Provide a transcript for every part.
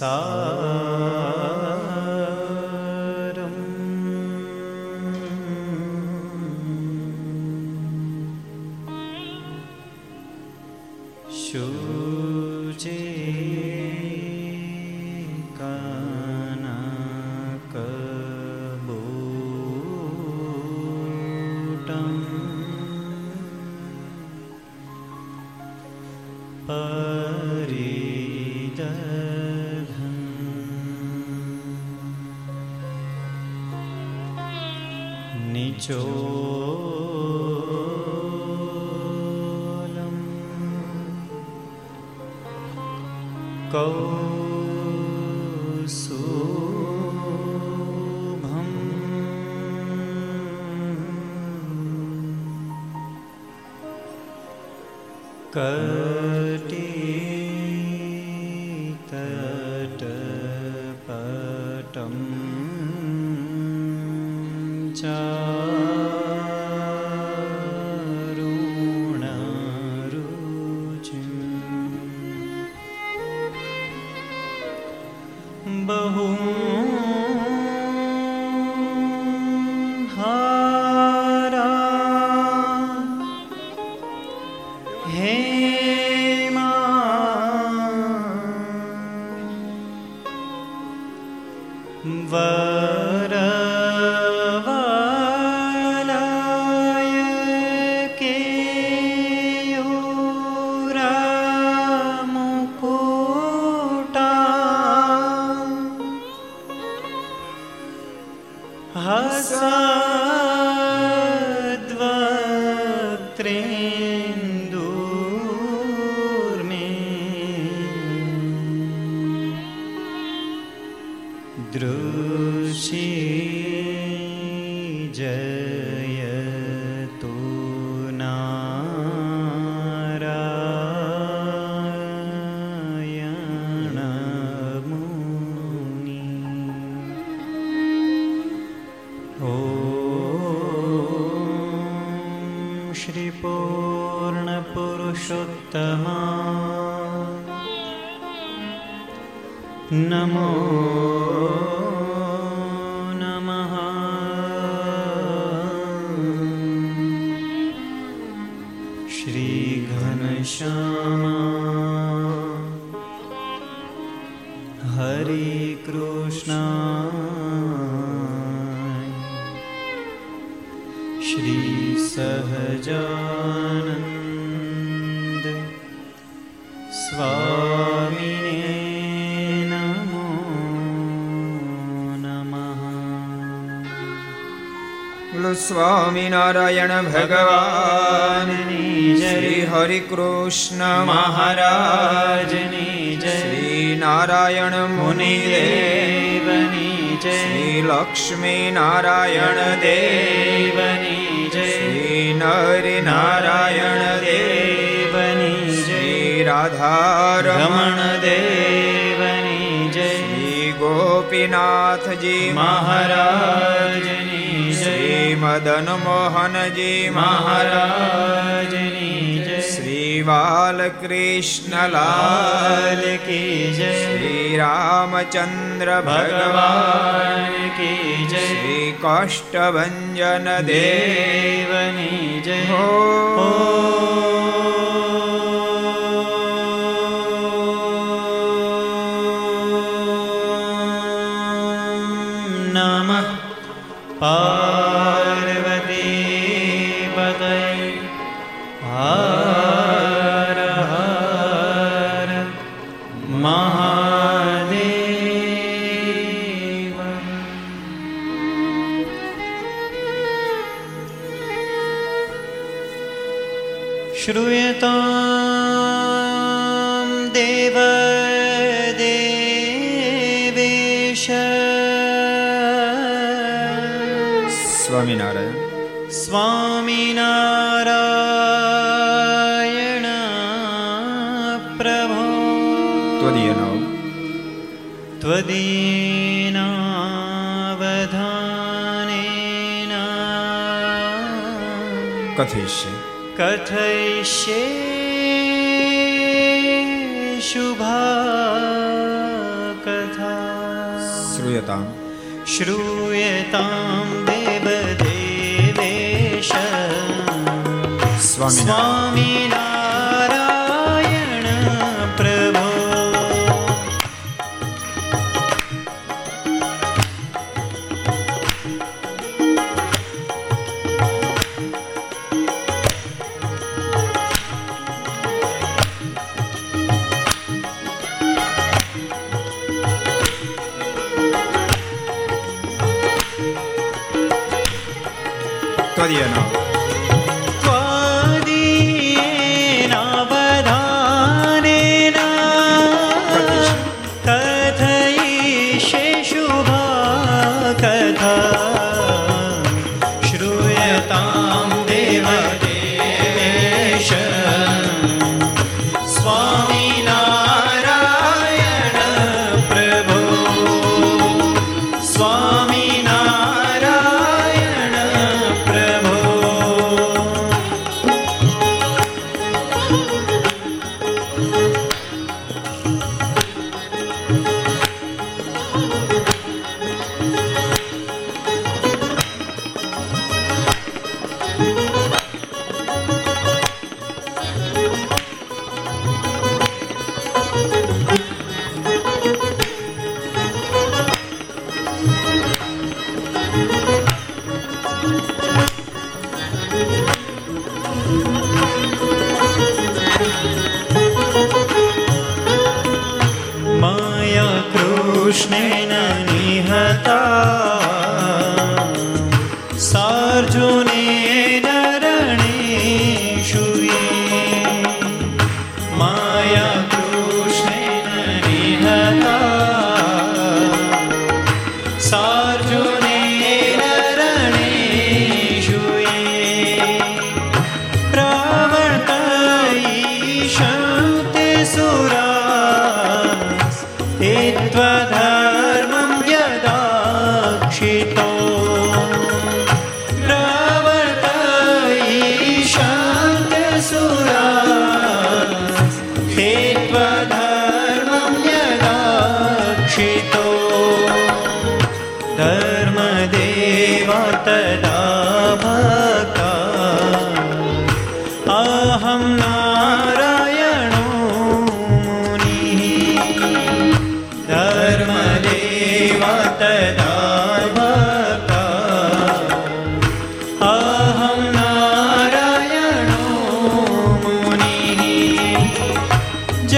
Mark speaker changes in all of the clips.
Speaker 1: सा સ્વામિનારાયણ ભગવાન શ્રી હરિ કૃષ્ણ મહારાજની જય શ્રી નારાયણ મુનિ દેવની જય શ્રી લક્ષ્મી નારાયણ દેવની જય શ્રી નર નારાયણ દેવની શ્રી રાધારમણ દેવની જય શ્રી ગોપીનાથજી મહારાજની મદન મોહનજી મહારાજ શ્રી બાલકૃષ્ણલાલ કી જય શ્રી રામચંદ્ર ભગવાન કી જય શ્રી કાષ્ટભન દેવની જય હો કથયિષ્ય
Speaker 2: કથયિષ્ય શુભા કથા
Speaker 1: શ્રૂયતામ
Speaker 2: શ્રૂયતામ દેવ દેવેશ
Speaker 1: સ્વામી Iya.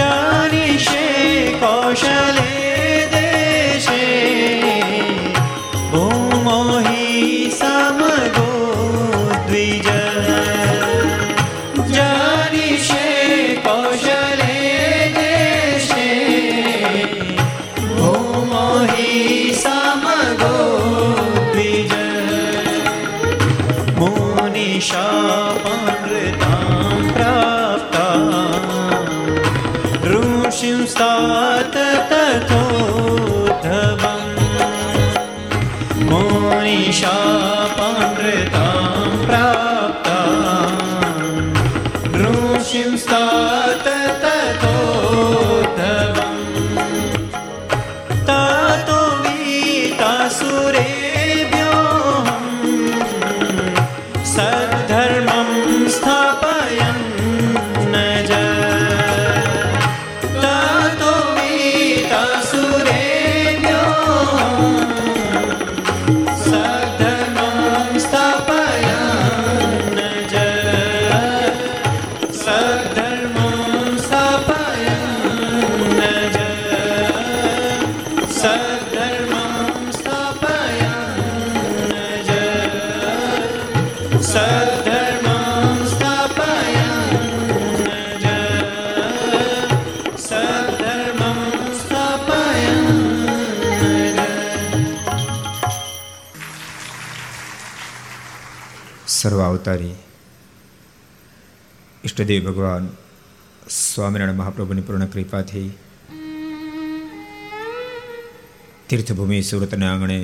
Speaker 1: जनिषे कौशले ઈષ્ટદેવ ભગવાન સ્વામિનારાયણ મહાપ્રભુની પૂર્ણ કૃપાથી તીર્થભૂમિ સુરતના આંગણે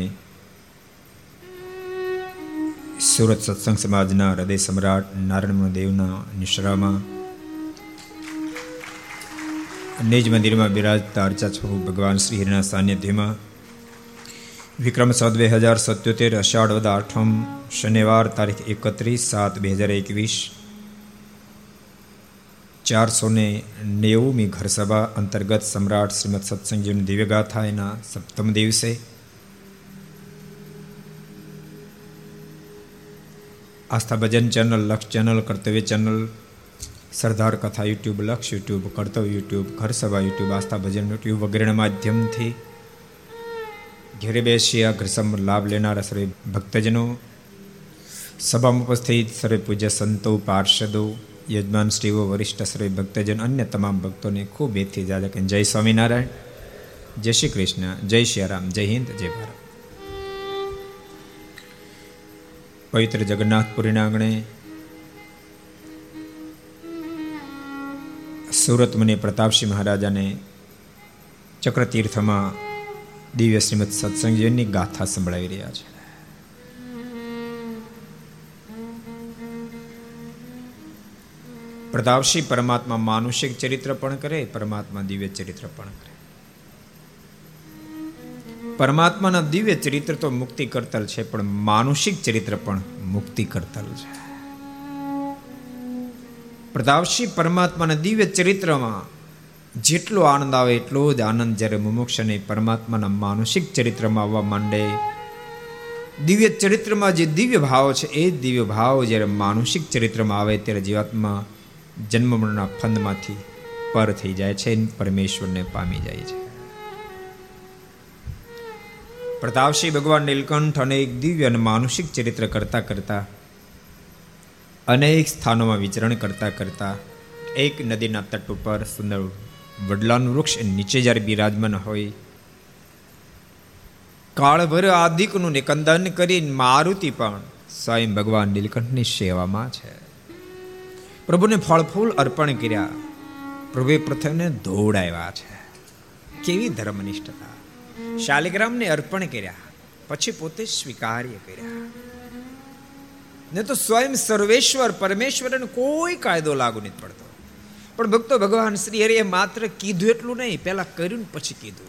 Speaker 2: સુરત સત્સંગ સમાજના હૃદય સમ્રાટ નારાયણ દેવના નિશ્રામાં નિજ મંદિરમાં બિરાજતા અર્ચા સ્વરૂપ ભગવાન શ્રી હરિના સાનિધ્યમાં વિક્રમ સદ બે હજાર સત્યોતેર અષાઢ વદા આઠમ શનિવાર તારીખ એકત્રીસ સાત બે હજાર એકવીસ ચારસો ને નેવુંમી ઘરસભા અંતર્ગત સમ્રાટ શ્રીમદ સત્સંગજીવની દિવ્યગાથા એના સપ્તમ દિવસે Aastha Bhajan channel, Laksh channel, Kartavya channel, Sardar Katha YouTube, Laksh YouTube, Kartavya YouTube, Gharsabha YouTube, Aastha Bhajan YouTube વગેરેના માધ્યમથી ઘેરે બેસી આ ઘરસમ લાભ લેનારા સર્વે ભક્તજનો, સભામાં ઉપસ્થિત સર્વે પૂજ્ય સંતો, પાર્ષદો યજમાન શ્રીઓ વરિષ્ઠ શ્રી ભક્તજન, અન્ય તમામ ભક્તોને ખૂબ એથી કે જય સ્વામિનારાયણ. જય શ્રી કૃષ્ણ. જય શ્રી રામ. જય હિન્દ. જય ભારત. પવિત્ર જગન્નાથપુરીના આંગણે સુરત મને પ્રતાપસિંહ મહારાજાને ચક્રતીર્થમાં દિવ્ય શ્રીમદ સત્સંગજીની ગાથા સંભળાવી રહ્યા છે. પ્રતાપસિંહ પરમાત્મા માનુષિક ચરિત્ર પણ કરે, પરમાત્મા દિવ્ય ચરિત્ર પણ કરે. પરમાત્માના દિવ્ય ચરિત્ર તો મુક્તિ કરતલ છે, પણ માનુષિક ચરિત્ર પણ મુક્તિ કરતલ છે. પ્રતાપસિંહ પરમાત્માના દિવ્ય ચરિત્રમાં જેટલો આનંદ આવે, એટલો જ આનંદ જ્યારે મુમુક્ષને પરમાત્માના માનુષિક ચરિત્રમાં આવવા માંડે. દિવ્ય ચરિત્રમાં જે દિવ્ય ભાવ છે, એ દિવ્ય ભાવ જ્યારે માનુષિક ચરિત્રમાં આવે, ત્યારે જીવાત્મા જન્મ મરણના ફંદમાંથી પર થઈ જાય છે પરમેશ્વરને પામી જાય છે. પ્રતાપસિંહ ભગવાન નીલકંઠ અનેક દિવ્ય અને માનુષિક ચરિત્ર કરતા કરતા, અનેક સ્થાનોમાં વિચરણ કરતા કરતા, એક નદીના તટ ઉપર સુંદર વડલાનું વૃક્ષ નીચે જ્યારે બિરાજમાન હોય, કાળભર આદિકનું નિકંદન કરી મારુતિ પણ સ્વયં ભગવાન નીલકંઠની સેવામાં છે. પ્રભુને ફળ ફૂલ અર્પણ કર્યા. પ્રભુએ પ્રથમને દોડાવ્યા છે. કેવી ધર્મનિષ્ઠતા. શાલિગ્રામને અર્પણ કર્યા, પછી પોતે સ્વીકાર્ય કર્યા. ને તો સ્વયં સર્વેશ્વર પરમેશ્વરને કોઈ કાયદો લાગુ નથી પડતો. પણ ભક્તો ભગવાન શ્રી હરિએ માત્ર કીધું એટલું નહીં, પહેલા કર્યું પછી કીધું.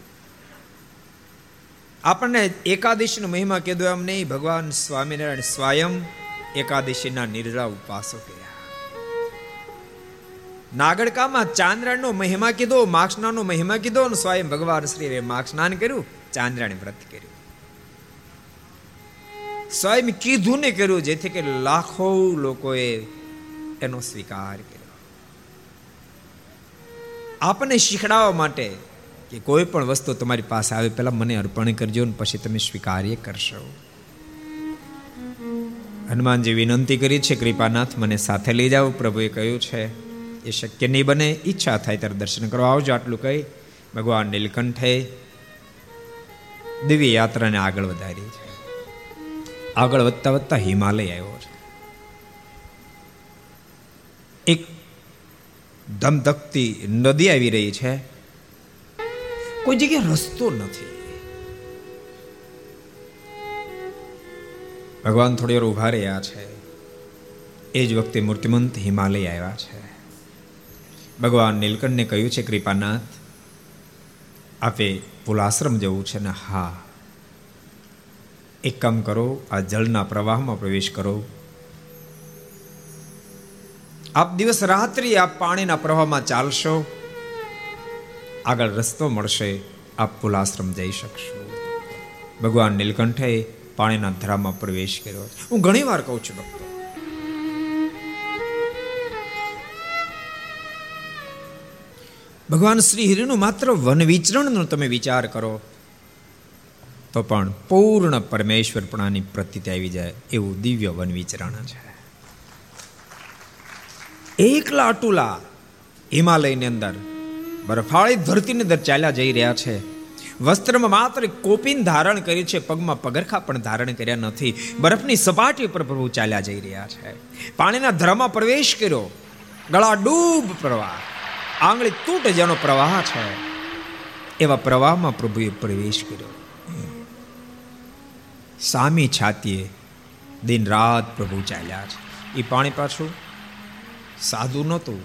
Speaker 2: આપણને એકાદશીનો મહિમા કીધું એમ નહીં, ભગવાન સ્વામિનારાયણ સ્વયં એકાદશીના નિર્જળા ઉપાસો કર્યા નાગડકામાં ચાંદ્રાયણનો મહિમા કીધો, માક્ષનાનો મહિમા કીધો અને સ્વયં ભગવાન શ્રીએ માક્ષનાન કર્યું ચાંદ્રાને વ્રત કર્યું. સ્વયં કીધું ને કર્યું, જેથી કે લાખો લોકોએ એનો સ્વીકાર કર્યો. આપણને શીખડાવવા માટે કે કોઈ પણ વસ્તુ તમારી પાસે આવે, પહેલા મને અર્પણ કરજો ને પછી તમે સ્વીકાર્ય કરશો. હનુમાનજી વિનંતી કરી છે, કૃપાનાથ, મને સાથે લઈ જાઓ. પ્રભુએ કહ્યું છે એ શક્ય નહીં બને, ઈચ્છા થાય ત્યારે દર્શન કરવા આવજો, આટલું કહી ભગવાન નીલકંઠે દિવ્ય યાત્રાને આગળ વધારી છે. આગળ વધતા વધતા હિમાલય આવ્યો છે. એક ધમધકતી નદી આવી રહી છે. કોઈ જગ્યાએ રસ્તો નથી. ભગવાન થોડી વાર ઊભા રહ્યા છે. એ જ વખતે મૂર્તિમંત હિમાલય આવ્યા છે. ભગવાન નીલકંઠને કહ્યું છે, કૃપાનાથ, આપે પુલાશ્રમ જવું છે ને હા. એક કામ કરો, આ જળના પ્રવાહમાં પ્રવેશ કરો. આપ દિવસ રાત્રિ આપ પાણીના પ્રવાહમાં ચાલશો. આગળ રસ્તો મળશે, આપ પુલાશ્રમ જઈ શકશો. ભગવાન નીલકંઠે પાણીના ધરામાં પ્રવેશ કર્યો. હું ઘણી વાર કહું છું, ભક્તો ભગવાન શ્રી હરિનું માત્ર વન વિચરણનો તમે વિચાર કરો, તો પણ પૂર્ણ પરમેશ્વરપણાની પ્રતિતિ આવી જાય એવું દિવ્ય વન વિચરણ છે. એકલા અટુલા હિમાલયની અંદર બરફાળી ધરતીની અંદર ચાલ્યા જઈ રહ્યા છે. વસ્ત્રમાં માત્ર કોપીન ધારણ કરી છે, પગમાં પગરખા પણ ધારણ કર્યા નથી. બરફની સપાટી ઉપર પ્રભુ ચાલ્યા જઈ રહ્યા છે. પાણીના ધરામાં પ્રવેશ કર્યો. ગળા ડૂબ પ્રવાહ. આંગળી તૂટ જેનો પ્રવાહ છે. એવા પ્રવાહમાં પ્રભુએ પ્રવેશ કર્યો. સામી છાતીએ દિન રાત પ્રભુ ચાલ્યા છે. એ પાણી પાછું સાદું નહોતું.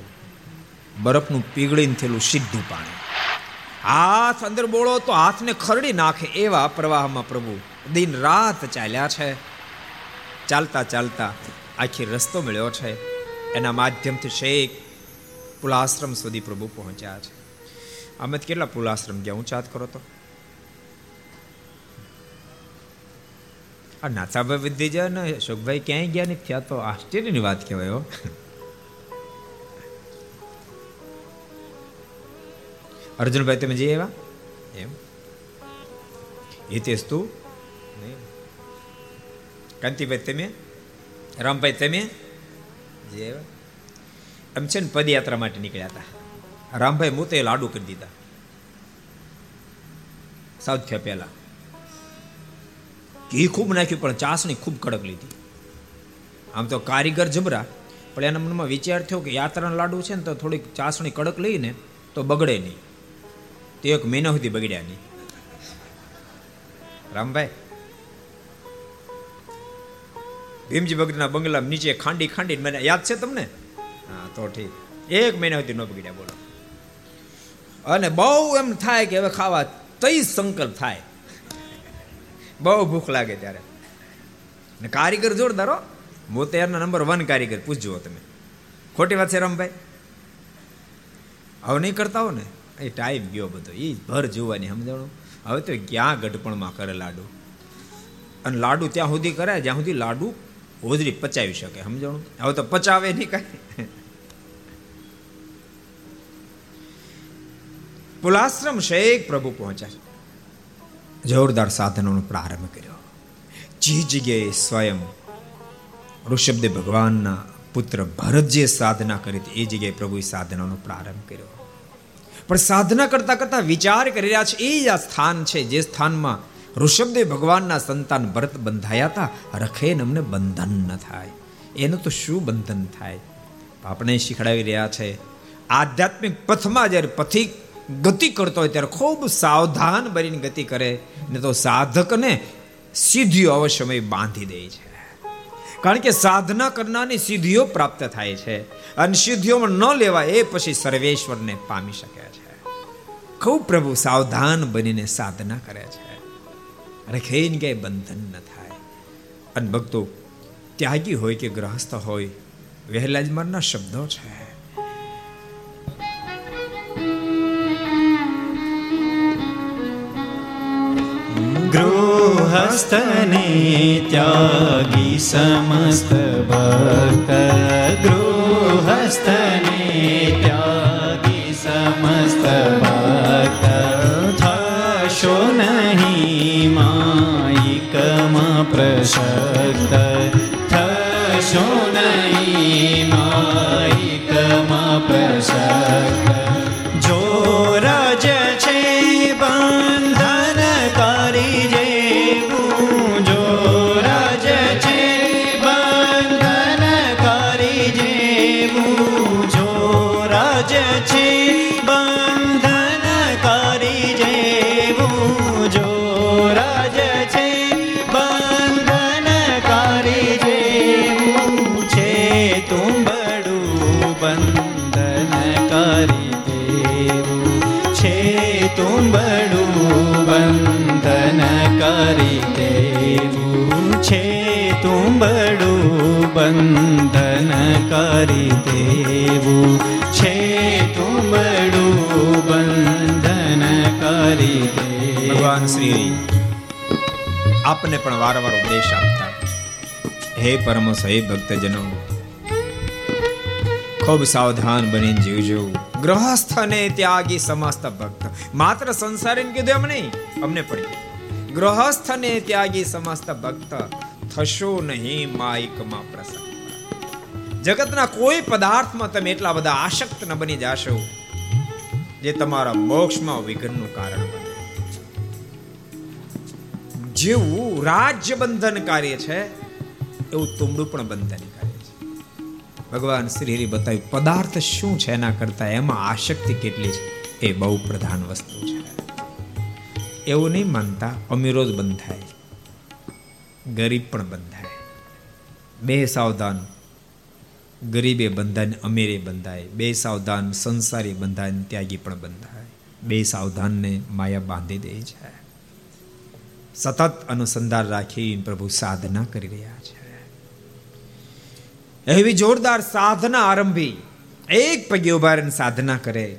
Speaker 2: બરફનું પીગળીને થયેલું સીધું પાણી. હાથ અંદર બોળો તો હાથને ખરડી નાખે એવા પ્રવાહમાં પ્રભુ દિન રાત ચાલ્યા છે. ચાલતા ચાલતા આખી રસ્તો મળ્યો છે. એના માધ્યમથી શેખ પુલાશ્રમ સુધી પ્રભુ પહોંચ્યા છે. અમે કેટલા પુલાશ્રમ ગયા? હું ચાત કરો તો. આ નાથાભાઈ વિદ્ય જાય ને અશોકભાઈ ક્યાંય ગયા નથી? થયા તો આશ્ચર્યની વાત કહેવાય અર્જુનભાઈ, તમે જઈએ એવા એમ. હિતેશ તું કાંતિભાઈ, તમે? રામભાઈ, તમે? જે એવા એમ છે ને પદયાત્રા માટે નીકળ્યા હતા. રામભાઈ મૂતે લાડુ કરી દીધા. સાઉથ થયા પહેલા. ઘી ખૂબ નાખ્યું, પણ ચાસણી ખૂબ કડક લીધી. આમ તો કારીગર જબરા, પણ એના મનમાં વિચાર થયો કે યાત્રાના લાડુ છે ને તો થોડીક ચાસણી કડક લઈને તો બગડે નહીં. તે એક મહિના સુધી બગડ્યા નહીં. રામભાઈ, ભીમજી ભગતના બંગલા નીચે ખાંડી ખાંડી મને યાદ છે તમને? હા, તો ઠીક. એક મહિના સુધી ન બગડ્યા, બોલો. અને બહુ એમ થાય કે હવે ખાવા તઈ સંકલ્પ થાય. બહુ ભૂખ લાગે ત્યારે. ને કારીગર જોરદારો મોતેરના નંબર વન કારીગર, પૂછજો તમે. ખોટી વાત છે, રમભાઈ? હવે નહીં કરતા હો ને? એ ટાઈમ ગયો બધો. એ ભર જોવાની, સમજાણું? હવે તો ક્યાં ગઢપણમાં કરે લાડુ? અને લાડુ ત્યાં સુધી કરે જ્યાં સુધી લાડુ હોજરી પચાવી શકે, સમજાણું? હવે તો પચાવે નહીં કાંઈ. પુલાશ્રમ શેખ પ્રભુ પહોંચ્યા જોરદાર સાધનોનો પ્રારંભ કર્યો. જે જગ્યાએ સ્વયં ઋષભદેવ ભગવાનના પુત્ર ભરત જે સાધના કરી હતી, એ જગ્યાએ પ્રભુએ સાધનાનો પ્રારંભ કર્યો. પણ સાધના કરતા કરતા વિચાર કરી રહ્યા છે, એ જ આ સ્થાન છે, જે સ્થાનમાં ઋષભદેવ ભગવાનના સંતાન ભરત બંધાયા હતા રખેન અમને બંધન ન થાય. એનું તો શું બંધન થાય? આપણે શીખડાવી રહ્યા છે, આધ્યાત્મિક પથમાં જ્યારે પથિક ગતિ કરતો હોય ત્યારે ખૂબ સાવધાન બનીને ગતિ કરે. ને તો સાધકને સિદ્ધિઓ અવશ્યમય બાંધી દે છે. કારણ કે સાધના કરનારની સિદ્ધિઓ પ્રાપ્ત થાય છે. અને સિદ્ધિઓમાં ન લેવા એ પછી સર્વેશ્વરને પામી શકે છે. ખૂબ પ્રભુ સાવધાન બનીને સાધના કરે છે. રખેન ક્યાંય બંધન ન થાય. અને ભક્તો ત્યાગી હોય કે ગ્રહસ્થ હોય, વહેલા જ મરના શબ્દો છે.
Speaker 1: ગૃહસ્થને ત્યાગી સમસ્ત ભક્ત. ગૃહસ્થને ત્યાગી સમસ્ત ભક્ત. થશો નહીં માયિકમાં પ્રસક્ત થશો નહીં માયિકમાં પ્રશક્ત કરી દેવું. છે તુમડું બંધન કરી
Speaker 2: ભગવાન શ્રી આપને પણ વારંવાર ઉપદેશ આપતા. હે પરમસ હે ભક્તજનો, ખૂબ સાવધાન બની જીવજો. ગ્રહસ્થ અને ત્યાગી સમસ્ત ભક્ત. માત્ર સંસારીને કીધું એમ નહીં, અમને પણ ગ્રહસ્થ અને ત્યાગી સમસ્ત ભક્ત. થશો નહીં માયકમાં પ્રસન્ન. જગતના કોઈ પદાર્થમાં તમે એટલા બધા આસક્ત ન બની જાશો જે તમારા મોક્ષમાં વિઘ્નનું કારણ બને. જેવું રાજ્ય બંધન કાર્ય છે, એવું તુમડું પણ બંધન કાર્ય છે. ભગવાન શ્રી હરિ બતાવ્યું, પદાર્થ શું છે એના કરતા એમાં આસક્તિ કેટલી છે? એ બહુ પ્રધાન વસ્તુ છે. એવું નહીં માનતા અમીરો જ બંધાય. ગરીબ પણ બંધાય. બે સાવધાન ગરીબે બંધાય અમીરે બંધાય. બે સાવધાન સંસારી બંધાય ત્યાગી પણ બંધાય. બે સાવધાનને માયા બાંધી દે છે. સતત અનુસંધાન રાખી પ્રભુ સાધના કરી રહ્યા છે. એવી જોરદાર સાધના આરંભી. એક પગે ઊભા સાધના કરે.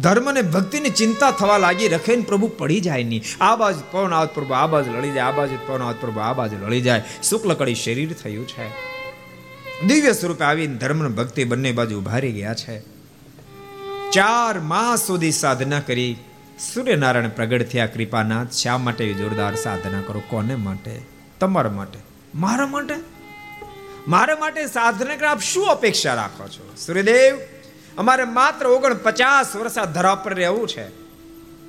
Speaker 2: ધર્મ ને ભક્તિની ચિંતા થવા લાગી રખે ને પ્રભુ પડી જાય નહીં. આ બાજુ પવન આવત પ્રભુ, આ બાજુ લડી જાય, આ બાજુ પવન આવત પ્રભુ, આ બાજુ લડી જાય. શુક્લ કડી શરીર થયું છે. દિવ્ય સ્વરૂપે આવીને ધર્મ ભક્તિ બંને બાજુ ઉભારી ગયા છે. ચાર માસ સુધી સાધના કરી સૂર્યનારાયણ પ્રગટ થયા કૃપાનાથ, શા માટે જોરદાર સાધના કરો? કોને માટે? તમારા માટે. મારા માટે? મારા માટે સાધના આપ શું અપેક્ષા રાખો છો? સૂર્યદેવ, અમારે માત્ર ઓગણ પચાસ વર્ષ ધરા પર રહેવું છે.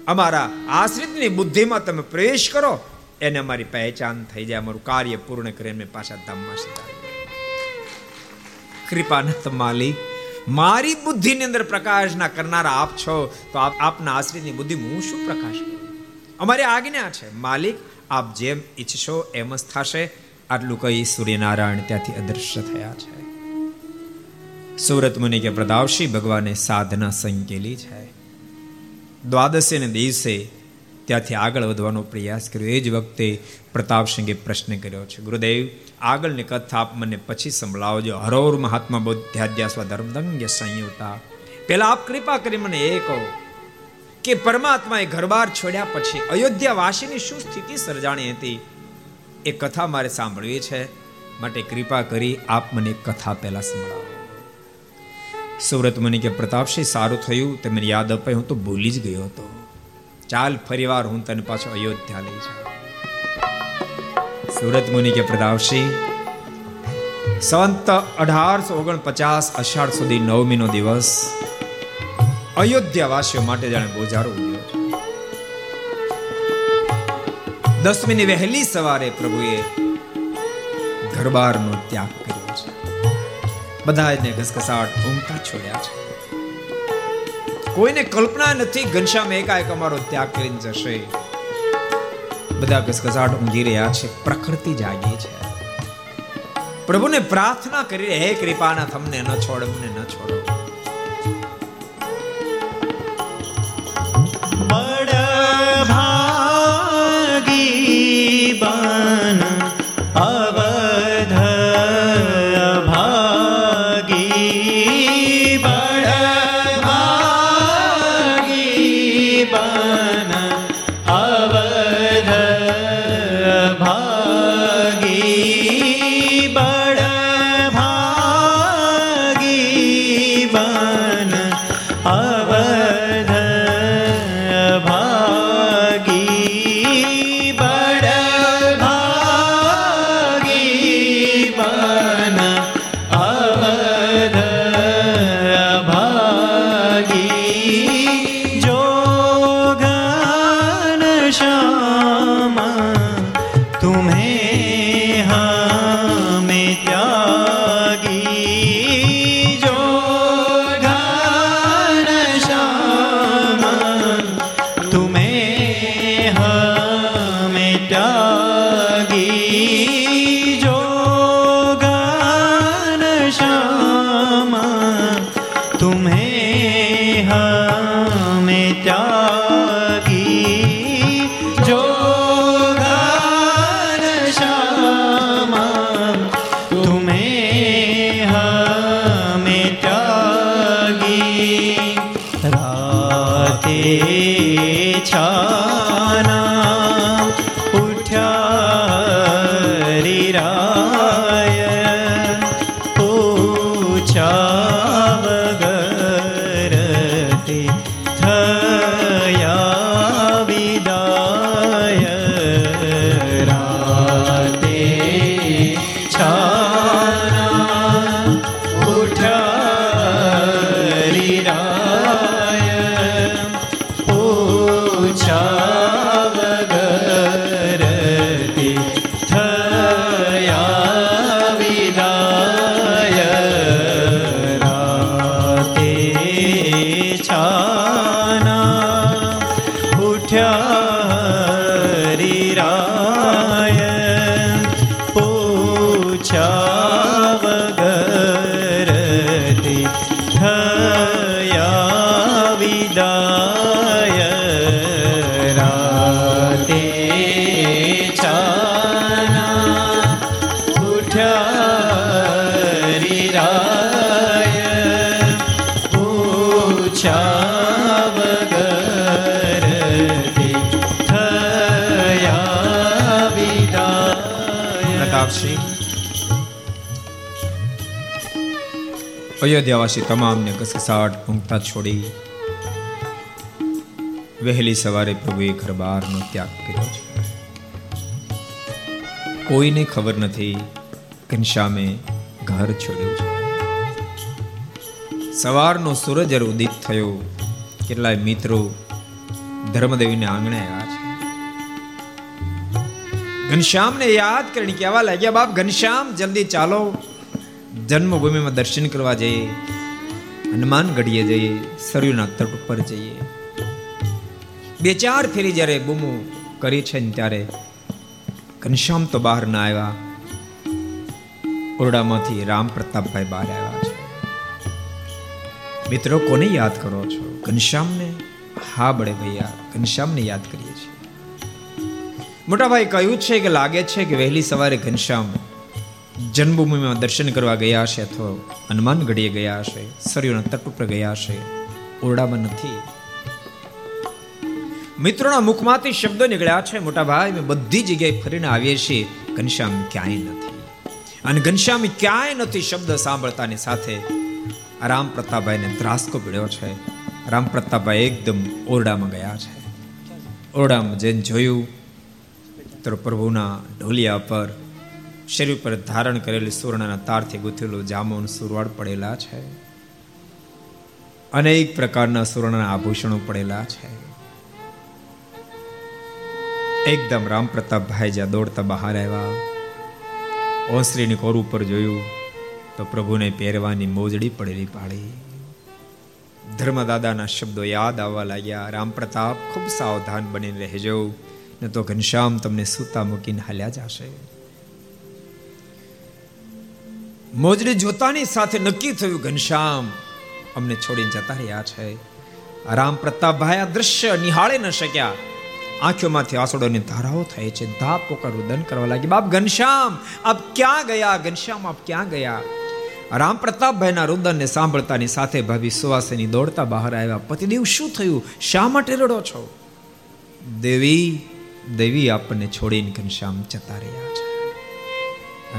Speaker 2: અમારા આશ્રિતની બુદ્ધિમાં તમે પ્રવેશ કરો, એને અમારી પહેચાન થઈ જાય, અમારું કાર્ય પૂર્ણ કરીને પાછા ધામમાં સીધા. કૃપાનાથ માલિક મારી બુદ્ધિની અંદર પ્રકાશના કરનારા આપ છો, તો આપ, આપના આશ્રિતની બુદ્ધિ હું શું પ્રકાશ કરું? અમારી આજ્ઞા છે, માલિક, આપ જેમ ઈચ્છશો એમ જ થશે. આટલું કહી સૂર્યનારાયણ ત્યાંથી અદૃશ્ય થયા છે. સુરત મુનિ કે પ્રતાપશી ભગવાને સાધના સંકેલી છે. દ્વાદશીને દિવસે ત્યાંથી આગળ વધવાનો પ્રયાસ કર્યો. એ જ વખતે પ્રતાપસિંહે પ્રશ્ન કર્યો છે, ગુરુદેવ આગળની કથા આપ મને પછી સંભળાવજો. હરોર મહાત્મા બૌદ્ધાધ્યા ધર્મદંગ્ય સંયુતા પેલા આપ કૃપા કરી મને એ કહો કે પરમાત્માએ ઘરબાર છોડ્યા પછી અયોધ્યા વાસીની શું સ્થિતિ સર્જાણી હતી? એ કથા મારે સાંભળવી છે. માટે કૃપા કરી આપ મને કથા પહેલા સંભળાવો. સુરત મને કે પ્રતાપસિંહ સારું થયું, તે મને યાદ અપાય, હું તો ભૂલી જ ગયો હતો. ચાલ ફરીવાર હું તને પાછો અયોધ્યા લઈ જાઉં. સુરત મુનિ કે પ્રતાપસિંહ સંત અઢારસો ઓગણપચાસ અષાઢ સુધી નવમીનો દિવસ અયોધ્યા વાસીઓ માટે જાણે બોજારો ઉગ્યો દસમીની વહેલી સવારે પ્રભુએ ઘરબારનો ત્યાગ કર્યો બધા બધાને ઘસઘસાટ ઊંઘતા છોડ્યા છે. કોઈને કલ્પના નથી, ઘનશ્યામ એકાએક અમારો ત્યાગ કરીને જશે. બધા ગસગસાટ ઊંઘી રહ્યા છે, પ્રકૃતિ જાગી છે. પ્રભુને પ્રાર્થના કરી હે કૃપાના, તમને ન છોડ, મને ન છોડો. અયોધ્યાવાસી તમામને ઘસઘસાટ ભૂંગતા છોડી વહેલી સવારે પ્રભુએ ઘરબારનો ત્યાગ કર્યો છે. કોઈને ખબર નથી ઘનશ્યામે ઘર છોડ્યું છે. સવારનો સૂરજ ઉદિત થયો, કેટલાય મિત્રો ધર્મદેવીને આંગણે આવ્યા છે. ઘનશ્યામને યાદ કરીને કહેવા લાગ્યા, બાપ, ઘનશ્યામ, જલ્દી ચાલો. જન્મભૂમિમાં દર્શન કરવા જઈએ, હનુમાન ગઢીએ જઈએ, સરયુના તટ ઉપર જઈએ. બે ચાર ફેરી જ્યારે બૂમો કરી છે ને ત્યારે ઘનશ્યામ તો બહાર ના આવ્યા. ઓરડામાંથી રામ પ્રતાપભાઈ બહાર આવ્યા છે. મિત્રો, કોને યાદ કરો છો? ઘનશ્યામને? હા બળે ભૈયા, ઘનશ્યામને યાદ કરીએ છીએ. મોટાભાઈ કહ્યું છે કે લાગે છે કે વહેલી સવારે ઘનશ્યામ જન્મભૂમિમાં દર્શન કરવા ગયા હશે અથવા હનુમાન ગઢીએ ગયા હશે, સરયુના તટ ઉપર ગયા હશે, ઓરડામાં નથી. મિત્રોના મુખમાંથી શબ્દો નીકળ્યા છે, મોટા ભાઈ મેં બધી જગ્યાએ ફરીને આવીએ છીએ. ઘનશ્યામ ક્યાંય નથી. અને ઘનશ્યામ ક્યાંય નથી શબ્દ સાંભળતાની સાથે રામ પ્રતાપભાઈને ત્રાસકો પીડ્યો છે. રામ પ્રતાપભાઈ એકદમ ઓરડામાં ગયા છે. ઓરડામાં જઈને જોયું, તો પ્રભુના ઢોલિયા પર શરીર પર ધારણ કરેલી સુવર્ણના તારથી ગૂંથેલું જામુન સુરવાડ પડેલા છે. અનેક પ્રકારના સુવર્ણના આભૂષણો પડેલા છે. એકદમ રામ પ્રતાપભાઈ જ્યાં દોડતા બહાર આવ્યા. ઓસરીની કોર ઉપર જોયું તો પ્રભુને પહેરવાની મોજડી પડેલી પાડી. ધર્મદાદાના શબ્દો યાદ આવવા લાગ્યા. રામ પ્રતાપ ખૂબ સાવધાન બનીને રહેજો, ને તો ઘનશ્યામ તમને સૂતા મૂકીને હાલ્યા જશે. મોજડી જોતાની સાથે નક્કી થયું, ઘનશ્યામ, અમને છોડીને જતા રહ્યા છે. રામ પ્રતાપભાઈ આ દ્રશ્ય નિહાળે ન શક્યા. આંખોમાંથી આંસુડોની ધારાઓ થાય છે ધા પોકર રુદન કરવા લાગી. બાપ ઘનશ્યામ, આપ ક્યાં ગયા? ઘનશ્યામ, આપ ક્યાં ગયા? રામ પ્રતાપભાઈના રુદનને સાંભળતાની સાથે ભાભી સુવાસની દોડતા બહાર આવ્યા. પતિદેવ શું થયું? શા માટે રડો છો? દેવી દેવી આપણને છોડીને ઘનશ્યામ જતા રહ્યા છે.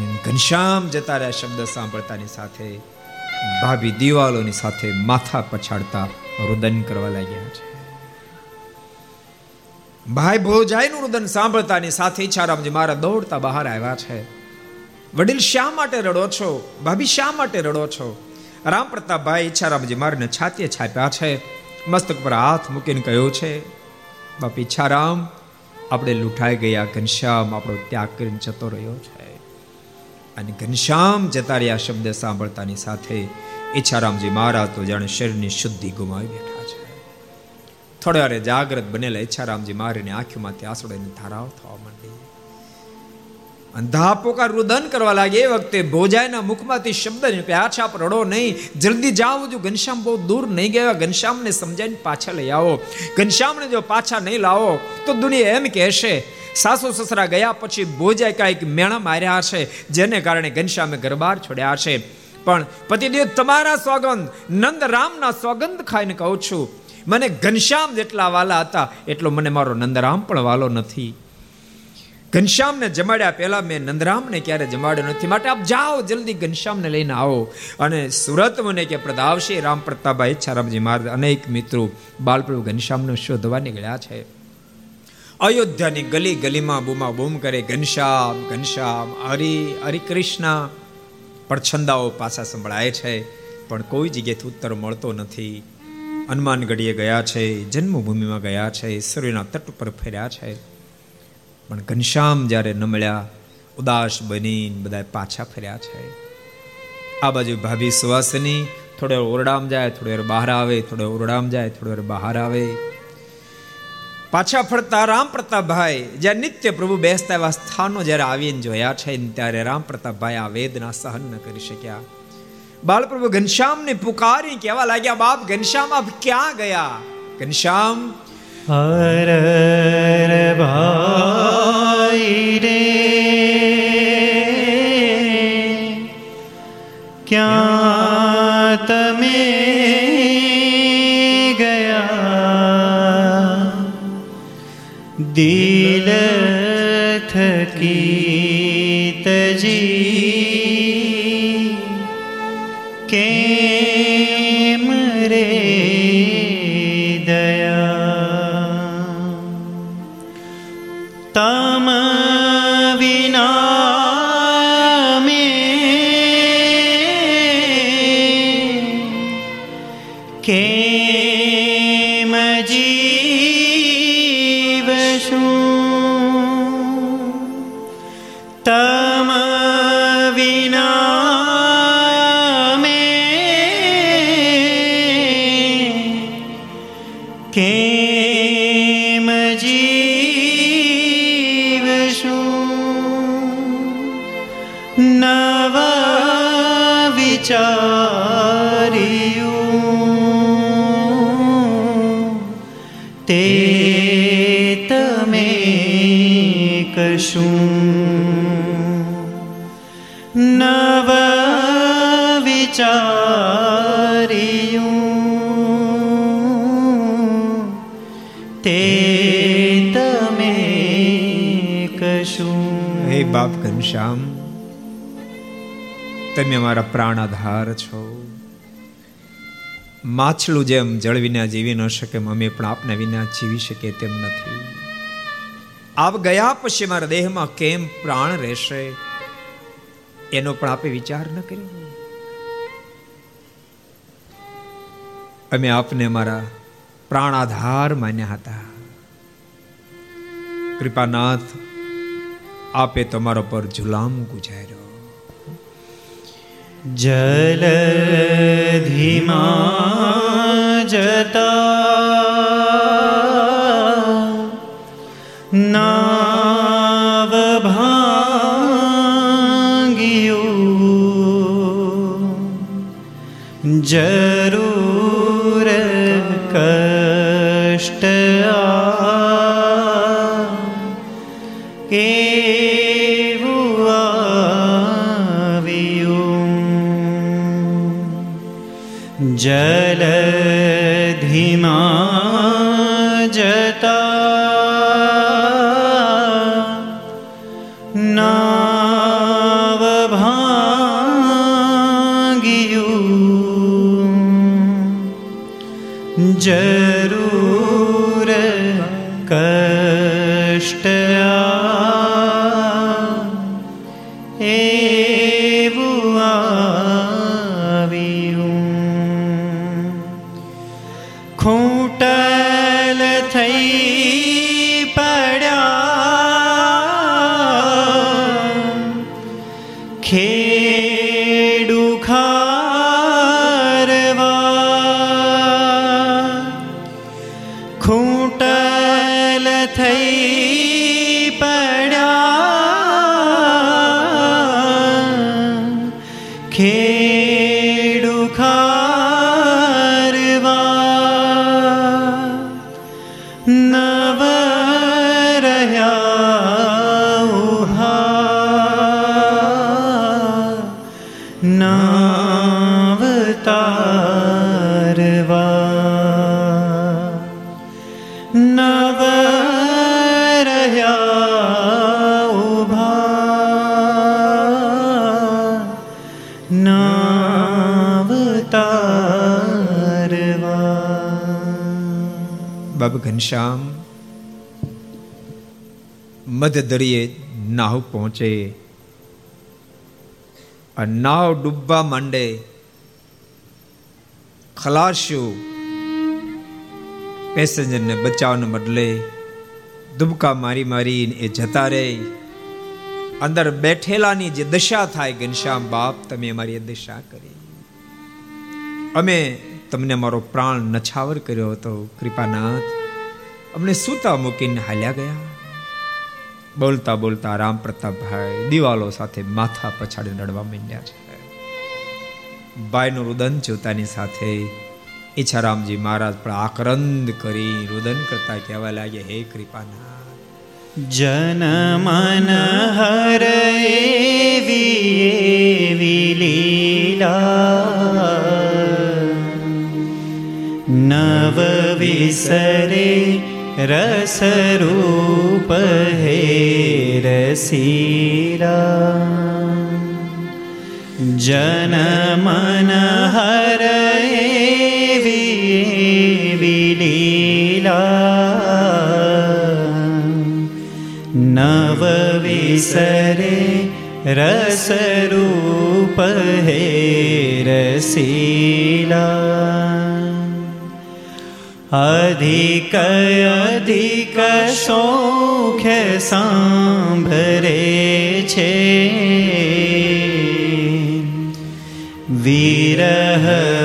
Speaker 2: ઘનશ્યામ જતા રહ્યા શબ્દ સાંભળતાની સાથે, ભાભી દિવાલોની સાથે માથા પછાડતા રુદન કરવા લાગ્યા છે. ભાઈ ભોજાઈનું રુદન સાંભળતાની સાથે ઈચ્છારામજી મારા દોડતા બહાર આવ્યા છે. વડીલ શા માટે રડો છો? ભાભી શા માટે રડો છો? રામ પ્રતાપભાઈ ઈચ્છારામજી મારને છાતીએ છાપ્યા છે. મસ્તક પર હાથ મૂકીને કહ્યું છે, બાપ ઈચ્છારામ, આપણે લૂંટાઈ ગયા, ઘનશ્યામ આપણો ત્યાગ કરીને જતો રહ્યો છે. અને ઘનશ્યામ જતા રહ્યા શબ્દ સાંભળતાની સાથે ઈચ્છારામજી મહારાજ તો જાણે શરીરની શુદ્ધિ ગુમાવી બેઠા છે. થોડી વારે જાગ્રત બનેલા ઈચ્છારામજી મારીની આંખોમાંથી આંસુડાની ધારાઓ થવા માંડી અંધા રુદન કરવા લાગે એ વખતે ભોજાઈના મુખમાંથી શબ્દ પાછા આપ રડો નહીં. જલ્દી જાઓ જો ઘનશ્યામ બહુ દૂર નહીં ગયા ઘનશ્યામને સમજાવીને પાછા લઈ આવો. ઘનશ્યામને જો પાછા નહીં લાવો, તો દુનિયા એમ કહેશે, સાસુ સસરા ગયા પછી ભોજાય કાંઈક મેણા માર્યા છે જેને કારણે ઘનશ્યામે ગરબાર છોડ્યા છે પણ પતિદેવ, તમારા સોગંદ નંદરામના સોગંદ ખાઈને કહું છું. મને ઘનશ્યામ જેટલા વાલા હતા, એટલો મને મારો નંદરામ પણ વાલો નથી. ઘનશ્યામને જમાડ્યા. પહેલા મેં નંદરામને ક્યારે જમાડ્યો નથી. માટે આપ જાઓ, જલ્દી ઘનશ્યામને લઈને આવો. અને સુરત મને કે પ્રદાવશે. રામ પ્રતાપભાઈ ઈચ્છારામજી મહારાજ અનેક મિત્રો બાલપ્રભુ ઘનશ્યામને શોધવા નીકળ્યા છે. અયોધ્યાની ગલી ગલીમાં બૂમા બૂમ કરે ઘનશ્યામ ઘનશ્યામ, હરિ હરિ કૃષ્ણ. પણ છંદાઓ પાછા સંભળાય છે. પણ કોઈ જગ્યાએથી ઉત્તર મળતો નથી. હનુમાનગઢીએ ગયા છે. જન્મભૂમિમાં ગયા છે. સૂર્યના તટ ઉપર ફર્યા છે. પણ ઘનશ્યામ જ્યારે ન મળ્યા, ઉદાસ બનીને બધા પાછા ફર્યા છે. આ બાજુ ભાભી સુવાસની થોડે ઓરડામ જાય, થોડી વાર બહાર આવે, થોડે ઓરડામ જાય, થોડી વાર બહાર આવે. પાછા ફરતા રામ પ્રતાપભાઈ જ્યાં નિત્ય પ્રભુ બેસતા એવા સ્થાનો જ્યારે આવીને જોયા છે, ત્યારે રામ પ્રતાપભાઈ આ વેદના સહન ન કરી શક્યા. બાલપ્રભુ ઘનશ્યામને પુકારી કહેવા લાગ્યા, બાપ, ઘનશ્યામ, આપ ક્યાં ગયા? ઘનશ્યામ
Speaker 1: હર ભાઈ રે ક્યાં તમે ગયા દિલ
Speaker 2: ઘનશ્યામ તમે મારા પ્રાણાધાર છો. માછલું જેમ જળ વિના જીવી ન શકે અમે પણ આપના વિના જીવી શકે તેમ નથી. આપ ગયા પછી મારા દેહમાં કેમ પ્રાણ રહેશે? એનો પણ આપે વિચાર ન કર્યો અમે આપને મારા પ્રાણાધાર માન્યા હતા. કૃપાનાથ આપે તમારા પર જુલામ ગુજાર્યો.
Speaker 1: ધીમા જતા ભાંગ્યું. જરૂર
Speaker 2: મધ દરિયે નાવ પહોંચે નાવ ડૂબવા માંડે. ખલાસ્યો પેસેન્જરને બચાવને બદલે દુબકા મારી મારી એ જતા રહે. અંદર બેઠેલાની જે દશા થાય ઘનશ્યામ બાપ, તમે અમારી દશા કરી. અમે તમને મારો પ્રાણ નછાવર કર્યો હતો, કૃપાનાથ. અમને સૂતા મૂકીને હાલ્યા ગયા. બોલતા બોલતા રામ પ્રતાપભાઈ દિવાલો સાથે માથા પછાડીને રડવા માંડ્યા છે. ભાઈનું રુદન જોતાની સાથે ઈચ્છારામજી મહારાજ પણ આક્રંદ કરી રુદન કરતા કહેવા લાગે હે કૃપાના
Speaker 1: જન મન હર લીલા. નવ વિસરે રસરૂપ હે રસીરા જન મન હર નવ વિસરે રસરૂપ હે રસીલા અધિક અધિક સૌખ્ય સાંભરે છે વિરહ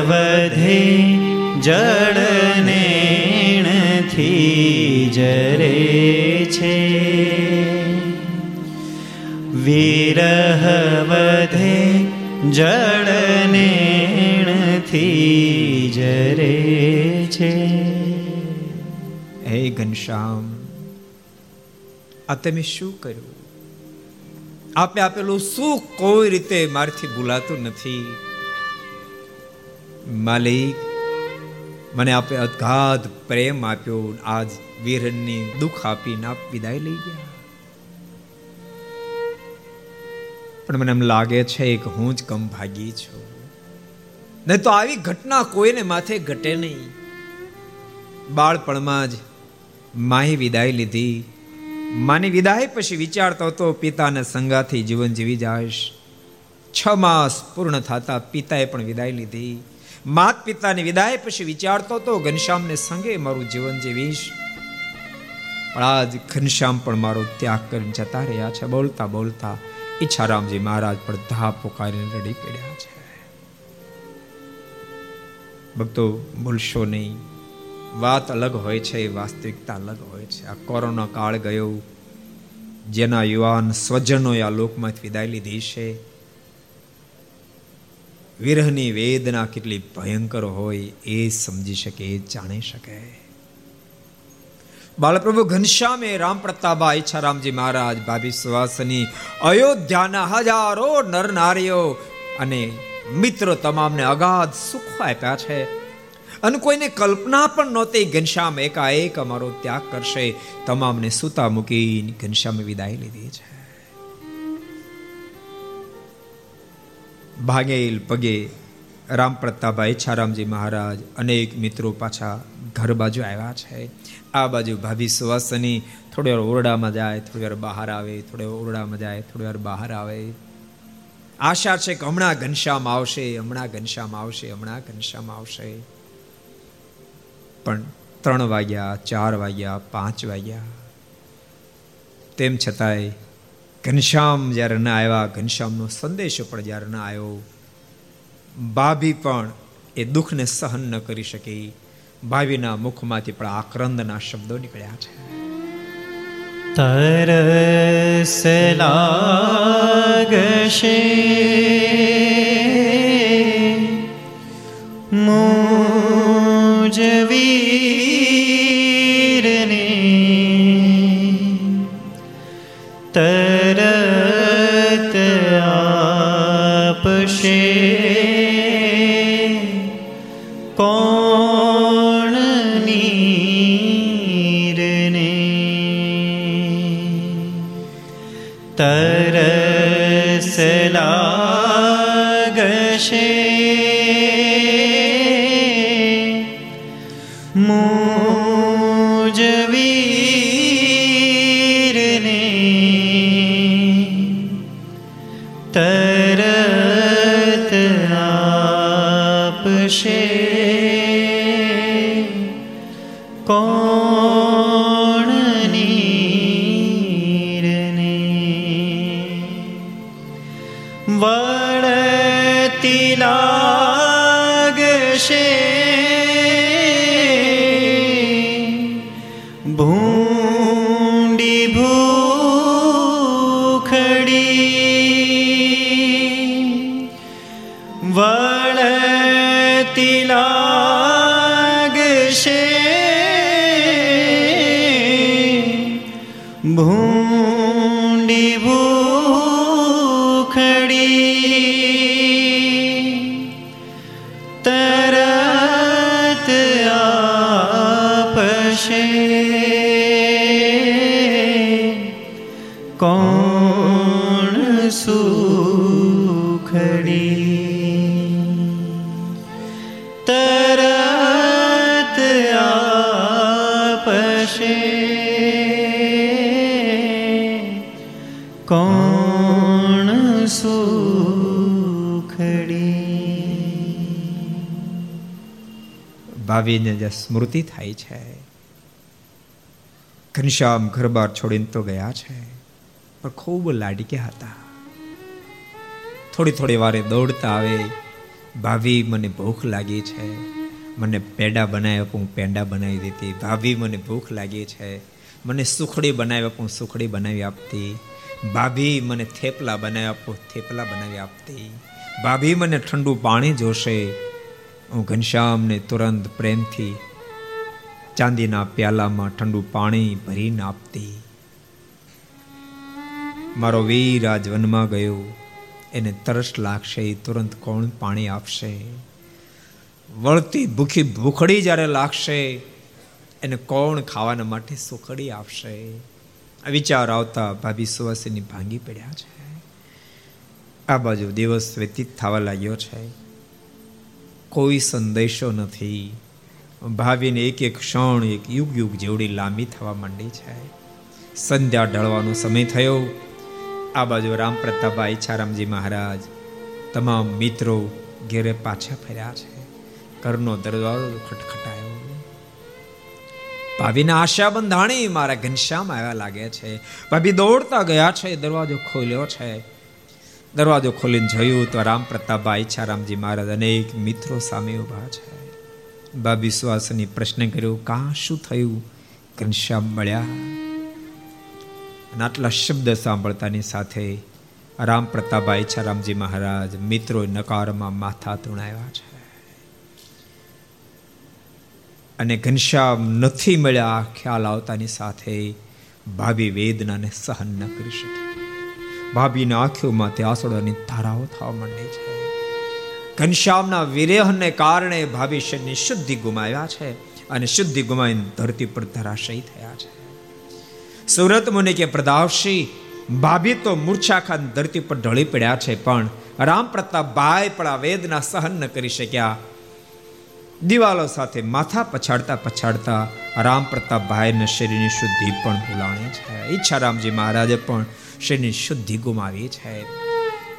Speaker 1: વધે જળનેણથી જરે છે વિરહ વધે જળનેણથી જરે છે
Speaker 2: ઘનશ્યામ આ તમે શું કર્યું? આપે આપેલું સુખ કોઈ રીતે મારથી ભૂલાતું નથી. માલિક, મને આપે અગાધ પ્રેમ આપ્યો, આજ વીરની દુઃખ આપીને આપ વિદાય લઈ ગયા. પણ મને એમ લાગે છે કે હું જ કમ ભાગી છું. નહીં તો આવી ઘટના કોઈને માથે ઘટે નહીં. બાળપણમાં જ માહી વિદાય લીધી. માની વિદાય પછી વિચારતો હતો, પિતાને સંગાથી જીવન જીવી જાઈશ. છ માસ પૂર્ણ થતા પિતાએ પણ વિદાય લીધી. માત પિતાની વિદાય પછી વિચારતો હતો, ઘનશ્યામને સંગે મારું જીવન જીવીશ. પણ આજ ઘનશ્યામ પણ મારો ત્યાગ કરીને જતા રહ્યા છે. બોલતા બોલતા ઈચ્છારામજી મહારાજ પણ ધા પોકારીને રડી પડ્યા છે. ભક્તો, ભૂલશો નહીં. વાત અલગ હોય છે વાસ્તવિકતા અલગ હોય છે. આ કોરોના કાળ ગયો, જેના યુવાન સ્વજનોએ આ લોકમાંથી વિદાય લીધી છે. વિરહની વેદના કેટલી ભયંકર હોય, એ સમજી શકે જાણી શકે. બાલપ્રભુ ઘનશ્યામે રામ પ્રતાપા ઈચ્છારામજી મહારાજ ભાભી સુવાસની અયોધ્યાના હજારો નર નારીઓ અને મિત્રો તમામને અગાધ સુખ આપ્યા છે. અને કોઈને કલ્પના પણ નહોતી. ઘનશ્યામ એકાએક અમારો ત્યાગ કરશે. તમામને સૂતા મૂકીને ઘનશ્યામે વિદાય લીધી છે. ભાગેલ પગે રામ પ્રતાપભાઈ, છારામજી મહારાજ અનેક મિત્રો પાછા ઘર બાજુ આવ્યા છે. આ બાજુ ભાભી સુવાસની થોડી વાર ઓરડામાં જાય, થોડી વાર બહાર આવે, થોડી ઓરડામાં જાય, થોડી વાર બહાર આવે. આશા છે કે હમણાં ઘનશ્યામ આવશે, હમણાં ઘનશ્યામ આવશે, હમણાં ઘનશ્યામ આવશે. પણ ત્રણ વાગ્યા, ચાર વાગ્યા, પાંચ વાગ્યા. તેમ છતાંય ઘનશ્યામ જ્યારે ન આવ્યા, ઘનશ્યામનો સંદેશો પણ જ્યારે ન આવ્યો, ભાભી પણ એ દુઃખને સહન ન કરી શકી. ભાભીના મુખમાંથી પણ આક્રંદના શબ્દો નીકળ્યા છે.
Speaker 1: તરસ લાગશે मुझ भी
Speaker 2: ભાવિને સ્મૃતિ થાય છે. ઘનશ્યામ ઘર બાર છોડીને તો ગયા છે, પણ ખૂબ લાડક્યા હતા. થોડી થોડી વારે દોડતા આવે, ભાભી મને ભૂખ લાગી છે. મને પેડા બનાવી આપું પેંડા બનાવી દેતી. ભાભી મને ભૂખ લાગી છે. મને સુખડી બનાવી આપું સુખડી બનાવી આપતી. ભાભી મને થેપલા બનાવી આપો થેપલા બનાવી આપતી. ભાભી મને ઠંડુ પાણી જોશે. હું ઘનશ્યામને તુરંત પ્રેમથી ચાંદીના પ્યાલામાં ઠંડુ પાણી ભરીને આપતી. મારો વીર આજ વનમાં ગયો. એને તરસ લાગશે તુરંત કોણ પાણી આપશે? વળતી ભૂખી ભૂખડી જ્યારે લાગશે, એને કોણ ખાવાના માટે સુખડી આપશે? આ વિચાર આવતા ભાભી સુવાસીની ભાંગી પડ્યા છે. આ બાજુ દિવસ વ્યતીત થવા લાગ્યો છે. કોઈ સંદેશો નથી. ભાવીને એક એક ક્ષણ, એક યુગ યુગ જેવડી લાંબી થવા માંડી છે. સંધ્યા ઢળવાનો સમય થયો. આ બાજુ રામ પ્રતાપભાઈ ઈચ્છારામજી મહારાજ, તમામ મિત્રો ઘેરે પાછા ફર્યા છે. ઘરનો દરવાજો ખટખટાયો. ભાભીના આશા બંધાણી, મારા ઘનશ્યામ આવ્યા લાગે છે. ભાભી દોડતા ગયા છે, દરવાજો ખોલ્યો છે. દરવાજો ખોલીને જોયું તો રામ પ્રતાપભાઈ ઈચ્છારામજી મહારાજ અનેક મિત્રો સામે ઊભા છે. બા વિશ્વાસની પ્રશ્ન કર્યો, કા શું થયું? ઘનશ્યામ મળ્યા? અને આટલા શબ્દ સાંભળતાની સાથે રામ પ્રતાપભાઈ ઈચ્છારામજી મહારાજ મિત્રો નકારમાં માથા તૂણાવ્યા છે. અને ઘનશ્યામ નથી મળ્યા, ખ્યાલ આવતાની સાથે ભાભી વેદનાને સહન ન કરી શકી ભાભીના આંખોમાંથી આસળોની ધારાઓ થવા માંડી છે. ઘનશ્યામના વિરેહને કારણે ભાભી શુદ્ધિ ગુમાવ્યા છે અને શુદ્ધિ ગુમાવીને ધરતી પર ધરાશયી થયા છે. સુરત મુનિ કે પ્રદાવશી, ભાભી તો મૂર્છા ખાન ધરતી પર ઢળી પડ્યા છે, પણ રામ પ્રતાપ ભાઈ પણ આ વેદના સહન ન કરી શક્યા. દિવાલો સાથે માથા પછાડતા પછાડતા રામ પ્રતાપ ભાઈને શરીરની શુદ્ધિ પણ ભૂલાણી છે. ઈચ્છારામજી મહારાજે પણ શરીરની શુદ્ધિ ગુમાવી છે.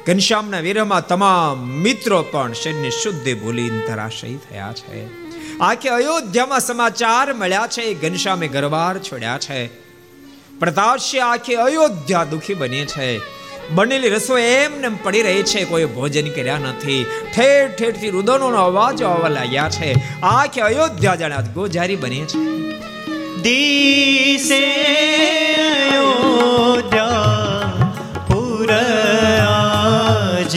Speaker 2: ઘનશ્યામના વિરહમાં તમામ મિત્રો પણ શરીરની શુદ્ધિ ભૂલી ધરાશયી થયા છે. આખે અયોધ્યામાં સમાચાર મળ્યા છે, ઘનશ્યામે ગરબાર છોડ્યા છે. પ્રતાપશ્ય આખી અયોધ્યા દુખી બની છે. બનેલી રસોઈ એમને પડી રહી છે, કોઈ ભોજન કર્યા નથી. ઠેર ઠેરથી રુદનોનો અવાજ આવવા લાગ્યા છે. આખી અયોધ્યા જાણે ગોજારી બની છે.
Speaker 1: દીસે અયોધ્યા પુર આજ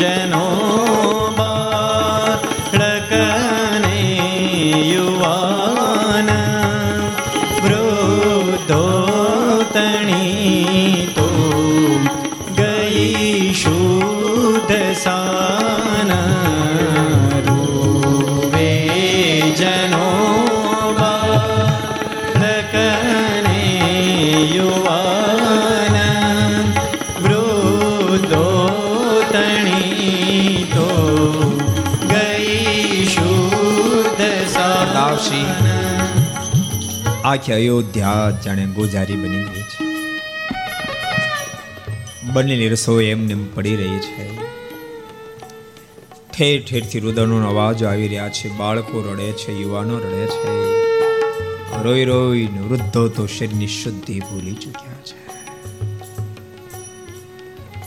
Speaker 1: যেন
Speaker 2: આખી અયોધ્યા જાણે ગોજારી બની ગઈ છે. બનેલી રસોઈ એમને પડી રહી છે. ઠેર ઠેરથી રુદનનો અવાજો આવી રહ્યા છે. બાળકો રડે છે, યુવાનો રડે છે. રોઈ રોઈ વૃદ્ધો તો શરીરની શુદ્ધિ ભૂલી ચૂક્યા છે.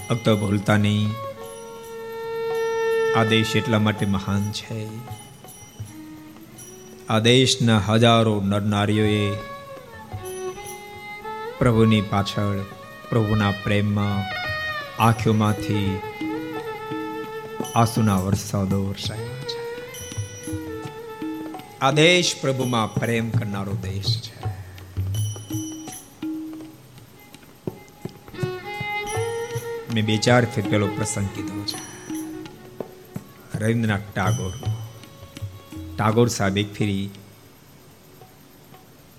Speaker 2: અબ તો ભૂલતા નહીં. આ દેશ એટલા માટે મહાન છે. આ દેશના હજારો નરનારીઓએ પ્રભુની પાછળ, પ્રભુના પ્રેમમાં આંખોમાંથી આંસુના વરસાદો વરસાયા છે. આ દેશ પ્રભુમાં પ્રેમ કરનારો દેશ છે. મેં બે ચાર ફેર પેલો પ્રસંગ કીધો છે. રવિન્દ્રનાથ ટાગોર ટાગોર સાહેબ એક ફેરી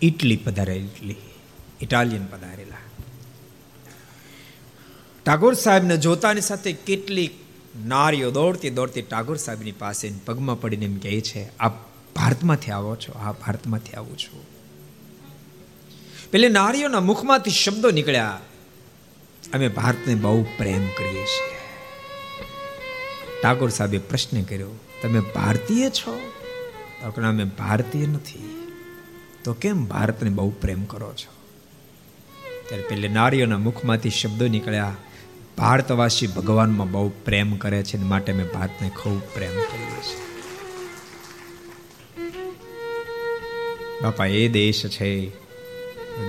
Speaker 2: ઇટલી પધારેલા ઇટલી ઇટાલિયન પધારેલા. ટાગોર સાહેબને જોતાની સાથે કેટલીક નારીઓ દોડતી દોડતી ટાગોર સાહેબની પાસે પગમાં પડીને એમ કહે છે, આપ ભારતમાંથી આવો છો, આ ભારતમાંથી આવું છું. પેલી નારીઓના મુખમાંથી શબ્દો નીકળ્યા, અમે ભારતને બહુ પ્રેમ કરીએ છીએ. ટાગોર સાહેબે પ્રશ્ન કર્યો, તમે ભારતીય છો? તો અમે ભારતીય નથી. તો કેમ ભારતને બહુ પ્રેમ કરો છો? ત્યારે પેલે નારીઓના મુખમાંથી શબ્દો નીકળ્યા, ભારતવાસી ભગવાનમાં બહુ પ્રેમ કરે છે માટે અમે ભારતને ખૂબ પ્રેમ કર્યો છે. બાપા, એ દેશ છે.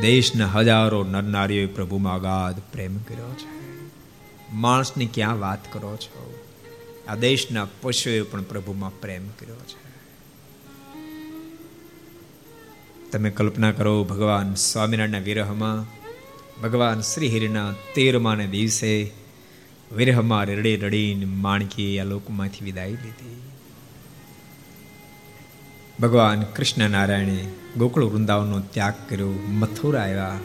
Speaker 2: દેશના હજારો નરનારીઓએ પ્રભુમાં અગાધ પ્રેમ કર્યો છે. માણસની ક્યાં વાત કરો છો? આ દેશના પશુએ પણ પ્રભુમાં પ્રેમ કર્યો છે. તમે કલ્પના કરો ભગવાન સ્વામિનારાયણના વિરહમાં, ભગવાન શ્રી હરિના તેરમાને દિવસે વિરહમાં રડી રડીને માણકી આ લોકમાંથી વિદાય લીધી. ભગવાન કૃષ્ણ નારાયણે ગોકુળ વૃંદાવનનો ત્યાગ કર્યો, મથુરા આવ્યા.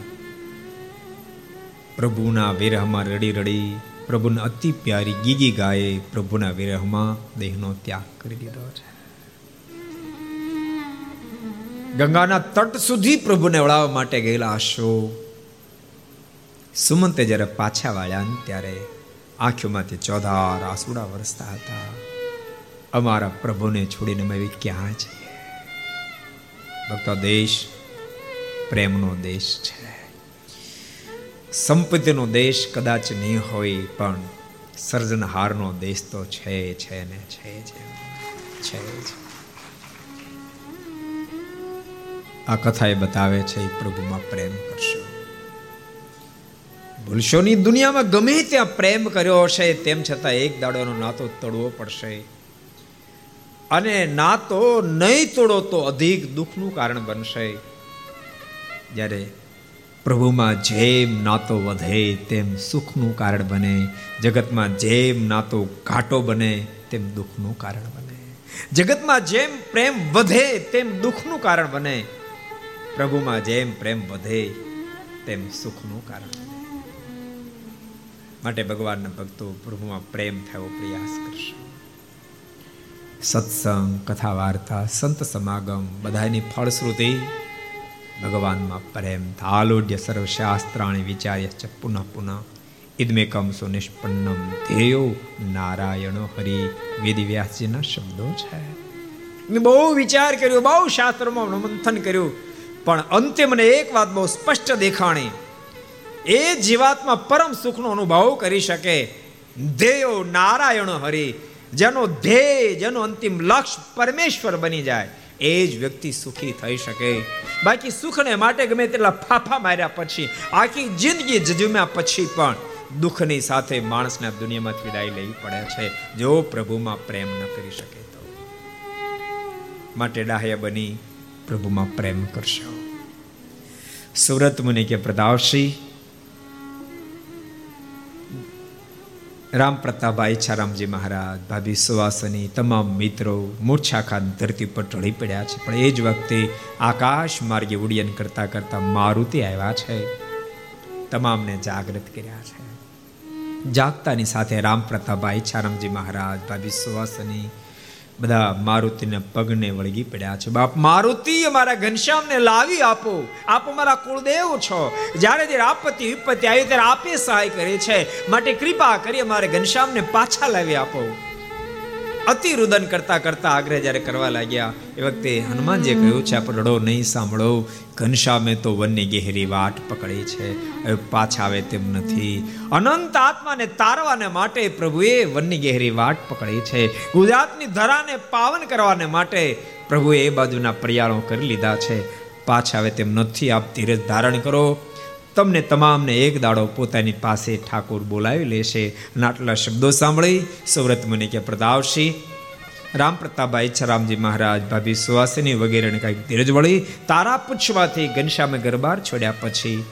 Speaker 2: પ્રભુના વિરહમાં રડી રડી પ્રભુને અતિ પ્યારી ગીગી ગાયે પ્રભુના વિરહમાં દેહનો ત્યાગ કરી દીધો છે. ગંગાના તટ સુધી પ્રભુને વળાવવા માટે ગયેલા હશો. સુમંતે જ્યારે પાછા વાળ્યા ત્યારે આંખોમાંથી ચોધાર આસુડા વરસતા હતા. અમારા પ્રભુને છોડીને અમે ક્યાં છે ભક્તો, દેશ પ્રેમનો દેશ છે. સંપત્તિનો દેશ કદાચ નહીં હોય, પણ સર્જનહારનો દેશ તો છે છે ને છે છે છે. આ કથા એ બતાવે છે પ્રભુમાં પ્રેમ કરશો. ભૂલશોની દુનિયામાં ગમે ત્યાં પ્રેમ કર્યો હશે, તેમ છતાં એક દાડોનો નાતો તોડવો પડશે. અને નાતો નહીં તોડો તો અધિક દુઃખનું કારણ બનશે. જ્યારે પ્રભુમાં જેમ નાતો વધે, તેમ સુખનું કારણ બને. જગતમાં જેમ નાતો ઘાટો બને, તેમ દુઃખનું કારણ બને. જગતમાં જેમ પ્રેમ વધે, તેમ દુઃખનું કારણ બને. પ્રભુમાં જેમ પ્રેમ વધે તેમ સુખનું કારણ માટે ભગવાનના ભક્તો પ્રભુમાં પ્રેમ થયો પ્રયાસ કરશે. સત્સંગ કથા વાર્તા સંત સમાગમ બધાની ફળશ્રુતિ ભગવાનમાં પ્રેમ થાલોડ્ય સર્વશાસ્ત્રાણી વિચાર્ય ચ પુનઃ પુનઃ. ઇદમેકમ સુનિષ્પન્નમ ધ્યેયો નારાયણો હરિ. વેદી વ્યાસજીના શબ્દો છે. મેં બહુ વિચાર કર્યો, બહુ શાસ્ત્રમાં મંથન કર્યું. પણ અંતે મને એક વાત બહુ સ્પષ્ટ દેખાણી. એ જીવાત્મા પરમ સુખનો અનુભવ કરી શકે. ધ્યેયો નારાયણ હરિ, જેનો ધ્યેય, જેનો અંતિમ લક્ષ્ય પરમેશ્વર બની જાય, એ જ વ્યક્તિ સુખી થઈ શકે. બાકી સુખને માટે ગમે તેટલા ફાફા માર્યા પછી, આખી જિંદગી જજુમ્યા પછી પણ દુઃખની સાથે માણસને દુનિયામાંથી વિદાય લેવી પડે છે. જો પ્રભુમાં પ્રેમ ન કરી શકે તો. માટે ડાહ્ય બની પ્રભુમાં પ્રેમ કરશો સુરત મુનિ કે પ્રતાપસિંહ રામ પ્રતાપભાઈ છારામજી મહારાજ ભાભી સુવાસની તમામ મિત્રો મૂર્છા ખાન ધરતી પર ઢળી પડ્યા છે પણ એ જ વખતે આકાશ માર્ગે ઉડ્ડયન કરતા કરતા મારુતિ આવ્યા છે. તમામને જાગૃત કર્યા છે. જાગતાની સાથે રામ પ્રતાપભાઈ છારામજી મહારાજ ભાભી સુવાસની બધા મારુતિના પગને વળગી પડ્યા છે. બાપ, મારુતિ અમારા ઘનશ્યામને લાવી આપો. આપ અમારા કુળદેવ છો. જ્યારે જ્યારે આપત્તિ વિપત્તિ આવી ત્યારે આપે સહાય કરે છે. માટે કૃપા કરી અમારે ઘનશ્યામને પાછા લાવી આપો. અતિ રુદન કરતા કરતા આગ્રહ જ્યારે કરવા લાગ્યા. એ વખતે હનુમાનજીએ કહ્યું છે આપણે રડો નહીં, સાંભળો. ઘનશ્યામે તો વનની ગહેરી વાટ પકડી છે. હવે પાછા આવે તેમ નથી. અનંત આત્માને તારવાને માટે પ્રભુએ વનની ગહેરી વાટ પકડી છે. ગુજરાતની ધરાને પાવન કરવાને માટે પ્રભુએ એ બાજુના પ્રયાણો કરી લીધા છે. પાછા આવે તેમ નથી. આપ ધીરજ ધારણ કરો. તમને તમામને એક દાડો પોતાની પાસે ઠાકોર બોલાવી લેશે. અને આટલા શબ્દો સાંભળી સુવ્રત મુનિ કે પ્રતાપસિંહ રામ પ્રતાપભાઈ છરામજી મહારાજ, ભાભી સુવાસિની વગેરેને કાંઈક ધીરજ વળી તારા પૂછવાથી ઘનશ્યામે ગરબાર છોડ્યા પછી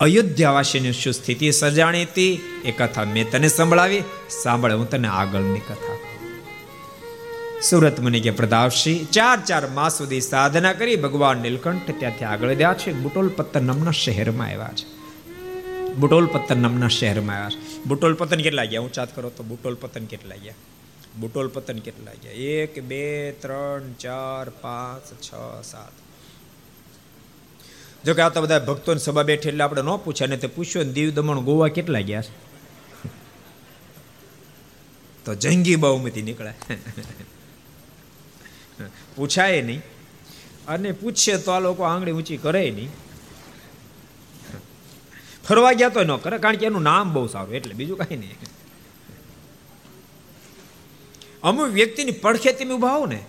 Speaker 2: અયોધ્યાવાસીની શું સ્થિતિ સર્જાણી હતી એ કથા મેં તને સંભળાવી. સાંભળે, હું તને આગળની કથા સુરત મુનિ કે પ્રતાપસિંહ, ચાર ચાર માસ સુધી સાધના કરી ભગવાન નીલકંઠ ત્યાંથી આગળ ગયા છે. બુટોલ પત્તર નામના શહેરમાં આવ્યા છે. બુટોલ પત્તન નામના શહેરમાં આવ્યા છે. બુટોલ પતન કેટલા ગયા? હું ચાત કરો તો બુટોલ પતન કેટલા ગયા? બુટોલ પતન કેટલા ગયા? એક, બે, ત્રણ, ચાર, પાંચ, છ, સાત. જો કે આ તો બધા ભક્તોની સભા બેઠી એટલે આપણે ન પૂછ્યા ને તે પૂછ્યો ને દીવ દમણ, ગોવા કેટલા ગયા છે? તો જંગી બહુમતી નીકળે. પૂછાય નહીં. અને પૂછશે તો આ લોકો આંગળી ઊંચી કરે નહીં. ફરવા ગયા તો ન કરે, કારણ કે એનું નામ બહુ સારું, એટલે બીજું કાંઈ નહીં. અમુક વ્યક્તિની પડખે તમે ઊભા હો ને,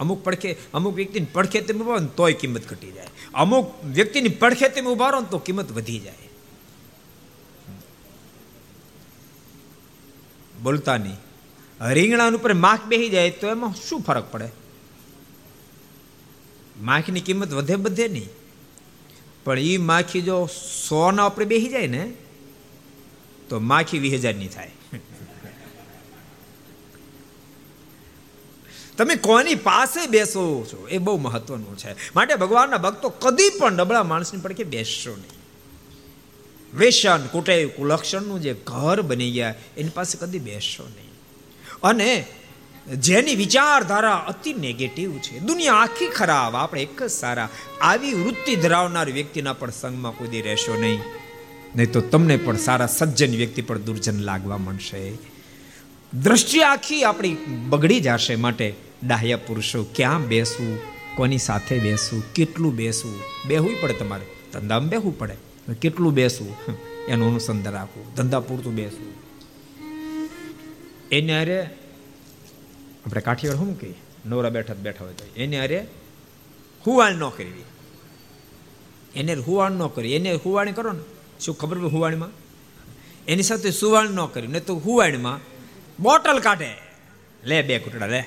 Speaker 2: અમુક પડખે અમુક વ્યક્તિની પડખે તમે ઊભા ને, તોય કિંમત ઘટી જાય. અમુક વ્યક્તિની પડખે તમે ઊભા રહો ને, તો કિંમત વધી જાય. બોલતા નહીં. રીંગણા ઉપર માખ બેસી જાય તો એમાં શું ફરક પડે? માખની કિંમત વધે બધે નહીં. પણ એ માખી જો સોના ઉપર બેસી જાય ને, તો માખી વીસ હજારની થાય. તમે કોની પાસે બેસો છો? એ બહુ મહત્વનું છે. માટે ભગવાનના ભક્તો કદી પણ નબળા માણસની પડખે બેસશો નહીં. વેસન કુટેવ, કુલક્ષણનું જે ઘર બની ગયા, એની પાસે કદી બેસશો નહીં. અને જેની વિચારધારા અતિ નેગેટિવ છે. દુનિયા આખી ખરાબ, આપણે એક જ સારા. આવી વૃત્તિ ધરાવનાર વ્યક્તિના પણ સંગમાં કૂદી રહેશો નહીં. નહીં તો તમને પણ સારા સજ્જન વ્યક્તિ પણ દુર્જન લાગવા મળશે દ્રષ્ટિ આખી આપણી બગડી જશે માટે ડાહ્યા પુરુષો ક્યાં બેસવું, કોની સાથે બેસવું, કેટલું બેસવું? બેહવું પડે તમારે. ધંધામાં બેહવું પડે. કેટલું બેસવું? એનું અનુસંધાન રાખવું. ધંધા પૂરતું બેસવું. એને અરે આપણે કાઠિયાવાડ શું કહીએ? નવરા બેઠા બેઠા હોય તો. એને અરે હુવાણ ન કરવી. એને હુવાણ ન કરી એને હુવાણી કરો ને. શું ખબર પડે હુવાણીમાં? એની સાથે સુવાણ ન કર્યું ને તો હુવાણીમાં બોટલ કાઢે. લે બે ઘૂંટડા, લે.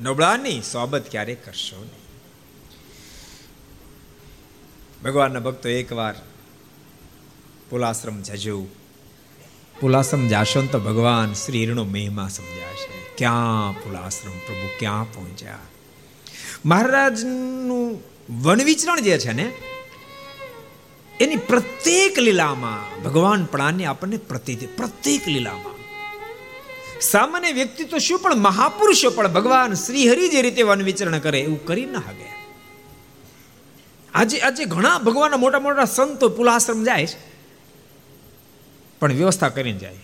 Speaker 2: નબળાની સોબત ક્યારે કરશો નહીં? ભગવાનના ભક્તો એકવાર પુલાશ્રમ જજો. પુલાશ્રમ જાશો તો ભગવાન શ્રીનો મહિમા સમજાશે. ક્યાં પુલાશ્રમ પ્રભુ, ક્યાં પહોંચ્યા? મહારાજનું વન વિચરણ જે છે ને, એની પ્રત્યેક લીલામાં ભગવાન પણાની આપણને પ્રતિ પ્રત્યેક લીલામાં સામાન્ય વ્યક્તિ તો શું પણ મહાપુરુષો પણ ભગવાન શ્રી હરિ જે રીતે વન વિચરણ કરે એવું કરી ના હગે આજે આજે ઘણા ભગવાનના મોટા મોટા સંતો પુલાશ્રમ જાય છે. પણ વ્યવસ્થા કરીને જાય.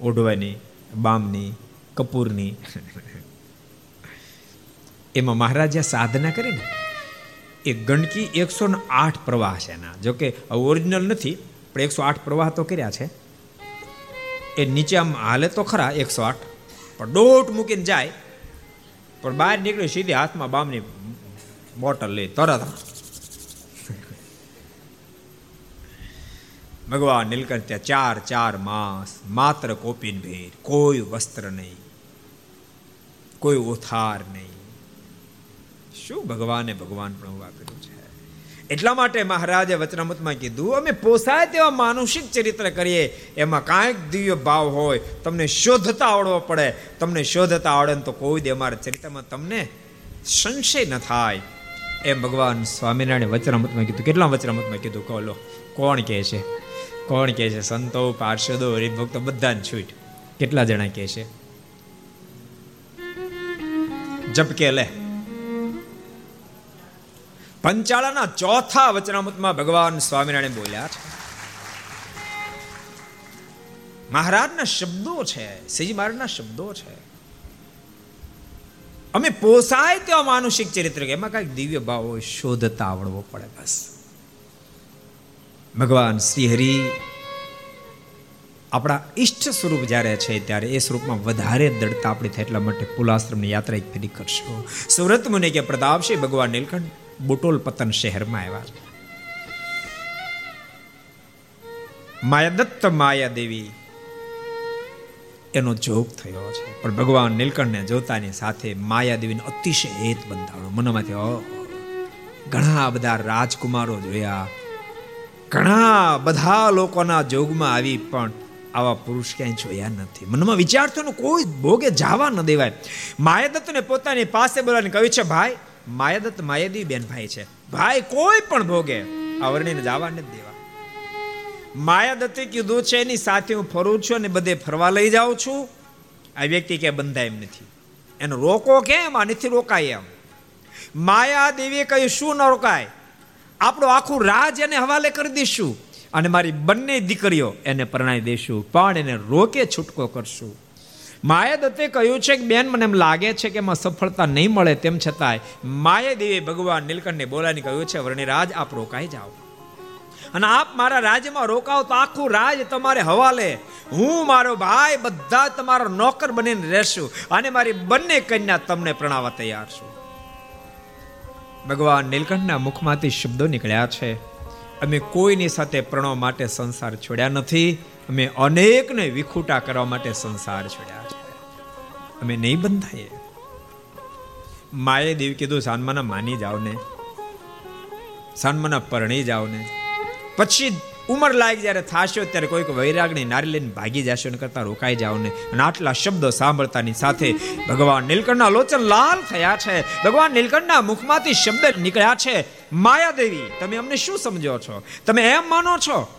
Speaker 2: ઓઢવાની, બામની, કપૂરની. એમાં મહારાજે સાધના કરીને એ ગંડકી એકસો આઠ પ્રવાહ છે એના. જોકે ઓરિજિનલ નથી, પણ એકસો આઠ પ્રવાહ તો કર્યા છે. એ નીચે આમ હાલે તો ખરા એકસો આઠ પણ દોટ મૂકીને જાય, પણ બહાર નીકળી સીધી હાથમાં બામની બોટલ લઈ તરત ભગવાન નીલકંઠ ત્યાં ચાર ચાર માસ માત્ર કોપીન ભેર, કોઈ વસ્ત્ર નહીં, કોઈ ઓથાર નહીં. શું ભગવાને ભગવાન પણ ઊભા કર્યું છે? એટલા માટે મહારાજે વચનામતમાં કીધું, અમે પોસાય તેવા માનુષિક ચરિત્ર કરીએ, એમાં કાંઈક દિવ્ય ભાવ હોય, તમને શોધતા આવડવો પડે. તમને શોધતા આવડે તો કોઈ દે અમારા ચરિત્રમાં તમને સંશય ન થાય. એમ ભગવાન સ્વામિનારાયણ વચનામતમાં કીધું. કેટલા વચનામતમાં કીધું? કહો કોણ કહે છે? કોણ કહે છે? સંતો, પાર્ષદો, હરિભક્તો બધાને છૂટ. કેટલા જણા કહે છે? જપકે લે. પંચાળાના ચોથા વચનામૃતમાં ભગવાન સ્વામિનારાયણ બોલ્યા છે. મહારાજના શબ્દો છે, શ્રીજી મહારાજના શબ્દો છે. અમે પોસાય તેવા માનુષિક ચરિત્ર કે એમાં કંઈક દિવ્ય ભાવ હોય, શોધતા આવડવો પડે બસ. ભગવાન શ્રી હરિ આપણા ઈષ્ટ સ્વરૂપ જ્યારે છે ત્યારે એ સ્વરૂપમાં વધારે દળતા આપણે થાય એટલા માટે પુલાશ્રમની યાત્રા એક ફેરી કરશો. સુરત મુને કે પ્રતાપસિંહ ભગવાન નીલકંઠ બુટોલ પતન શહેરમાં આવ્યા માયાદત્ત માયા દેવી એનો જોગ થયો છે. પણ ભગવાન નીલકંઠને જોતાની સાથે માયાદેવીને અતિશય હેત બંધાણો મનોમાંથી ઘણા બધા રાજકુમારો જોયા. ઘણા બધા લોકોના જોગમાં આવી, પણ આવા પુરુષ ક્યાંય જોયા નથી. મનમાં વિચારતો કોઈ ભોગે જવા ન દેવાય. માયાદત્તને પોતાની પાસે બોલાવીને કહ્યું છે, ભાઈ માયાદત્ત માયાદી બેન ભાઈ છે. ભાઈ કોઈ પણ ભોગે અવર્ણીને જવા નથી દેવા. માયાદત્તે કીધું છે, એની સાથે હું ફરું છું અને બધે ફરવા લઈ જાઉં છું. આ વ્યક્તિ કે બંધાય એમ નથી. એનો રોકો કેમ? આ નથી રોકાય એમ. માયા દેવીએ કહ્યું, શું ન રોકાય? આપણું આખું રાજ એને હવાલે કરી દઈશું અને મારી બંને દીકરીઓ એને પરણાવી દઈશું. પણ એને રોકે છૂટકો કરશું. માયાદત્તે કહ્યું છે કે, બેન, મને એમ લાગે છે કે એમાં સફળતા નહીં મળે તેમ છતાંય માયાદેવીએ ભગવાન નીલકંઠને બોલાની કહ્યું છે વર્ણિરાજ આપ રોકાઈ જાઓ. અને આપ મારા રાજ્યમાં રોકાવ તો આખું રાજ તમારે હવાલે. હું, મારો ભાઈ, બધા તમારો નોકર બનીને રહેશું અને મારી બંને કન્યા તમને પ્રણાવવા તૈયાર છું. ભગવાન નીલકંઠના મુખમાંથી શબ્દો નીકળ્યા છે. અમે કોઈની સાથે પ્રણવ માટે સંસાર છોડ્યા નથી. અમે અનેકને વિખૂટા કરવા માટે સંસાર છોડ્યા છે. અમે નહીં બંધાઈએ. માએ દેવ કીધું, સાનમાના માની જાઓ ને. સાનમાના પરણી જાઓ ને. પછી ઉંમર લાયક જ્યારે થાશો, ત્યારે કોઈક વૈરાગની નારી લઈને ભાગી જશો ને કરતા રોકાઈ જાઓ ને. અને આટલા શબ્દો સાંભળતાની સાથે ભગવાન નીલકંઠના લોચન લાલ થયા છે. ભગવાન નીલકંઠના મુખમાંથી શબ્દ નીકળ્યા છે, માયાદેવી, તમે અમને શું સમજો છો? તમે એમ માનો છો?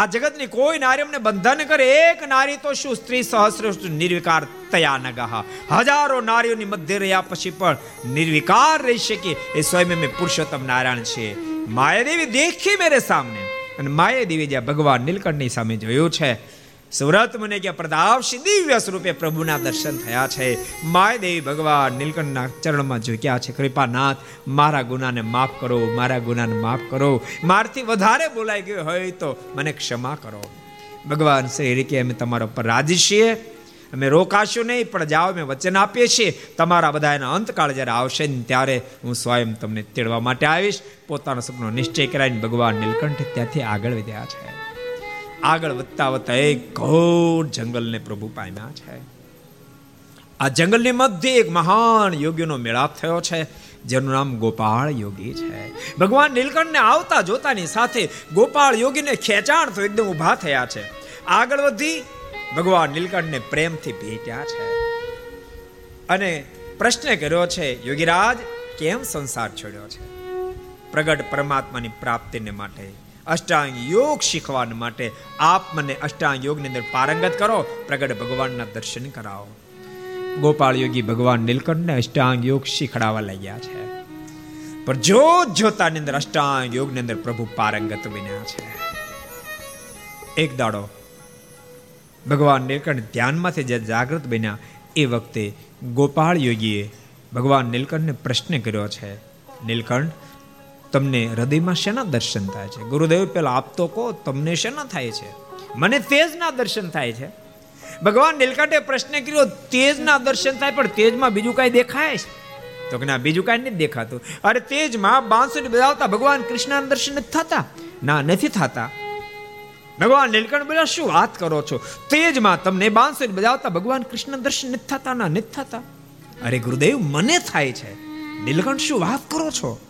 Speaker 2: આ જગતની કોઈ નારી અમને બંધન કરે, એક નારી તો શું? સ્ત્રી સહસ્ર નિર્વિકાર તયા નગાહા. હજારો નારીઓની મધ્ય રહ્યા પછી પણ નિર્વિકાર રહી શકે. એ સ્વયં મેં પુરુષોત્તમ નારાયણ છે. માયાદેવી દેખી મેરે સામને. અને માયાદેવી જ્યાં ભગવાન નીલકંઠની સામે જોયું છે સુરત મને કે પ્રતાપસિંહ દિવ્ય સ્વરૂપે પ્રભુના દર્શન થયા છે. માયાદેવી ભગવાન નીલકંઠના ચરણમાં ઝૂક્યા છે. કૃપાનાથ, મારા ગુનાને માફ કરો, મારા ગુનાને માફ કરો. મારથી વધારે બોલાઈ ગયો હોય તો મને ક્ષમા કરો. ભગવાન શ્રી રીકે અમે તમારા ઉપર રાજી છીએ. અમે રોકાશું નહીં, પણ જાઓ, અમે વચન આપીએ છીએ. તમારા બધા એના અંતકાળ જ્યારે આવશે ને ત્યારે હું સ્વયં તમને તેડવા માટે આવીશ. પોતાનો સપનો નિશ્ચય કરાવીને ભગવાન નીલકંઠ ત્યાંથી આગળ વધ્યા છે. આગળ વધતા વધતા એક ઘોર જંગલને પ્રભુ પામ્યા છે. આ જંગલની મધ્ય એક મહાન યોગીનો મેળાપ થયો છે, જેનું નામ ગોપાળ યોગી છે. ભગવાન નીલકંઠને આવતા જોતાની સાથે ગોપાળ યોગીને ખેંચાણ તો એકદમ ઊભા થયા છે. આગળ વધી ભગવાન નીલકંઠને પ્રેમથી ભેટ્યા છે. અને પ્રશ્ન કર્યો છે, યોગીરાજ, કેમ સંસાર છોડ્યો છે? પ્રગટ પરમાત્માની પ્રાપ્તિને માટે અષ્ટાંગ યોગ શીખવા માટે આપ મને અષ્ટાંગ યોગની અંદર પારંગત કરો, પ્રગટ ભગવાનના દર્શન કરાવો. ગોપાળ યોગી ભગવાન નીલકંઠને અષ્ટાંગ યોગ શીખડાવવા લાગ્યા છે. પણ જોત જોતાની અંદર અષ્ટાંગ યોગની અંદર પ્રભુ પારંગત બન્યા છે. એક દાડો ભગવાન નીલકંઠ ધ્યાનમાંથી જે જાગૃત બન્યા, એ વખતે ગોપાળ યોગીએ ભગવાન નીલકંઠને પ્રશ્ન કર્યો છે. નીલકંઠ તમને હૃદયમાં શેના દર્શન થાય છે? ગુરુદેવ પેલા આપતો કહો, તમને શેના થાય છે? મને તેજના દર્શન થાય છે. ભગવાન નીલકંઠે પ્રશ્ન કર્યો, તેજના દર્શન થાય, પણ તેજમાં બીજું કાંઈ દેખાય છે? તો કે ના, બીજું કાંઈ નથી દેખાતું. અરે તેજમાં બાંસુરી બજાવતા ભગવાન કૃષ્ણના દર્શન થતા? ના, નથી થતા. ભગવાન નીલકંઠ બોલ્યા, શું વાત કરો છો? તેજમાં તમને બાંસુરી બજાવતા ભગવાન કૃષ્ણ દર્શન નથી થતા? ના, નથી થતા. અરે ગુરુદેવ, મને થાય છે. નીલકંઠ, શું વાત કરો છો?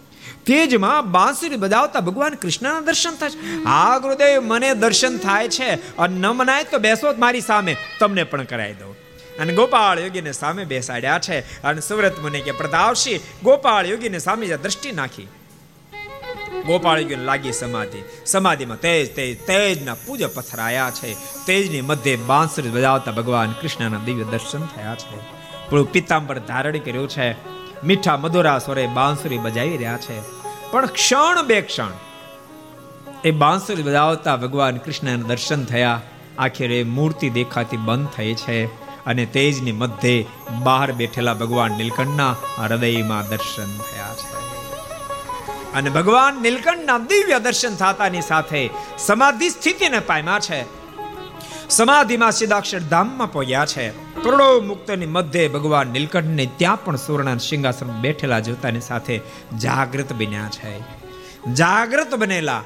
Speaker 2: તેજમાં બાંસુરી બજાવતા ભગવાન કૃષ્ણના દર્શન થાય આ ગુરુદેવ, મને દર્શન થાય છે. અને ન મનાય તો બેસો મારી સામે. તમને પણ કરાવી દઉં. અને ગોપાળ યોગીને સામે બેસાડ્યા છે. અને સુવ્રત મુનિ કે પ્રતાપશી, ગોપાળ યોગીને સામે દ્રષ્ટિ નાખી. ગોપાળ યોગીને લાગી સમાધિ. સમાધિમાં તેજ તેજ, તેજના પૂજ પથરાયા છે. તેજની મધ્ય બાંસુરી બજાવતા ભગવાન કૃષ્ણના દિવ્ય દર્શન થયા છે. પૂરું પિતાંબર ધારણ કર્યું છે. મીઠા મધુરા સ્વરે બાંસુરી બજાવી રહ્યા છે. પણ ક્ષણ બે ક્ષણ. એ બાંસુરી બજાવતા ભગવાન કૃષ્ણના દર્શન થયા. આખરે મૂર્તિ દેખાતી બંધ થઈ છે અને તેજની મધ્યે બહાર બેઠેલા ભગવાન નીલકંઠના હૃદયમાં દર્શન થયા છે. અને ભગવાન નીલકંઠના દિવ્ય દર્શન થતાની સાથે સમાધિ સ્થિતિને પામ્યા છે. સમાધિમાં સિદ્ધાક્ષર ધામમાં પહોંચ્યા છે. કરોડો મુક્તની મધ્યે ભગવાન નીલકંઠને ત્યાં પણ સુવર્ણ સિંહાસન બેઠેલા જોતાની સાથે જાગૃત બન્યા છે. જાગૃત બનેલા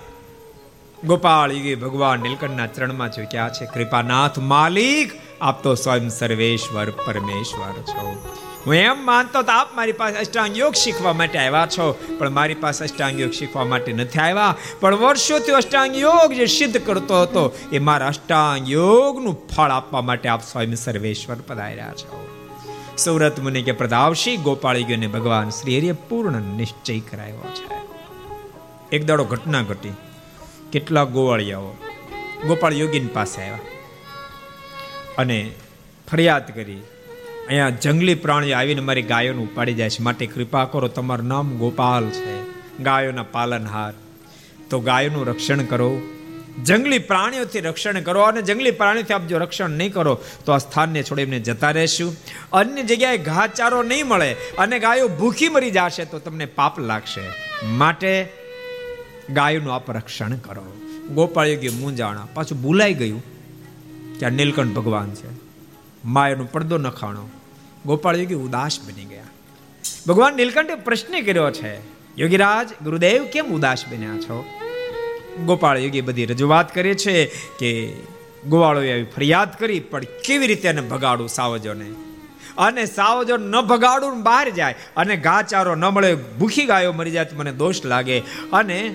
Speaker 2: ગોપાળ યુગે ભગવાન નીલકંઠના ચરણમાં ઝૂક્યા છે. કૃપાનાથ માલિક, આપ તો સ્વયં સર્વેશ્વર, પરમેશ્વર છો. હું એમ માનતો તો આપ મારી પાસે અષ્ટાંગ યોગ શીખવા માટે આવ્યા છો. પણ મારી પાસે અષ્ટાંગ યોગ શીખવા માટે નથી આવ્યા. પણ વર્ષોથી અષ્ટાંગ યોગ જે સિદ્ધ કરતો હતો, એ મારા અષ્ટાંગ યોગનું ફળ આપવા માટે આપ સ્વયં સર્વેશ્વર પધાર્યા છો. સુરત મુનિ કે પ્રદાવશી ગોપાળી ગયો ભગવાન શ્રી હરિએ પૂર્ણ નિશ્ચય કરાયો છે. એક દાડો ઘટના ઘટી. કેટલા ગોવાળિયાઓ ગોપાળ યોગીની પાસે આવ્યા અને ફરિયાદ કરી અહીંયા જંગલી પ્રાણીઓ આવીને મારી ગાયોને ઉપાડી જાય છે. માટે કૃપા કરો, તમારું નામ ગોપાલ છે. ગાયોના પાલનહાર. તો ગાયોનું રક્ષણ કરો. જંગલી પ્રાણીઓથી રક્ષણ કરો અને જંગલી પ્રાણીઓથી આપ જો રક્ષણ નહીં કરો, તો આ સ્થાનને છોડી એમને જતા રહેશું. અન્ય જગ્યાએ ઘાચારો નહીં મળે અને ગાયો ભૂખી મરી જશે તો તમને પાપ લાગશે. માટે ગાયોનું આપ રક્ષણ કરો. ગોપાળ યોગી મૂંજાણા પાછું ભૂલાઈ ગયું. કે આ નીલકંઠ ભગવાન છે. માયાનો પડદો નખાણો. ગોપાળ યોગી ઉદાસ બની ગયા. ભગવાન નીલકંઠે પ્રશ્ન કર્યો છે, યોગીરાજ, ગુરુદેવ કેમ ઉદાસ બન્યા છો? ગોપાળ યોગી બધી રજૂઆત કરે છે કે ગોવાળોએ આવી ફરિયાદ કરી, પણ કેવી રીતે એને ભગાડું સાવજોને? અને સાવજો ન ભગાડું બહાર જાય અને ઘાચારો ન મળે, ભૂખી ગાયો મરી જાય મને દોષ લાગે. અને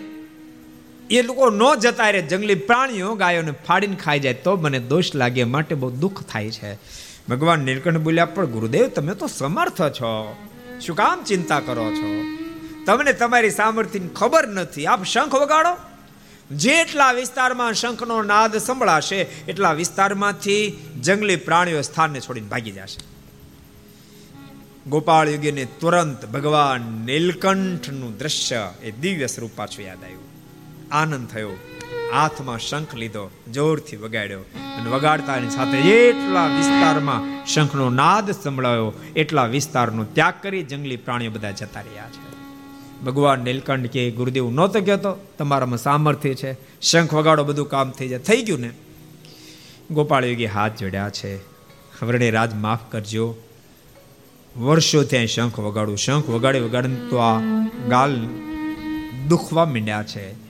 Speaker 2: એ લોકો ન જતા રહે. જંગલી પ્રાણીઓ ગાયોને ફાડીને ખાઈ જાય. તો મને દોષ લાગે, માટે બહુ દુઃખ થાય છે. ભગવાન નીલકંઠ બોલ્યા, પણ ગુરુદેવ, તમે તો સમર્થ છો. શું કામ ચિંતા કરો છો? તમને તમારી સામર્થ્યની ખબર નથી. આપ શંખ વગાડો. જેટલા વિસ્તારમાં શંખનો નાદ સંભળાશે, એટલા વિસ્તારમાંથી જંગલી પ્રાણીઓ સ્થાનને છોડીને ભાગી જશે. ગોપાળ યુગીને તુરંત ભગવાન નીલકંઠનું દ્રશ્ય એ દિવ્ય સ્વરૂપ પાછું યાદ આવ્યું. આનંદ થયો. હાથમાં શંખ લીધો, જોરથી વગાડ્યો અને વગાડતાની સાથે એટલા વિસ્તારમાં શંખનો નાદ સંભળાયો, એટલા વિસ્તારનો ત્યાગ કરી જંગલી પ્રાણીઓ બધા જતા રહ્યા છે. ભગવાન નીલકંઠ કે ગુરુદેવ નહોતો કહેતો, તમારામાં સામર્થ્ય છે, શંખ વગાડો બધું કામ થઈ જાય, થઈ ગયું ને? ગોપાળ યોગી હાથ જોડ્યા છે, હવરડે રાજ માફ કરજો. વર્ષો ત્યાં શંખ વગાડું, શંખ વગાડી વગાડી તો આ ગાલ દુખવા માંડ્યા છે.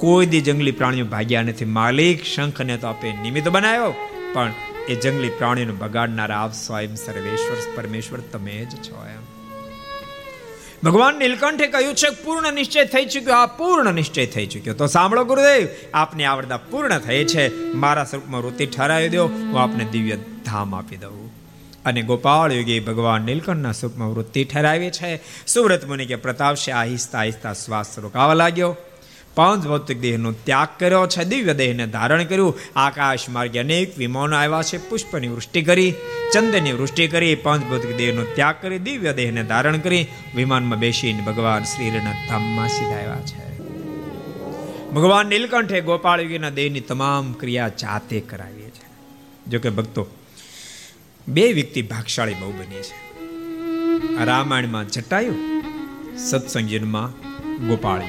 Speaker 2: કોઈ દી જંગલી પ્રાણીઓ ભાગ્યા નથી. માલિક શંખને તો આપે નિમિત્ત બનાવ્યો, પણ એ જંગલી પ્રાણીઓને બગાડનારા આપ સ્વયં સર્વેશ્વર, પરમેશ્વર, તમે જ છો એમ. ભગવાન નીલકંઠે કહ્યું છે, પૂર્ણ નિશ્ચય થઈ ચુક્યો. આ પૂર્ણ નિશ્ચય થઈ ચુક્યો. તો સાંભળો ગુરુદેવ, આપની આવડતા પૂર્ણ થઈ છે. મારા સ્વરૂપમાં વૃત્તિ ઠરાવી દો, હું આપને દિવ્ય ધામ આપી દઉં. અને ગોપાળ યોગી ભગવાન નીલકંઠના સ્વરૂપમાં વૃત્તિ ઠરાવી છે. સુવ્રત મુનિ કે પ્રતાપશે આહિસ્તા આહિસ્તા શ્વાસ રોકાવા લાગ્યો. પાંચ ભૌતિક દેહનો ત્યાગ કર્યો છે, દિવ્ય દેહને ધારણ કર્યું. આકાશ માર્ગે અનેક વિમાનો આવ્યા છે, પુષ્પની વૃષ્ટિ કરી ચંદનની વૃષ્ટિ કરી, પાંચ ભૌતિક દેહનો ત્યાગ કરી, દિવ્ય દેહને ધારણ કરી, વિમાનમાં બેસીને ભગવાન શ્રીના ધામમાં સીધા આવ્યા છે. ભગવાન નીલકંઠે ગોપાળવીના દેહની તમામ ક્રિયા જાતે કરાવી છે. જોકે ભક્તો, બે વ્યક્તિ ભાગશાળી બહુ બની છે. રામાયણમાં જટાયું સત્સંગીનમાં ગોપાળ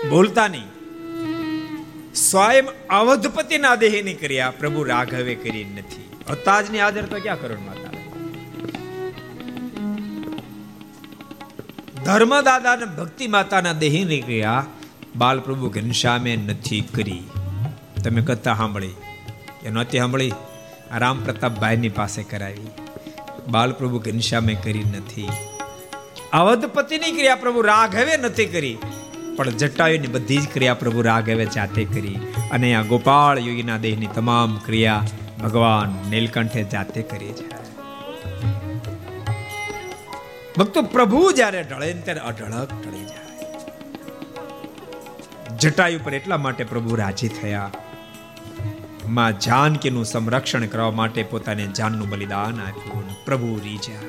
Speaker 2: યોગી બોલતા નહીં સ્વયં અવધપતિના દેહની ક્રિયા પ્રભુ રાઘવે કરી નથી અતાજની આદર તો ક્યાં કરણ માતા ધર્મદાદા અને ભક્તિ માતાના દેહની ક્રિયા બાલપ્રભુ ઘનશ્યામે નથી કરી તમે કથા સાંભળી કે નહોતી સાંભળી રામ પ્રતાપભાઈની પાસે કરાવી બાલપ્રભુ ઘનશ્યામે કરી નથી અવધપતિની ક્રિયા પ્રભુ રાઘવે નથી કરી પણ જટાયુની બધી જ ક્રિયા પ્રભુ રાઘવે જાતે કરી અને આ ગોપાળ યોગીના દેહની તમામ ક્રિયા ભગવાન નીલકંઠે જાતે કરી છે. ભક્તો પ્રભુ જ્યારે ઢળે ત્યારે અઢળક ઢળી જાય. જટાયુ પર એટલા માટે પ્રભુ રાજી થયા. માં જાનકીનું સંરક્ષણ કરવા માટે પોતાને જાનનું બલિદાન આપ્યું પ્રભુ રીજા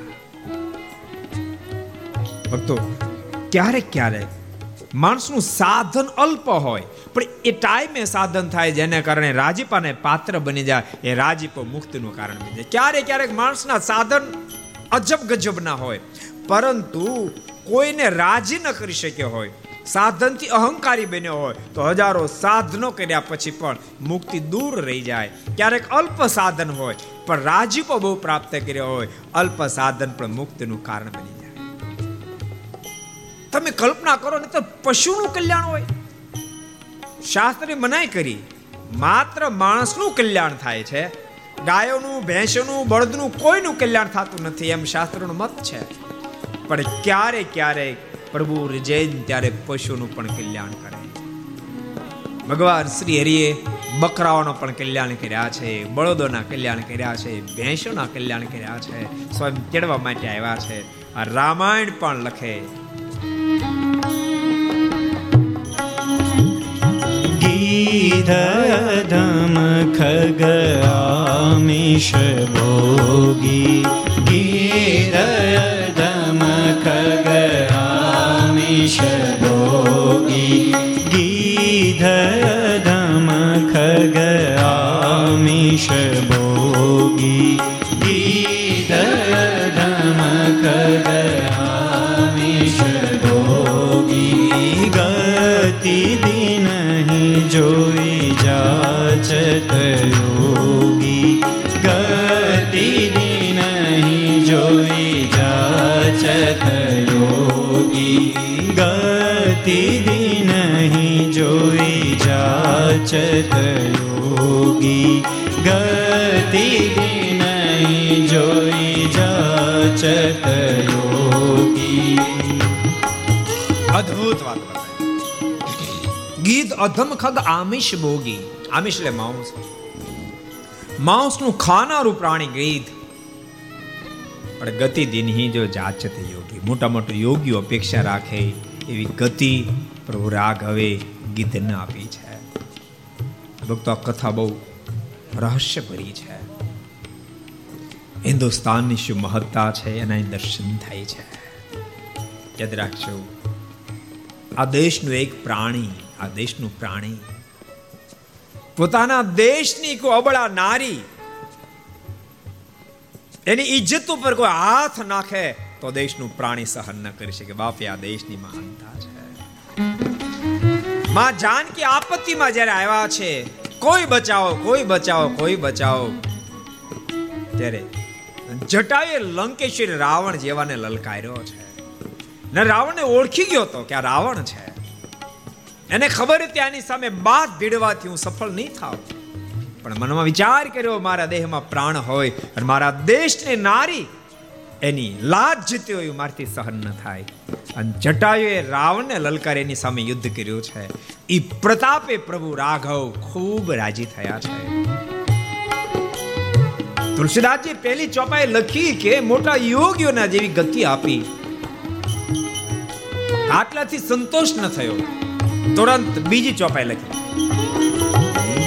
Speaker 2: ભક્તો, ક્યારેક ક્યારેક માણસનું સાધન અલ્પ હોય, પણ એ ટાઈમે સાધન થાય જેને કારણે રાજીપાને પાત્ર બની જાય, એ રાજીપો મુક્તિનું કારણ બની જાય. ક્યારેક ક્યારેક માણસના સાધન અજબ ગજબ ના હોય, પરંતુ કોઈને રાજી ન કરી શક્યો હોય, સાધનથી અહંકારી બન્યો હોય, તો હજારો સાધનો કર્યા પછી પણ મુક્તિ દૂર રહી જાય. ક્યારેક અલ્પ સાધન હોય, પણ રાજીપો બહુ પ્રાપ્ત કર્યો હોય, અલ્પ સાધન પણ મુક્તિનું કારણ બની જાય. તમે કલ્પના કરો ને તો પશુનું કલ્યાણ હોય. શાસ્ત્રે મનાઈ કરી, માત્ર માણસનું કલ્યાણ થાય છે, ગાયોનું, ભેંસનું, બળદનું કોઈનું કલ્યાણ થતું નથી, એમ શાસ્ત્રનો મત છે. પણ ક્યારે ક્યારેક પ્રભુ જૈન ત્યારે પશુનું પણ કલ્યાણ કરે. ભગવાન શ્રી હરિએ બકરાઓનો પણ કલ્યાણ કર્યા છે, બળદોના કલ્યાણ કર્યા છે, ભેંસોના કલ્યાણ કર્યા છે, સ્વયં કેળવા માટે આવ્યા છે. આ રામાયણ પણ લખે
Speaker 1: ગીધમ ખગ આમિષ ભોગી ગીધમ ખગ આમિષ ભોગી ગીધમ ખગ આમિષ જોઈ જાચત યોગી ગતિ નહીં જોઈ જાચત યોગી ગતિ નહીં જોઈ જાચત યોગી ગતિ નહીં જોઈ જાચત યોગી
Speaker 2: અદ્ભુત વાત. ગીત અધમ ખગ આમિષ ભોગી. આમિષ એટલે માંસ માંસનું ખાનારું પ્રાણી ગીધ પણ ગતિ દિનહી જો જાચત યોગી. મોટા મોટા યોગીઓ અપેક્ષા રાખે એવી ગતિ પ્રભુ રાઘવે ગીધને આપી છે. ભક્તો, આ કથા બહુ રહસ્યભરી છે. હિન્દુસ્તાનની શું મહત્તા છે એના દર્શન થાય છે. યાદ રાખજો. આ દેશનું એક પ્રાણી આ દેશનું પ્રાણી. પોતાના દેશની કોઈ અબળા નારી એની ઇજ્જત ઉપર કોઈ હાથ નાખે તો દેશનું પ્રાણી સહન ન કરી શકે. બાપે, આ દેશની મહાનતા છે. માં જાનકી આપત્તિમાં જ્યારે આવ્યા છે, કોઈ બચાવો કોઈ બચાવો કોઈ બચાવો. ત્યારે જટાએ લંકેશ્વર રાવણ જેવાને લલકાર્યો છે. ને રાવણને ઓળખી ગયો તો કે આ રાવણ છે. એને ખબર હતી આની સામે બાદ ભીડવાથી હું સફળ નહીં થાવ પણ મનમાં વિચાર કર્યો, મારા દેહમાં પ્રાણ હોય અને મારા દેશને નારી એની લાજ જીતી હોય મારથી સહન ન થાય. અને જટાયુએ રાવણને લલકાર એની સામે યુદ્ધ કર્યું છે. એ પ્રતાપે પ્રભુ રાઘવ ખૂબ રાજી થયા છે. તુલસીદાસજી પહેલી ચોપાઈ લખી કે મોટા યોગીઓના જેવી ગતિ આપી. આટલાથી સંતોષ ન થયો. તુરંત બીજી ચોપાઈ લખી.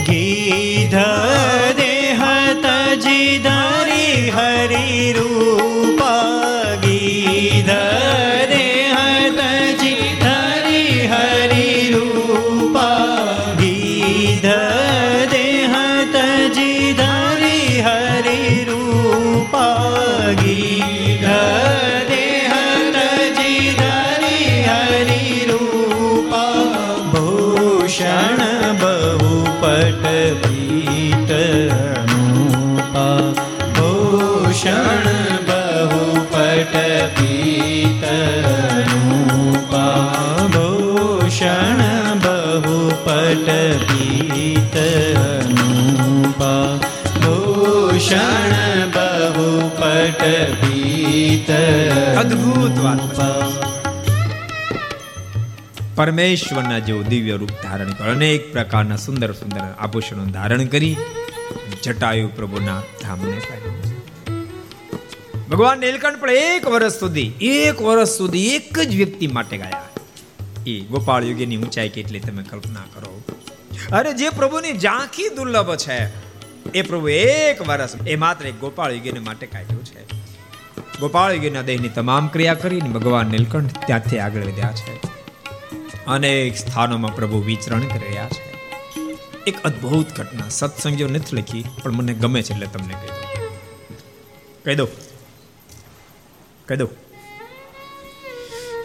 Speaker 1: ગીધ દેહ તજી ધરી હરી રૂપા ગીધ દેહ પટ અનુપા ભૂષણ બહુ પટ
Speaker 2: અદ્ભુત વાત પરમેશ્વરના જેવું દિવ્ય રૂપ ધારણ અનેક પ્રકારના સુંદર સુંદર આભૂષણો ધારણ કરી જટાયુ પ્રભુના ધામને ભગવાન નીલકંઠ પણ એક વર્ષ સુધી એક વર્ષ સુધી એક જ વ્યક્તિ માટે ગાયા. એ ગોપાળ યુગીની ઊંચાઈ કેટલી તમે કલ્પના કરો? અરે જે પ્રભુની ઝાંખી દુર્લભ છે, એ પ્રભુ એક વર્ષ એ માત્ર એક ગોપાળ યુગીને માટે કાઢ્યું છે. ગોપાળ ગોપાળગીરના દેહની તમામ ક્રિયા કરીને ભગવાન નીલકંઠ ત્યાંથી આગળ વધ્યા છે. અનેક સ્થાનોમાં પ્રભુ વિચરણ કરી રહ્યા છે. એક અદ્ભુત ઘટના, સત્સંગીઓ નથી લખી, પણ મને ગમે છે એટલે તમને કહી દઉં. કહી દઉં. કહી દઉં.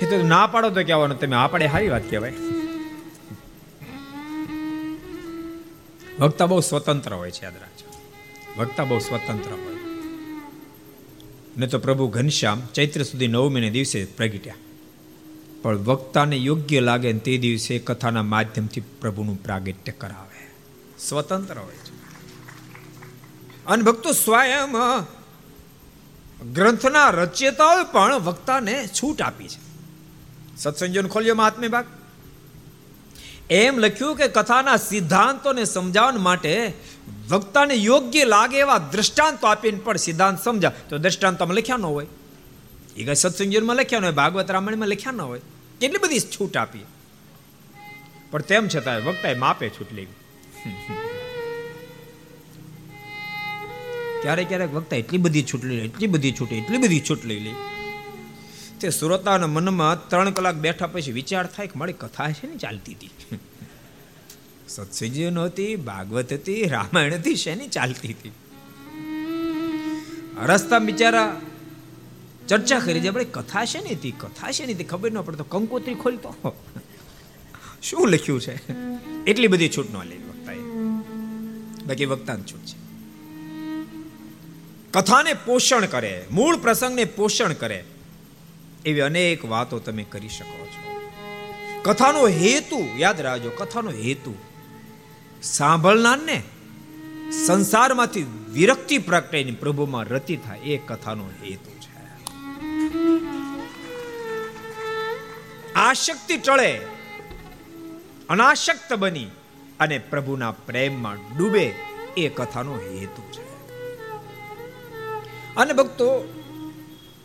Speaker 2: એ તો ના પાડો તો કહેવાનું, તમે આ પાડે સારી વાત કહેવાય. વક્તા બહુ સ્વતંત્ર હોય છે, યાદ રાખજો. વક્તા બહુ સ્વતંત્ર હોય. ને તો પ્રભુ ઘનશ્યામ ચૈત્ર સુધી નવમીને દિવસે પ્રગટ્યા. પણ વક્તાને યોગ્ય લાગે તે દિવસે કથાના માધ્યમથી પ્રભુનું પ્રાગટ્ય કરાવે. સ્વતંત્ર હોય છે. અને ભક્તો સ્વયં ગ્રંથના રચયતાઓ પણ વક્તાને છૂટ આપી છે. સત્સંજન ખોલ્યો મહાત્મ્ય ભાગ એમ લખ્યું કે કથાના સિદ્ધાંતોને સમજાવવા માટે વક્તાને યોગ્ય લાગે એવા દ્રષ્ટાંતો આપીને પણ સિદ્ધાંત સમજા તો દ્રષ્ટાંતમાં લખ્યા ન હોય. એ કઈ સત્સંજનમાં લખ્યા ન હોય, ભાગવત રામાયણમાં લખ્યા ન હોય. કેટલી બધી છૂટ આપી પણ તેમ છતાં વક્તાએ માપે છૂટ લેવી. ક્યારેક ક્યારેક વક્તા એટલી બધી છૂટ લઈ એટલી બધી છૂટ, એટલી બધી છૂટ લઈ લે. તે શ્રોતાના મનમાં ત્રણ કલાક બેઠા પછી વિચાર થાય કે મારી કથા છે ને ચાલતી હતી. સત્સંગીઓ નહોતી, ભાગવત હતી, રામાયણ હતી, શેની ચાલતી હતી? રસ્તા બિચારા ચર્ચા કરી આપણે કથા છે ને હતી કથા છે ને ખબર ન પડતો કંકોત્રી ખોલતો. શું લખ્યું છે? એટલી બધી છૂટ ન લેવી વક્તાએ. બાકી વક્તાની છૂટ છે. કથાને પોષણ કરે, મૂળ પ્રસંગને પોષણ કરે એવી અનેક વાતો તમે કરી શકો છો. કથાનો હેતુ, યાદ રાખજો, કથાનો હેતુ. સાંભળનારને સંસારમાંથી વિરક્તિ પ્રગટાઈને પ્રભુમાં રતિ થાય, એ કથાનો હેતુ છે. આશક્તિ ટળે, અનાશક્ત બની અને પ્રભુના પ્રેમમાં ડૂબે, એ કથાનો હેતુ છે. અને ભક્તો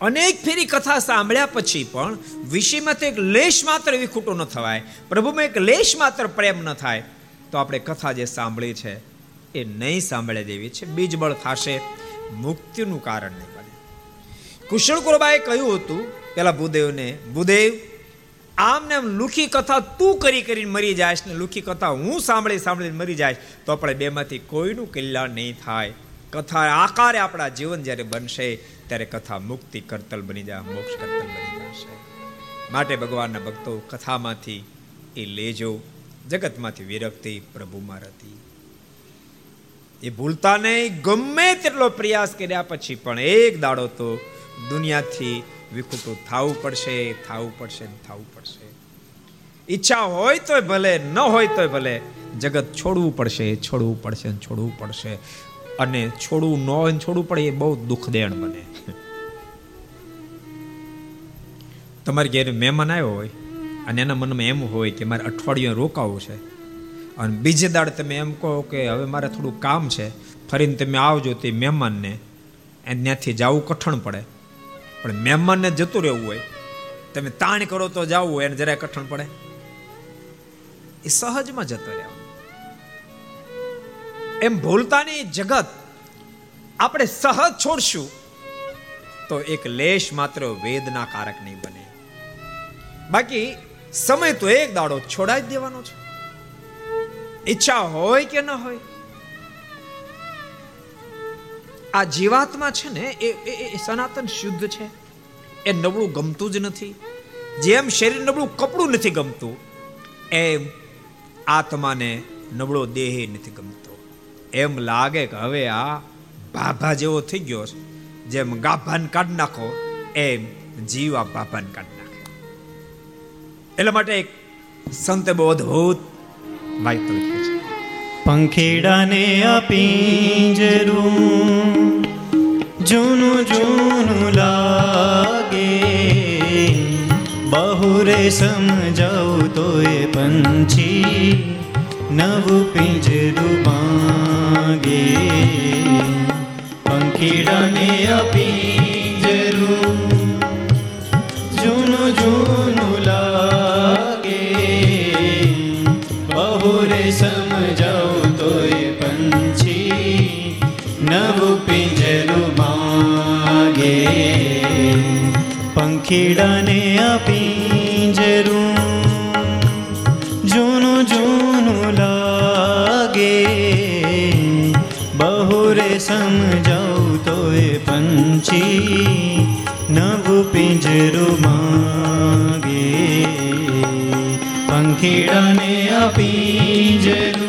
Speaker 2: અનેક ફેરી કથા સાંભળ્યા પછી પણ વિષયમાંથી એક લેશ માત્ર વિખૂટો ન થવાય. પ્રભુમાં એક લેશ માત્ર પ્રેમ ન થાય. તો આપણે કથા જે સાંભળી છે, એ નહીં સાંભળે દેવી છે. બીજબળ થશે, મુક્તિનું કારણ નહીં બને. કુશળ કુરબાએ કહ્યું હતું, પેલા ભૂદેવને, ભૂદેવ, આમને આમ લુખી કથા તું કરી કરીને મરી જાય ને લુખી કથા હું સાંભળી સાંભળીને મરી જાય તો આપણે બેમાંથી કોઈનું કલ્યાણ નહીં થાય. કથા આકારે આપણા જીવન જ્યારે બનશે, ત્યારે કથા મુક્તિ કરતલ બની જાય મોક્ષ કરતલ બની જશે. માટે ભગવાનના ભક્તો કથામાંથી એ લેજો, જગતમાંથી વિરક્તિ પ્રભુમાં રતી. એ ભૂલતા નહીં, ગમે તેટલો પ્રયાસ કર્યા પછી પણ એક દાડો તો દુનિયાથી વિખૂટું થવું પડશે થવું પડશે થવું પડશે. ઈચ્છા હોય તોય ભલે, ન હોય તોય ભલે, જગત છોડવું પડશે છોડવું પડશે છોડવું પડશે. અને છોડવું ન હોય છોડવું પડે એ બહુ દુઃખદેણ બને. તમારે ઘેર મહેમાન આવ્યો હોય અને એના મનમાં એમ હોય કે મારે અઠવાડિયું રોકાવું છે અને બીજે દાડ તમે એમ કહો કે હવે મારે થોડું કામ છે, ફરીને તમે આવજો તે મહેમાનને ત્યાંથી જવું કઠણ પડે. પણ મહેમાનને જતું રહેવું હોય, તમે તાણ કરો તો જવું એને જરાય કઠણ પડે. એ સહજમાં જતો રહેવાનું. એમ ભૂલતાની જગત આપણે સહજ છોડશું તો એક લેશ માત્ર વેદના કારક નહીં બને. બાકી સમય તો એક દાડો છોડાઈ દેવાનો છે. ઈચ્છા હોય કે ન હોય. આ જીવાત્મા છે ને એ સનાતન શુદ્ધ છે. એ નબળું ગમતું જ નથી. જેમ શરીર નબળું, કપડું નથી ગમતું, એમ આત્માને નબળો દેહ નથી ગમતો. એમ લાગે કે હવે આ ભાભા જેવો થઈ ગયો છે. જેમ ગાભાન કાઢ નાખો, એમ જીવ આ ભાભાન કાઢ નાખે. એટલા માટે એક સંતે બહુ અદભુત વાક્ય લખ્યું છે.
Speaker 1: પંખીડાને અપિંજરું જૂનું જૂનું લાગે. બહુ રે તોય પંછી નવું પિંજરું માંગે પંખીડાને અપિંજરું જૂનું જૂનું લાગે બહુ રે સમજાવું તોય પંછી નવું પિંજરું માગે પંખીડાને સમજાવું તો એ પંછી નવું પિંજરું માગે. પંખીડાને આ જરું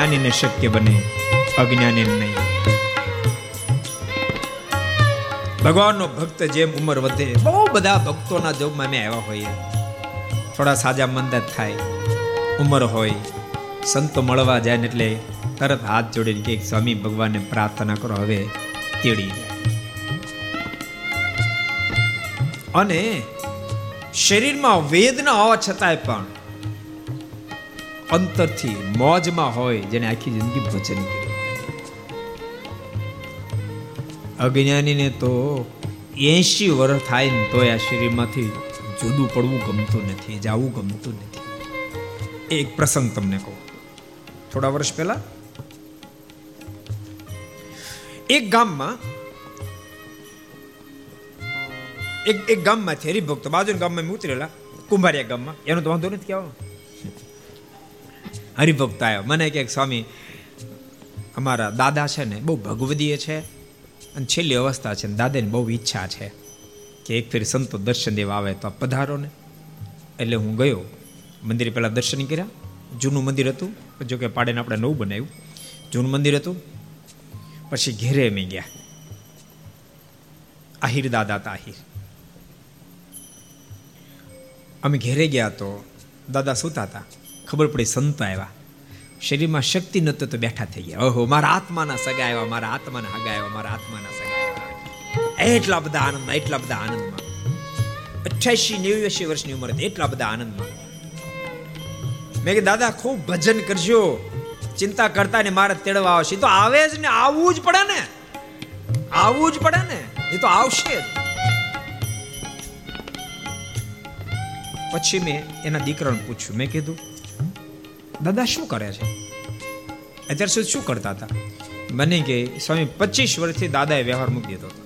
Speaker 2: જ્ઞાનીને શક્ય બને અજ્ઞાનીને નહીં. ભગવાનનો ભક્ત જેમ ઉંમર વધે, બહુ બધા ભક્તોના જોબમાં અમે આવ્યા હોઈએ. થોડા સાજા મંદા થાય. ઉંમર હોય, સંતો મળવા જાય ને એટલે તરત હાથ જોડીને કે સ્વામી ભગવાનને પ્રાર્થના કરો, હવે તેડી જાય અને શરીરમાં વેદના હોવા છતાંય પણ અંતરથી મોજમાં હોય જેને આખી જિંદગી ભજન કર્યું અજ્ઞાનીને તો એસી વર્ષ થાય ને તોય આ શરીરમાંથી જુદું પડવું ગમતું નથી, જાવું ગમતું નથી. એક પ્રસંગ તમને કહું. થોડા વર્ષ પહેલા એક ગામમાં, એક એક ગામમાંથી હરિભક્તો, બાજુના ગામમાં ઉતરેલા, કુંભારિયા ગામમાં. એનો તો વાંધો નથી કહેવાનો હરિભક્ત આવ્યો મને કે, સ્વામી, અમારા દાદા છે ને, બહુ ભગવદીય છે અને છેલ્લી અવસ્થા છે દાદાની બહુ ઈચ્છા છે કે એક ફેર સંતો દર્શન દેવા આવે તો પધારો ને એટલે હું ગયો. મંદિરે પહેલાં દર્શન કર્યા. જૂનું મંદિર હતું, જો કે પાડેને આપણે નવું બનાવ્યું. જૂનું મંદિર હતું. પછી ઘેરે અમે ગયા. આહિર દાદા હતા આહિર. અમે ઘેરે ગયા તો દાદા સૂતા હતા. ખબર પડી, સંત આવ્યા. શરીરમાં શક્તિ નહોતો તો બેઠા થઈ ગયા. ઓહો, મારા આત્માના સગા આવ્યા, મારા આત્માના હગા આવ્યા, મારા આત્માના સગા આવ્યા. એટલા બધા આનંદમાં, એટલા બધા આનંદમાં. અઠ્યાસી, નેવ્યાસી વર્ષની ઉંમર એટલા બધા આનંદમાં. મેં કે દાદા, ખૂબ ભજન કરજો. ચિંતા કરતા ને મારે તેડવા આવશે. તો આવે જ ને, આવવું જ પડે ને. આવવું જ પડે ને. એ તો આવશે જ. પછી મેં એના દીકરાને પૂછ્યું, મેં કીધું દાદા શું કરે છે? અત્યાર સુધી શું કરતા હતા? મને કે, સ્વામી, પચીસ વર્ષથી દાદાએ વ્યવહાર મૂકી દીધો હતો.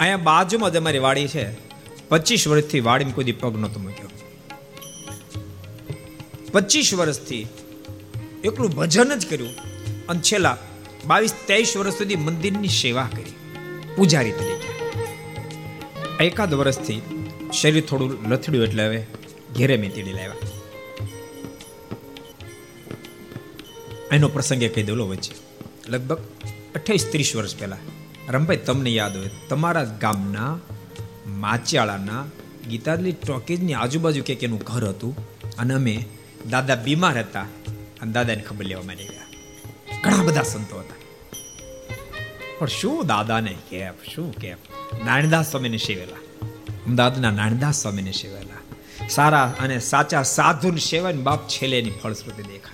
Speaker 2: અહીંયા બાજુમાં જ અમારી વાડી છે. પચીસ વર્ષથી વાડીમાં કોઈ પગ નહોતો મૂક્યો. પચીસ વર્ષથી એકલું ભજન જ કર્યું અને છેલ્લા બાવીસ, ત્રેવીસ વર્ષ સુધી મંદિરની સેવા કરી. પૂજારી તરીકે. એકાદ વર્ષથી શરીર થોડું લથડ્યું એટલે હવે ઘેરે મેં લાવ્યા. એનો પ્રસંગે કહી દેલો વચ્ચે. લગભગ અઠ્યાવીસ ત્રીસ વર્ષ પહેલા. રમભાઈ, તમને યાદ હોય, તમારા ગામના માચિયાળાના ગીતાદલી ટોકીજની આજુબાજુ કે એનું ઘર હતું અને અમે દાદા બીમાર હતા અને દાદાને ખબર લેવા માંડી ગયા. ઘણા બધા સંતો હતા. પણ શું દાદાને કેપ, શું કેપ? નારાયણદાસ સ્વામીને સેવેલા. અમદાવાદના નારાયણદાસ સ્વામીને સેવેલા. સારા અને સાચા સાધુને સેવાની બાપ છેલ્લે એની ફળશ્રુતિ દેખાય.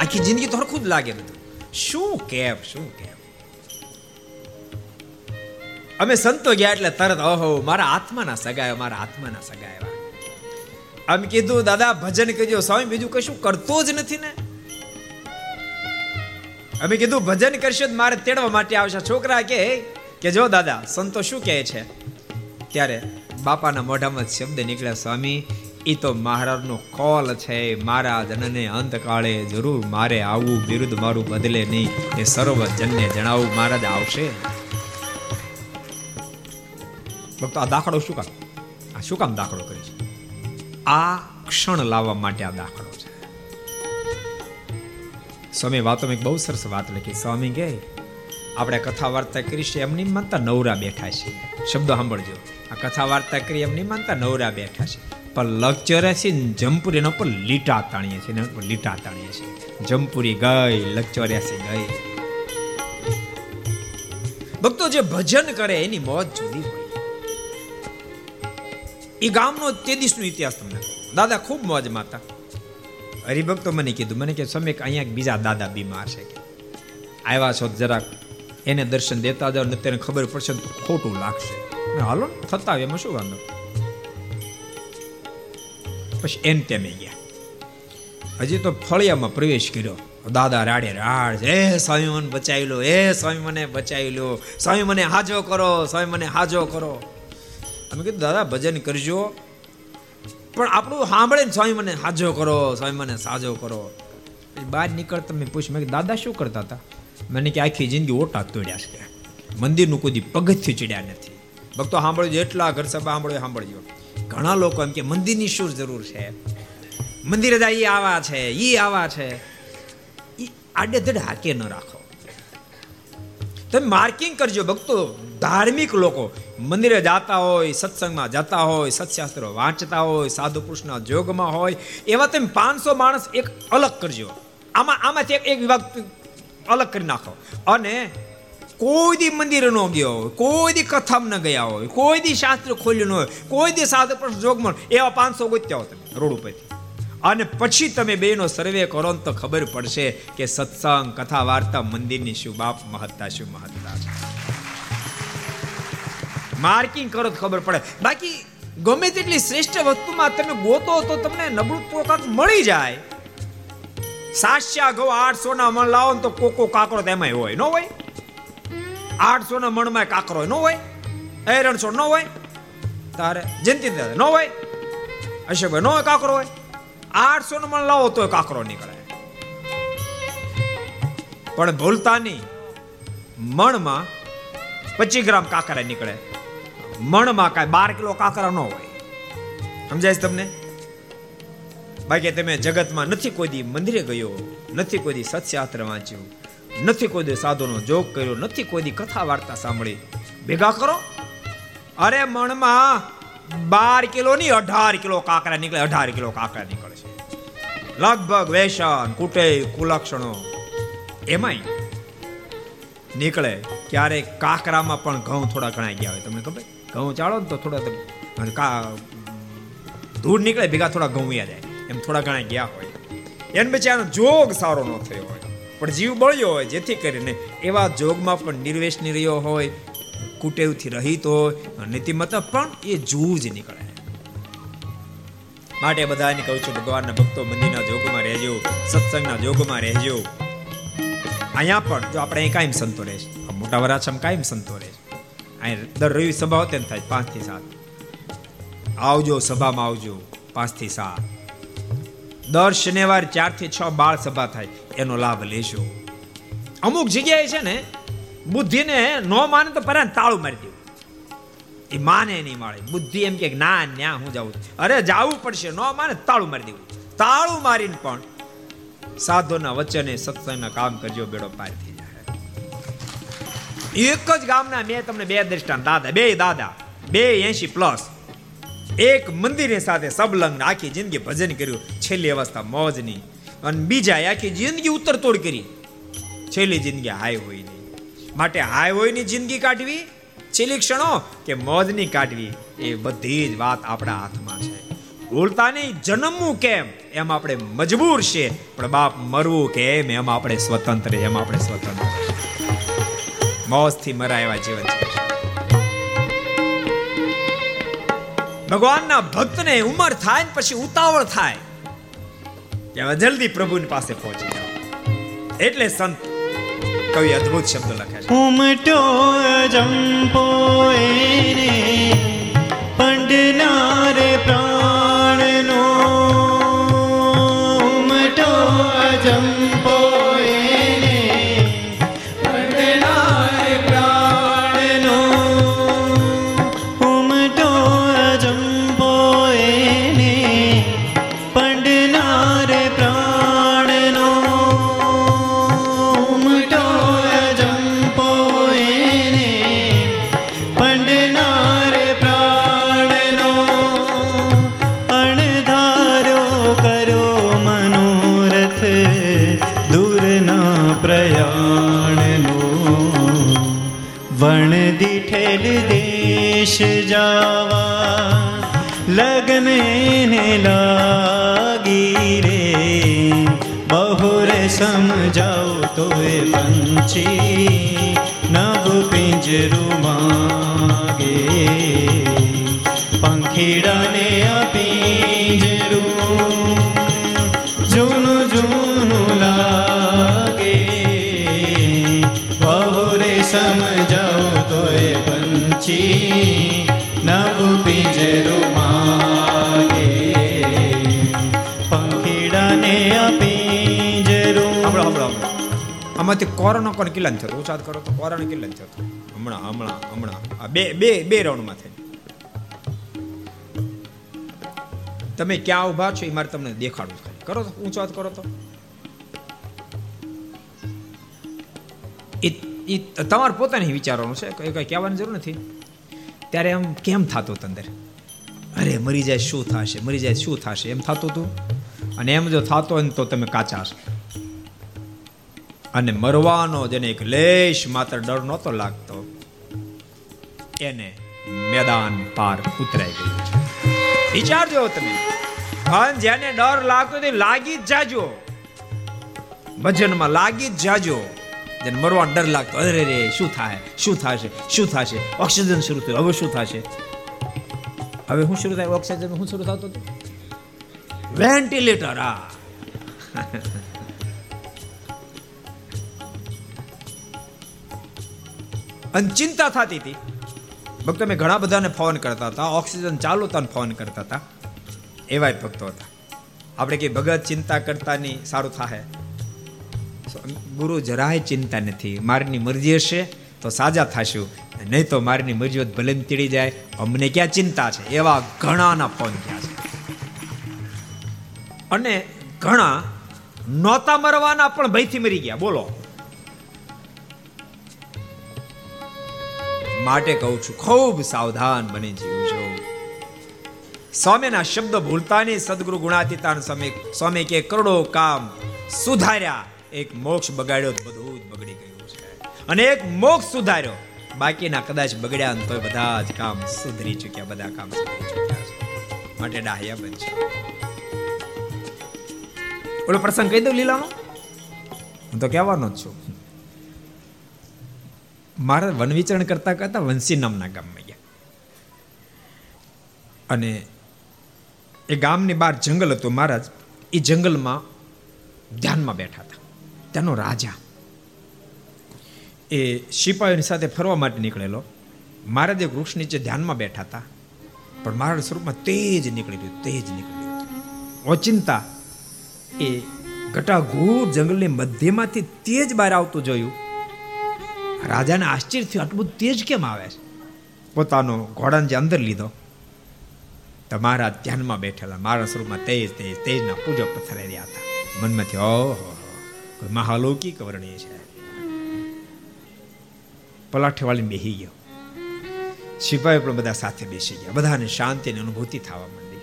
Speaker 2: આખી જિંદગી તો હરખું જ લાગે બધું. શું કેમ શું કેમ? અમે સંતો ગયા એટલે તરત, ઓહો, મારા આત્માના સગાયો મારા આત્માના સગાયો આમ કીધું, દાદા, ભજન કરજો, સ્વામી, બીજું કશું કરતો જ નથી ને. અમે કીધું, ભજન કરશો મારે તેડવા માટે આવશે. છોકરા કે કે જો દાદા, સંતો શું કહે છે? ત્યારે બાપાના મોઢામાં શબ્દ નીકળ્યા, સ્વામી એ તો મહારાજનો કોલ છે. મારા જનને અંતકાળે જરૂર મારે આવું વિરુદ્ધ મારું બદલે નહીં. એ સર્વ જનને જણાવું, મહારાજ, આવશે? ભક્તો, આ દાખલો શું કામ? આ શું કામ દાખલો કરી આ ક્ષણ લાવવા માટે આ દાખલો છે. સ્વામી વાતોમાં એક બહુ સરસ વાત લખી. સ્વામી કે, આપણે કથા વાર્તા કરી છે એમની માનતા નવરા બેઠા છે. શબ્દો સાંભળજો. આ કથા વાર્તા કરી એમની માનતા નવરા બેઠા છે. પણ લક્ચરે છે જમપુરી એના ઉપર લીટા તાણીએ છીએ એના ઉપર લીટા તાણીએ છીએ જમપુરી ગઈ લક્ચર્યાસી ગઈ. ભક્તો જે ભજન કરે એની મોજ જુદી હોય. એ ગામનો તે દિવસનો ઇતિહાસ તમને. દાદા ખૂબ મોજ માતા હરિભક્તો મને કીધું, મને કે સમય અહીંયા બીજા દાદા બીમાર છે. આવ્યા છો જરાક એને દર્શન દેતા જાવ ને તેને ખબર પડશે તો ખોટું લાગશે. હાલો થતા એમાં શું વાંધો? પછી એમ તેમે ગયા. હજી તો ફળિયામાં પ્રવેશ કર્યો. દાદા રાડે રાડ, હે સ્વામી મને બચાવી લો હે સ્વામી મને બચાવી લો સ્વામી મને હાજો કરો સ્વામી મને હાજો કરો. અમે કીધું, દાદા, ભજન કરજો. પણ આપણું સાંભળે ને સ્વામી મને હાજો કરો સ્વામી મને સાજો કરો. બહાર નીકળતા મેં પૂછ મેં દાદા, શું કરતા હતા? મને કે, આખી જિંદગી ઓટા તોડ્યા છે. મંદિરનું કોઈ પગથિયું ચડ્યા નથી. ભક્તો સાંભળજો, એટલા ઘર સભા સાંભળ્યો સાંભળજો. ઘણા લોકો એમ કે મંદિરની શું જરૂર છે. મંદિરે જાય આવા છે એ આવા છે. એ આડેધડ હાકે ન રાખો. તમે માર્કિંગ કરજો ભક્તો, ધાર્મિક લોકો. મંદિરે જતા હોય, સત્સંગમાં જતા હોય, સત્શાસ્ત્રો વાંચતા હોય, સાધુ પુરુષના જોગમાં હોય, એવા તમે પાંચસો માણસ એક અલગ કરજો. આમાં, આમાંથી એક એક વિભાગ અલગ કરી નાખો. અને કોઈ દી મંદિર ન ગયો હોય કોઈ દી કથામાં ન ગયા હોય કોઈ દી શાસ્ત્ર ખોલ્યું ન હોય કોઈ દી સાધુ પુરુષ જોગમાં એવા પાંચસો ગોત્યા હો તમે રોડ ઉપરથી અને પછી તમે બેનો સર્વે કરો તો ખબર પડશે કે સત્સંગ કથા વાર્તા મંદિરની શું બાપ મહત્તા, શું મહત્તા. માર્કિંગ કરો તો ખબર પડે. બાકી ગમે તેટલી શ્રેષ્ઠ વસ્તુમાં તમે ગોતો તો તમને નબળું તો મળી જાય. સાસ્યા ઘઉં આઠસો ના મણ લાવો તો કોકો કાકરો તેમાં હોય. ન હોય? આઠસો ના મણમાં કાકરો ન હોય એરણસો ન હોય, તારે જયંતિ ન હોય અશોકભાઈ ન હોય કાકરો હોય. આઠસો નો મણ લાવો તો કાકરો નીકળે. પણ ભૂલતા નહીં મણમાં પચીસ ગ્રામ કાકરા નીકળે. મણમાં કાંઈ બાર કિલો કાકરા ન હોય. સમજાય તમને? બાકી તમે જગતમાં નથી કોઈ દી મંદિરે ગયો, નથી કોઈ દી સત્શાસ્ત્ર વાંચ્યું. નથી કોઈ દી સાધુનો જોગ કર્યો, નથી કોઈ દી કથા વાર્તા સાંભળી. ભેગા કરો. અરે મણમાં બાર કિલો ની અઢાર કિલો કાકરા નીકળે, અઢાર કિલો કાકરા નીકળે છે. લગભગ વેસન, કુટે, કુલક્ષણો એમાંય નીકળે. ક્યારેક કાકરામાં પણ ઘઉં થોડા ઘણા ગયા હોય, તમને ખબર? ઘઉં ચાળો ને તો થોડા ધૂળ નીકળે, ભેગા થોડા ઘઉં જાય. એમ થોડા ઘણા ગયા હોય. એને આનો જોગ સારો ન થયો હોય. પણ જીવ બળ્યો હોય, જેથી કરીને એવા જોગમાં પણ નિર્વેશની રહ્યો હોય, કુટેવથી રહિત હોય નીતિમત પણ એ જૂજ નીકળે. માટે બધાને કહું છું, ભગવાનના ભક્તો મંદિરના જોગમાં રહેજો, સત્સંગના જોગમાં રહેજો. અહીંયા પણ જો આપણે અહીં કાયમ સંતો રહે છે મોટા વરાછામાં કાયમ સંતો રહે છે. અહીં દર રવિ સભા હોતે ને થાય, પાંચથી સાત. આવજો, સભામાં આવજો, પાંચથી સાત. દર શનિવાર ચારથી છ બાળ સભા થાય. એનો લાભ લેજો. અમુક જગ્યાએ છે ને, બુદ્ધિને ન માને તો પરા તાળું મારી દેવું. એ માને નહીં માળે. બુદ્ધિ એમ કે ના, ન્યા હું જાઉં. અરે જાવું પડશે, ન માને તાળું મારી દેવું. તાળું મારીને પણ સાધુના વચને સત્સંગના કામ કરજો, બેડો પાર થઈ જાય. એક જ ગામના મેં તમને બે દ્રષ્ટાંત દાદા, બે દાદા, બે એસી પ્લસ. એક મંદિરની સાથે સબલગ્ન આખી જિંદગી ભજન કર્યું. છેલ્લી અવસ્થા મોજની. અને બીજા આખી જિંદગી ઉત્તરતોડ કરી. છેલ્લી જિંદગી હાય હોય નહીં. માટે હાય હોયની જિંદગી કાઢવી, છેલ્લી ક્ષણો કે મોજની કાઢવી, એ બધી જ વાત આપણા હાથમાં છે. ભૂલતા નહીં, જન્મવું કેમ? એમ આપણે મજબૂર છે, પણ બાપ મરવું કેમ? એમ આપણે સ્વતંત્ર એમ આપણે સ્વતંત્ર મોજથી મરાય જીવન છે. ભગવાનના ભક્તને ઉંમર થાય ને પછી ઉતાવળ થાય. કે જલ્દી પ્રભુની પાસે પહોંચી જાઓ. એટલે સંત કવિ અદ્ભુત શબ્દ લખે છે.
Speaker 1: ઉમટો જંપો એને પંડનાર પ્રાણનો પંખીડાને આપી જૂનું જૂનું લાગે. બહુ રે સમજાવ તોય પંછી. નવ પિંજરું
Speaker 2: આમાંથી કોરોનો કોણ કિલ્લાન થતો ઉછાદ કરો તો કોરોનો કિલ્લાન થતો હમણાં હમણાં હમણાં. આ બે બે બે રાઉન્ડમાં થઈ તમે ક્યાં ઊભા છો એ મારે તમને દેખાડવું છે. કરો તો, ઊંચો હાથ કરો તો. તમારે પોતાને વિચારવાનું છે, કઈ કઈ કહેવાની જરૂર નથી. ત્યારે એમ કેમ થતું હતું અરે, મરી જાય શું થશે, મરી જાય શું થશે, એમ થતું હતું? અને એમ જો થતો હોય તો તમે કાચા હશો. અને મરવાનો જેને એક લેશ માત્ર ડર નહોતો લાગતો. એને મેદાન પાર ઉતરાઈ ગયું વિચારજો તમે. અને જેને ડર લાગતો તે લાગી જ જાજો. ભજનમાં લાગી જ જાજો. જેને મરવા ડર લાગતો અરે રે, શું થાય? શું થશે? શું થશે? ઓક્સિજન શરૂ થયું. હવે શું થશે? હવે શું શરૂ થાય? ઓક્સિજન શું શરૂ થતો હતો? વેન્ટિલેટર આ અને ચિંતા થતી હતી. ભક્તો, મેં ઘણા બધાને ફોન કરતા હતા ઓક્સિજન ચાલુ હતા ફોન કરતા હતા. એવાય ભક્તો હતા. આપણે કે ભગત ચિંતા કરતા નહીં, સારું થાય ગુરુ જરાય ચિંતા નથી. મારની મરજી હશે તો સાજા થશું. નહીં તો મારની મરજી ભલે તીડી જાય. અમને ક્યાં ચિંતા છે? એવા ઘણાના ફોન થયા છે. અને ઘણા નહોતા મરવાના પણ ભયથી મરી ગયા. બોલો. માટે કહું છું, ખૂબ સાવધાન બની જીવજો સ્વામીના શબ્દ ભૂલતા નહીં સદગુરુ ગુણાતીતાન સ્વામી સ્વામી કે કરોડો કામ સુધાર્યા, એક મોક્ષ બગાડ્યો બધું જ બગડી ગયું છે. અને એક મોક્ષ સુધાર્યો, બાકીના કદાચ બગડ્યા ને તોય બધા જ કામ સુધરી ચૂક્યા, બધા કામ સુધરી ચૂક્યા છે. માટે ડાહ્યા બનશે ઓલો પ્રસંગ કહી દઉં લીલાનો? હું તો કહેવાનો જ છું. મારા વન વિચરણ કરતા કરતા વંશી નામના ગામમાં ગયા. અને એ ગામની બહાર જંગલ હતું મહારાજ, એ જંગલમાં ધ્યાનમાં બેઠા હતા. ત્યાંનો રાજા એ સિપાહીઓની સાથે ફરવા માટે નીકળેલો. મહારાજ એક વૃક્ષ નીચે ધ્યાનમાં બેઠા હતા. પણ મારા સ્વરૂપમાં તેજ નીકળી રહ્યું તેજ નીકળી રહ્યું ઓચિંતા એ ઘટાઘૂર જંગલની મધ્યમાંથી તેજ બહાર આવતું જોયું. રાજાને આશ્ચર્ય થયું, આટલું તેજ કેમ આવે છે? પોતાનો ઘોડાને જે અંદર લીધો. તમારા ધ્યાનમાં બેઠેલા, મારા સ્વરૂપમાં તેજ તેજ, તેજના પૂજો પથરાઈ રહ્યા હતા. મનમાંથી, ઓહો કોઈ મહાલૌકિક વર્ણિય છે. પલાઠેવાળી બેસી ગયો. સિપાહી પણ બધા સાથે બેસી ગયા. બધાને શાંતિની અનુભૂતિ થવા માંડી.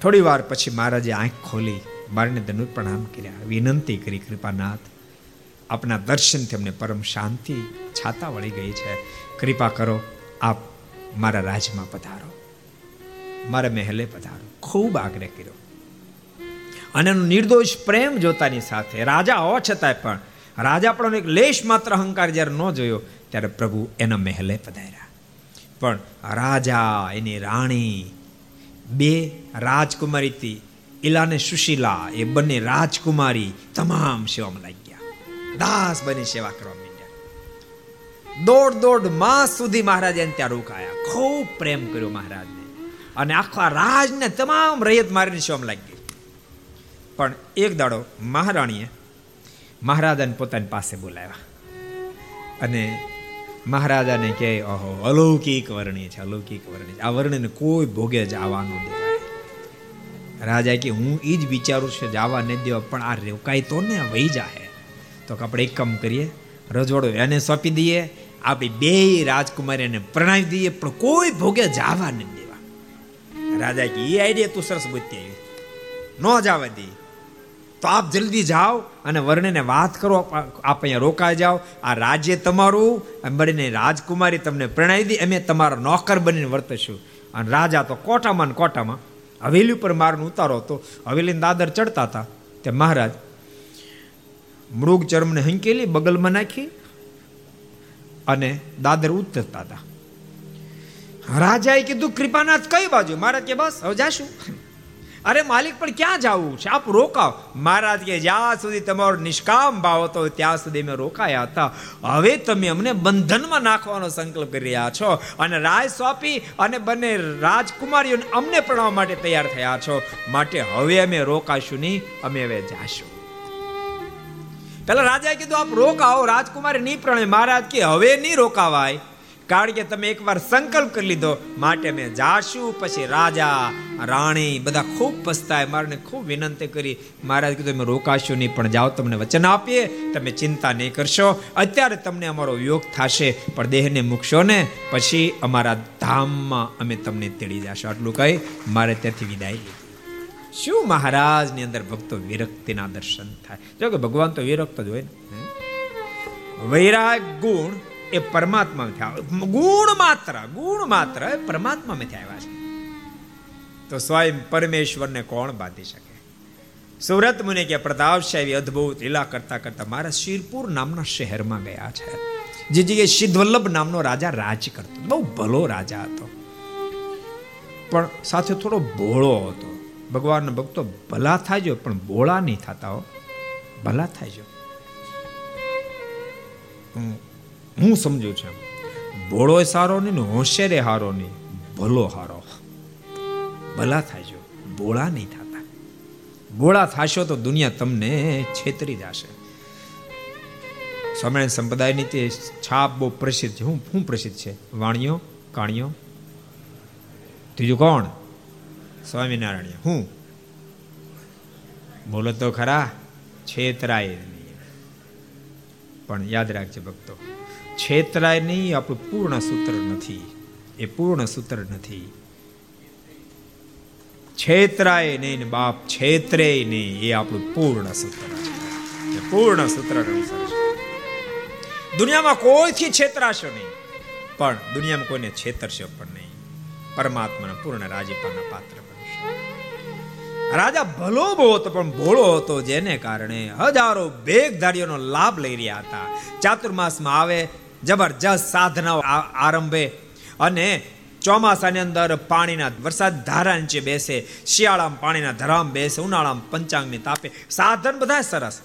Speaker 2: થોડી વાર પછી મહારાજે આંખ ખોલી મારીને ધનુ પ્રણામ કર્યા. વિનંતી કરી, કૃપાનાથ આપના દર્શનથી અમને પરમ શાંતિ છાતા વળી ગઈ છે. કૃપા કરો, આપ મારા રાજમાં પધારો. મારા મહેલે પધારો. ખૂબ આગ્રહ કર્યો. અને એનો નિર્દોષ પ્રેમ જોતાની સાથે, રાજા હોવા છતાંય પણ, રાજા પણ એક લેશ માત્ર અહંકાર જ્યારે ન જોયો, ત્યારે પ્રભુ એના મહેલે પધાર્યા. પણ રાજા, એની રાણી, બે રાજકુમારી હતી ઇલાને સુશીલા, એ બંને રાજકુમારી તમામ સેવામાં લાગી દાસ બની સેવા કરવા માંડ્યા. દોઢ દોઢ માસ સુધી મહારાજ ત્યાં રોકાયા. ખૂબ પ્રેમ કર્યો મહારાજને. અને આખા રાજને તમામ રૈયત મારીને શોમ લાગી પણ એક દાડો મહારાણીએ મહારાજાને પોતાની પાસે બોલાવ્યા. અને મહારાજાને કહે, ઓહો, અલૌકિક વર્ણી છે, અલૌકિક વર્ણી છે. આ વર્ણને કોઈ ભોગે જ આવવા ન દેવાય. રાજા કે હું એ જ વિચારું છું, જવા નહીં દેવા, પણ આ રેવકાય તો ને, વહી જાહે. તો કે આપણે એક કામ કરીએ, રજવાડો એને સોંપી દઈએ, આપણી બે રાજકુમારી એને પ્રણાવી દઈએ, પણ કોઈ ભોગે જવા નહીં દેવા. રાજા કે એ આઈડિયા તું સરસ બુદ્ધિ આવી. ન જવા દે. તો આપ જલ્દી જાઓ અને વર્ણને વાત કરો, આપ અહીંયા રોકાઈ જાઓ. આ રાજ્ય તમારું મળીને રાજકુમારી તમને પ્રણાવી દી. અમે તમારો નોકર બનીને વર્તશું. અને રાજા તો કોટામાં ને કોટામાં હવેલી ઉપર મારનો ઉતારો હતો. હવેલીને દાદર ચડતા હતા. તે મહારાજ મૃગ ચર્મને હંકેલી બગલમાં નાખી અને દાદર ઉતરતા હતા. રાજાએ કીધું, કૃપાનાથ, કઈ બાજુ? મહારાજ કે બસ, હવે જાશું. અરે, માલિક, પણ ક્યાં જવું છે? આપ રોકાવ. મહારાજ કે, જ્યાં સુધી તમારો નિષ્કામ ભાવ હતો, ત્યાં સુધી મેં રોકાયા હતા. હવે તમે અમને બંધનમાં નાખવાનો સંકલ્પ કરી રહ્યા છો અને રાજ સોંપી અને બંને રાજકુમારીઓને અમને પ્રણવા માટે તૈયાર થયા છો. માટે હવે અમે રોકાશું નહીં, અમે હવે જાશું. પેલા રાજાએ કીધું, આપ રોકાવો રાજકુમારી નહીં પ્રણે મહારાજ કે હવે નહીં રોકાવાય? કારણ કે તમે એકવાર સંકલ્પ કરી લીધો, માટે મેં જાશું. પછી રાજા, રાણી બધા ખૂબ પસ્તાય, મારને ખૂબ વિનંતી કરી. મહારાજ કીધું, અમે રોકાશું નહીં, પણ જાઓ, તમને વચન આપીએ. તમે ચિંતા નહીં કરશો. અત્યારે તમને અમારો યોગ થશે, પણ દેહને મૂકશો ને. પછી અમારા ધામમાં અમે તમને તેડી જશો. આટલું કહી, મારે ત્યાંથી વિદાય લીધી. શું મહારાજની અંદર ભક્તો વિરક્તિના દર્શન થાય. જો કે ભગવાન તો વિરક્ત જ હોય ને વૈરાગ ગુણ એ પરમાત્મામાંથી આવે. ગુણ માત્ર ગુણ માત્ર એ પરમાત્મામાંથી આવ્યા છે. તો સ્વયં પરમેશ્વરને કોણ બાંધી શકે? સુરત મુનિ કે પ્રતાપશાહી અદ્ભુત લીલા કરતા કરતા મારા શિરપુર નામના શહેરમાં ગયા છે. જે જગ્યાએ સિદ્ધવલ્લભ નામનો રાજા રાજ કરતો. બહુ ભલો રાજા હતો. પણ સાથે થોડો ભોળો હતો. ભગવાનના ભક્તો ભલા થાય પણ ભોળા નહીં થતા હો. ભલા થાય હું સમજુ છું ભોળો સારો નહીં ને હોશિયારે હારો નહીં. ભલો હારો. ભલા થાજો. ભોળા નહીં થતા. ભોળા થાશો તો દુનિયા તમને છેતરી જશે. સ્વામિનારાયણ સંપ્રદાયની તે છાપ બહુ પ્રસિદ્ધ છે. હું શું પ્રસિદ્ધ છે. વાણિયો કાણિયો ત્રીજું કોણ? સ્વામિનારાયણ. હું? બોલો તો ખરા છેતરાય પણ યાદ રાખજે ભક્તો છેતરાય નહીં આપણું પૂર્ણ સૂત્ર નથી. એ પૂર્ણ સૂત્ર નથી. છેતરાય નહીં બાપ, છેતરે નહીં, એ આપણું પૂર્ણ સૂત્ર છે. પૂર્ણ સૂત્ર દુનિયામાં કોઈથી છેતરાશો નહીં, પણ દુનિયામાં કોઈને છેતરશો પણ નહીં. પરમાત્માના પૂર્ણ રાજીપાના પાત્ર રાજા ભલો બહુ હતો પણ ભોળો હતો જેને કારણે હજારો બેગધારીઓનો લાભ લઈ રહ્યા હતા. ચાતુર્માસમાં આવે, જબરજસ્ત સાધનાઓ આરંભે અને ચોમાસાની અંદર પાણીના વરસાદ ધારા નીચે બેસે, શિયાળામાં પાણીના ધરામ બેસે, ઉનાળામાં પંચાંગની તાપે. સાધન બધા સરસ.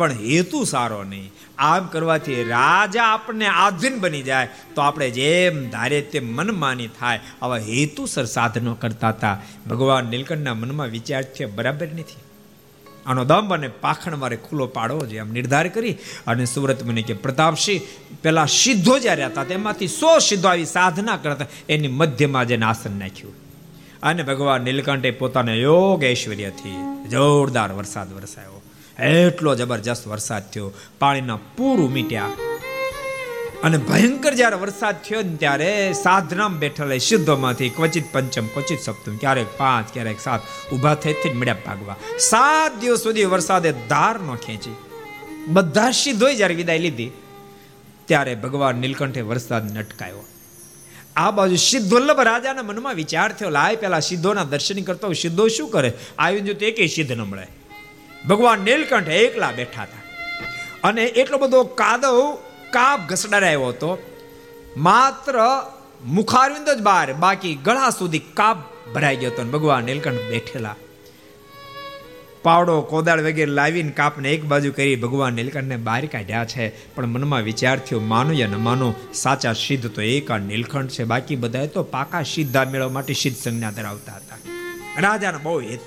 Speaker 2: પણ હેતુ સારો નહીં. આમ કરવાથી રાજા આપણને આધીન બની જાય. તો આપણે જેમ ધારે તેમ મનમાની થાય. આવા હેતુસર સાધનો કરતા હતા. ભગવાન નીલકંઠના મનમાં વિચાર છે, બરાબર નથી. આનો દંભ અને પાખણ મારે ખુલ્લો પાડવો જોઈએ આમ નિર્ધાર કરી અને સુરત મને કે પ્રતાપસિંહ પેલા સિદ્ધો જ્યારે હતા તેમાંથી સો સિદ્ધો આવી સાધના કરતા એની મધ્યમાં જેને આસન નાખ્યું. અને ભગવાન નીલકંઠે પોતાના યોગ ઐશ્વર્યથી જોરદાર વરસાદ વરસાયો. એટલો જબરજસ્ત વરસાદ થયો. પાણીના પૂર ઉમીટ્યા. અને ભયંકર જ્યારે વરસાદ થયો ને ત્યારે સાધનામ બેઠેલા સિદ્ધોમાંથી ક્વચિત પંચમ ક્વચિત સપ્તમ, ક્યારેક પાંચ, ક્યારેક સાત, ઊભા થઈ થઈ મળ્યા ભાગવા. સાત દિવસ સુધી વરસાદે ધાર ન ખેંચી. બધા સિદ્ધોએ જ્યારે વિદાય લીધી, ત્યારે ભગવાન નીલકંઠે વરસાદને અટકાયો આ બાજુ સિદ્ધોલ્લભ રાજાના મનમાં વિચાર થયો, લાય પેલા સિદ્ધોના દર્શન કરતો સિદ્ધો શું કરે? આવ્યું જો તો એકે સિદ્ધ ન મળે. ભગવાન નીલકંઠ એકલા બેઠા હતા. અને એટલો બધો કાદવ કાપ ઘસડાયો હતો. માત્ર મુખારવિંદ જ બહાર, બાકી ગળા સુધી કાપ ભરાઈ ગયો હતો ભગવાન નીલકંઠ બેઠેલા. પાવડો, કોદાળ વગેરે લાવીને કાપને એક બાજુ કરી ભગવાન નીલકંઠને બહાર કાઢ્યા છે. પણ મનમાં વિચાર થયો, માનો યા ન માનો, સાચા સિદ્ધ તો એક આ નીલકંઠ છે. બાકી બધા તો પાકા સિદ્ધા મેળવવા માટે સિદ્ધ સંજ્ઞા ધરાવતા હતા. રાજાને બહુ હેત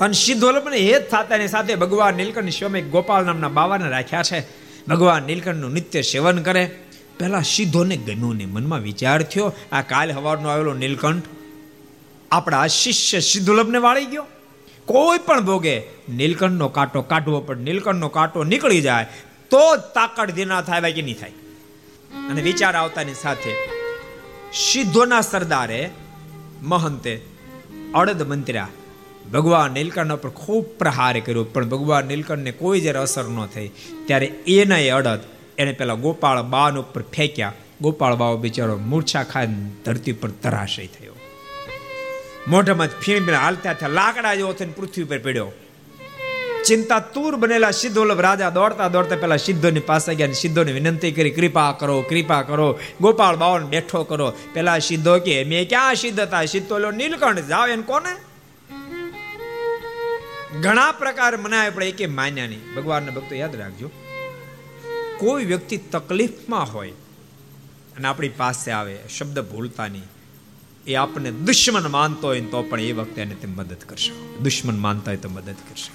Speaker 2: અને સિદ્ધોલપને હેત થતાની સાથે ભગવાન નીલકંઠ સ્વામી ગોપાલ નામના બાવાને રાખ્યા છે. ભગવાન નીલકંઠનું નિત્ય સેવન કરે. પહેલાં સિદ્ધોને ગમ્યું ને મનમાં વિચાર થયો, આ કાલ હવારનો આવેલો નીલકંઠ આપણા શિષ્ય સિદ્ધોલભને વાળી ગયો. કોઈ પણ ભોગે નીલકંઠનો કાંટો કાઢવો પણ નીલકંઠનો કાંટો નીકળી જાય, તો જ તાકડ ધીના થાય કે નહીં થાય. અને વિચાર આવતાની સાથે સિદ્ધોના સરદારે મહંતે અડદ મંત્ર્યા. ભગવાન નીલકંઠ ઉપર ખૂબ પ્રહાર કર્યો, પણ ભગવાન નીલકંઠને કોઈ જ્યારે અસર ન થઈ, ત્યારે એના અડદ, એને પેલા ગોપાળ બાન ઉપર ફેંક્યા. ગોપાળ બાવ બિચારો મૂર્છા ખાઈને ધરતી પર તરાશય થયો. મોઢામાં ફીણ હાલતા થયા, લાકડા જેવો થઈને પૃથ્વી પર પડ્યો. ચિંતા તૂર બનેલા સિદ્ધોલભ રાજા દોડતા દોડતા પેલા સિદ્ધોની પાસે ગયા સિદ્ધોને વિનંતી કરી, કૃપા કરો કૃપા કરો, ગોપાળ બાવન બેઠો કરો. પેલા સિદ્ધો કે, મેં ક્યાં સિદ્ધ હતા? સિદ્ધો નીલકંઠ જાવ એને કોને? ઘણા પ્રકાર મનાય, પણ એકે માન્યા નહીં. ભગવાનના ભક્તો યાદ રાખજો. કોઈ વ્યક્તિ તકલીફમાં હોય અને આપણી પાસે આવે, શબ્દ ભૂલતા નહીં, એ આપણને દુશ્મન માનતો હોય તો પણ એ વખતે એને તે મદદ કરશે. દુશ્મન માનતા હોય તો મદદ કરશે.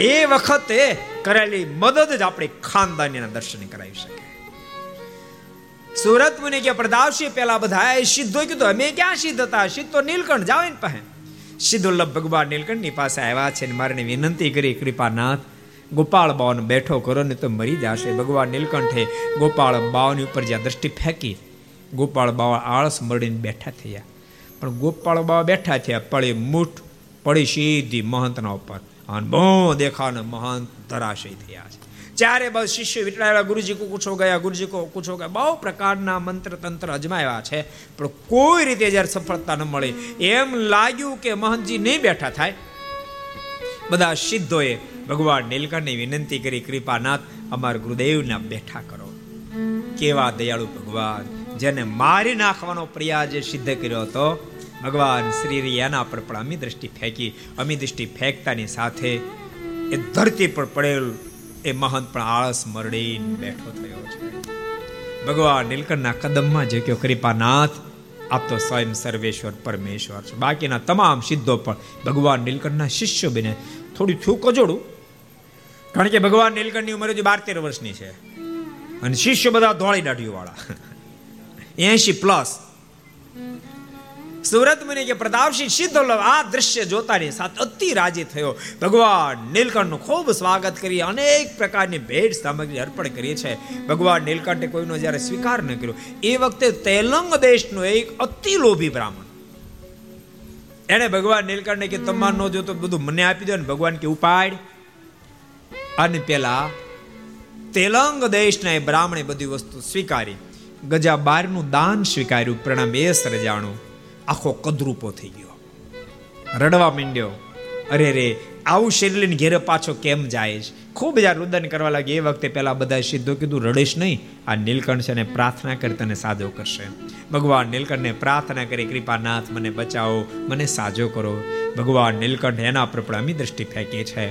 Speaker 2: એ વખતે કરેલી મદદ જ આપણી ખાનદાનીના દર્શન કરાવી શકે. સુરત મુનિ કે પ્રદાવશી, પેલા બધા સિદ્ધો કીધું, અમે ક્યાં સિદ્ધ હતા સિદ્ધ તો નીલકંઠ જાવે ને પાસે. સિદ્ધુલ્લભ ભગવાન નીલકંઠની પાસે આવ્યા છે ને મારે વિનંતી કરી, કૃપાનાથ, ગોપાળ બાવન બેઠો કરો ને તો મરી જશે. ભગવાન નીલકંઠે ગોપાળ બાવની ઉપર જ્યાં દ્રષ્ટિ ફેંકી, ગોપાળ બાવા આળસ મળીને બેઠા થયા. પણ ગોપાળ બાવા બેઠા થયા પડી મૂઠ પડી સીધી મહંતના ઉપર. અને બહુ દેખાને મહંત ધરાશય થયા છે. ચારે બસ શિષ્ય વિટલાયેલા ગુરુજી કો ગયા ગુરુજી કો પૂછો ગયા, બહુ પ્રકારના મંત્ર તંત્ર અજમાવ્યા છે. પણ કોઈ રીતે જ્યારે સફળતા ન મળી. એમ લાગ્યું કે મહંતજી નહીં બેઠા થાય. બધા સિદ્ધોએ ભગવાન નીલકંઠની વિનંતી કરી, કૃપાનાથ, અમારા ગુરુદેવના બેઠા કરો. કેવા દયાળુ ભગવાન, જેને મારી નાખવાનો પ્રયાસ સિદ્ધ કર્યો હતો. ભગવાન શ્રી રિયાના પર પણ અમી દ્રષ્ટિ ફેંકી. અમી દ્રષ્ટિ ફેંકતાની સાથે એ ધરતી પર પડેલ એ મહંત પણ આળસ મરડીને બેઠો થયો છે. ભગવાન નીલકંઠના કદમમાં જે કયો કૃપાનાથ આપ તો સ્વયં સર્વેશ્વર પરમેશ્વર છે. બાકીના તમામ સિદ્ધો પણ ભગવાન નીલકંઠના શિષ્યો બને. થોડું થયું કજોડું કારણ કે ભગવાન નીલકંઠની ઉંમર હજી બાર તેર વર્ષની છે. અને શિષ્ય બધા ધોળી દાઢીઓ વાળા એસી પ્લસ સુરત મુનિ કે પ્રતાપસિંહ સિદ્ધ આ દ્રશ્ય જોતાની સાથે અતિ રાજી થયો. ભગવાન નીલકંઠનું ખૂબ સ્વાગત કરી અનેક પ્રકારની ભેટ સામગ્રી અર્પણ કરી છે ભગવાન નીલકંઠે કોઈનો જ્યારે સ્વીકાર ન કર્યો. એ વખતે તેલંગ દેશનો એક અતિ લોભી બ્રાહ્મણ. એને ભગવાન નીલકંઠને કે તમાર નો જોતો બધું મને આપી દો ને ભગવાન કે ઉપાડ. અને પેલા તેલંગ દેશના એ બ્રાહ્મણે બધી વસ્તુ સ્વીકારી. ગજા બારનું દાન સ્વીકાર્યું. પ્રણામ એ સર્જાણું આખો કદરૂપો થઈ ગયો. રડવા માંડ્યો. અરે રે, આવું શરીર લઈને ઘેરે પાછો કેમ જાય છે? ખૂબ જ્યારે રુદન કરવા લાગે એ વખતે પહેલા બધા સિદ્ધો કીધું, રડીશ નહીં, આ નીલકંઠ છે ને પ્રાર્થના કરી તને સાજો કરશે. ભગવાન નીલકંઠને પ્રાર્થના કરી, કૃપાનાથ, મને બચાવો, મને સાજો કરો. ભગવાન નીલકંઠ એના પર પણ અમી દ્રષ્ટિ ફેંકે છે.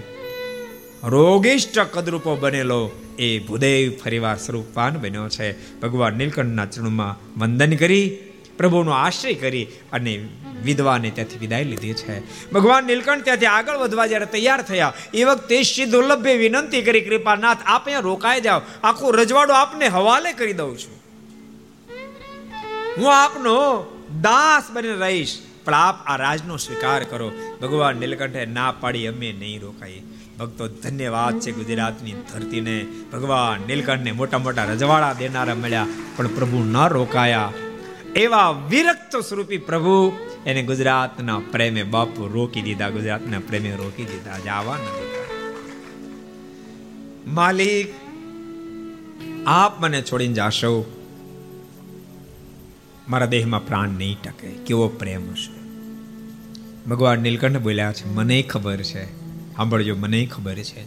Speaker 2: રોગિષ્ટ કદરૂપો બનેલો એ ભૂદેવ ફરીવાર સ્વરૂપવાન બન્યો છે. ભગવાન નીલકંઠના ચરણમાં વંદન કરી પ્રભુનો આશ્રય કરી અને વિધવાને ત્યાંથી વિદાય લીધી છે. ભગવાન નીલકંઠ ત્યાંથી આગળ વધવા જ્યારે તૈયાર થયા, એ વખતે શ્રી દુર્લભે વિનંતી કરી, કૃપાનાથ, આપ અહીંયા રોકાઈ જાઓ. આખું રજવાડો આપને હવાલે કરી દઉં છું. હું આપનો દાસ બની રહીશ. પણ આપ આ રાજનો સ્વીકાર કરો. ભગવાન નીલકંઠે ના પાડી અમે નહીં રોકાઈ ભક્તો, ધન્યવાદ છે ગુજરાતની ધરતીને. ભગવાન નીલકંઠને મોટા મોટા રજવાડા દેનારા મળ્યા, પણ પ્રભુ ન રોકાયા. એવા વિરક્ત સ્વરૂપી પ્રભુ એને ગુજરાતના પ્રેમે બાપુ રોકી દીધા, ગુજરાતના પ્રેમે રોકી દીધા, જવા ન માલિક, આપ મને છોડીને જાશો. મારા દેહમાં પ્રાણ નહીં ટકે. કેવો પ્રેમ હશે. ભગવાન નીલકંઠ બોલ્યા છે, મને ખબર છે. સાંભળજો, મને ખબર છે.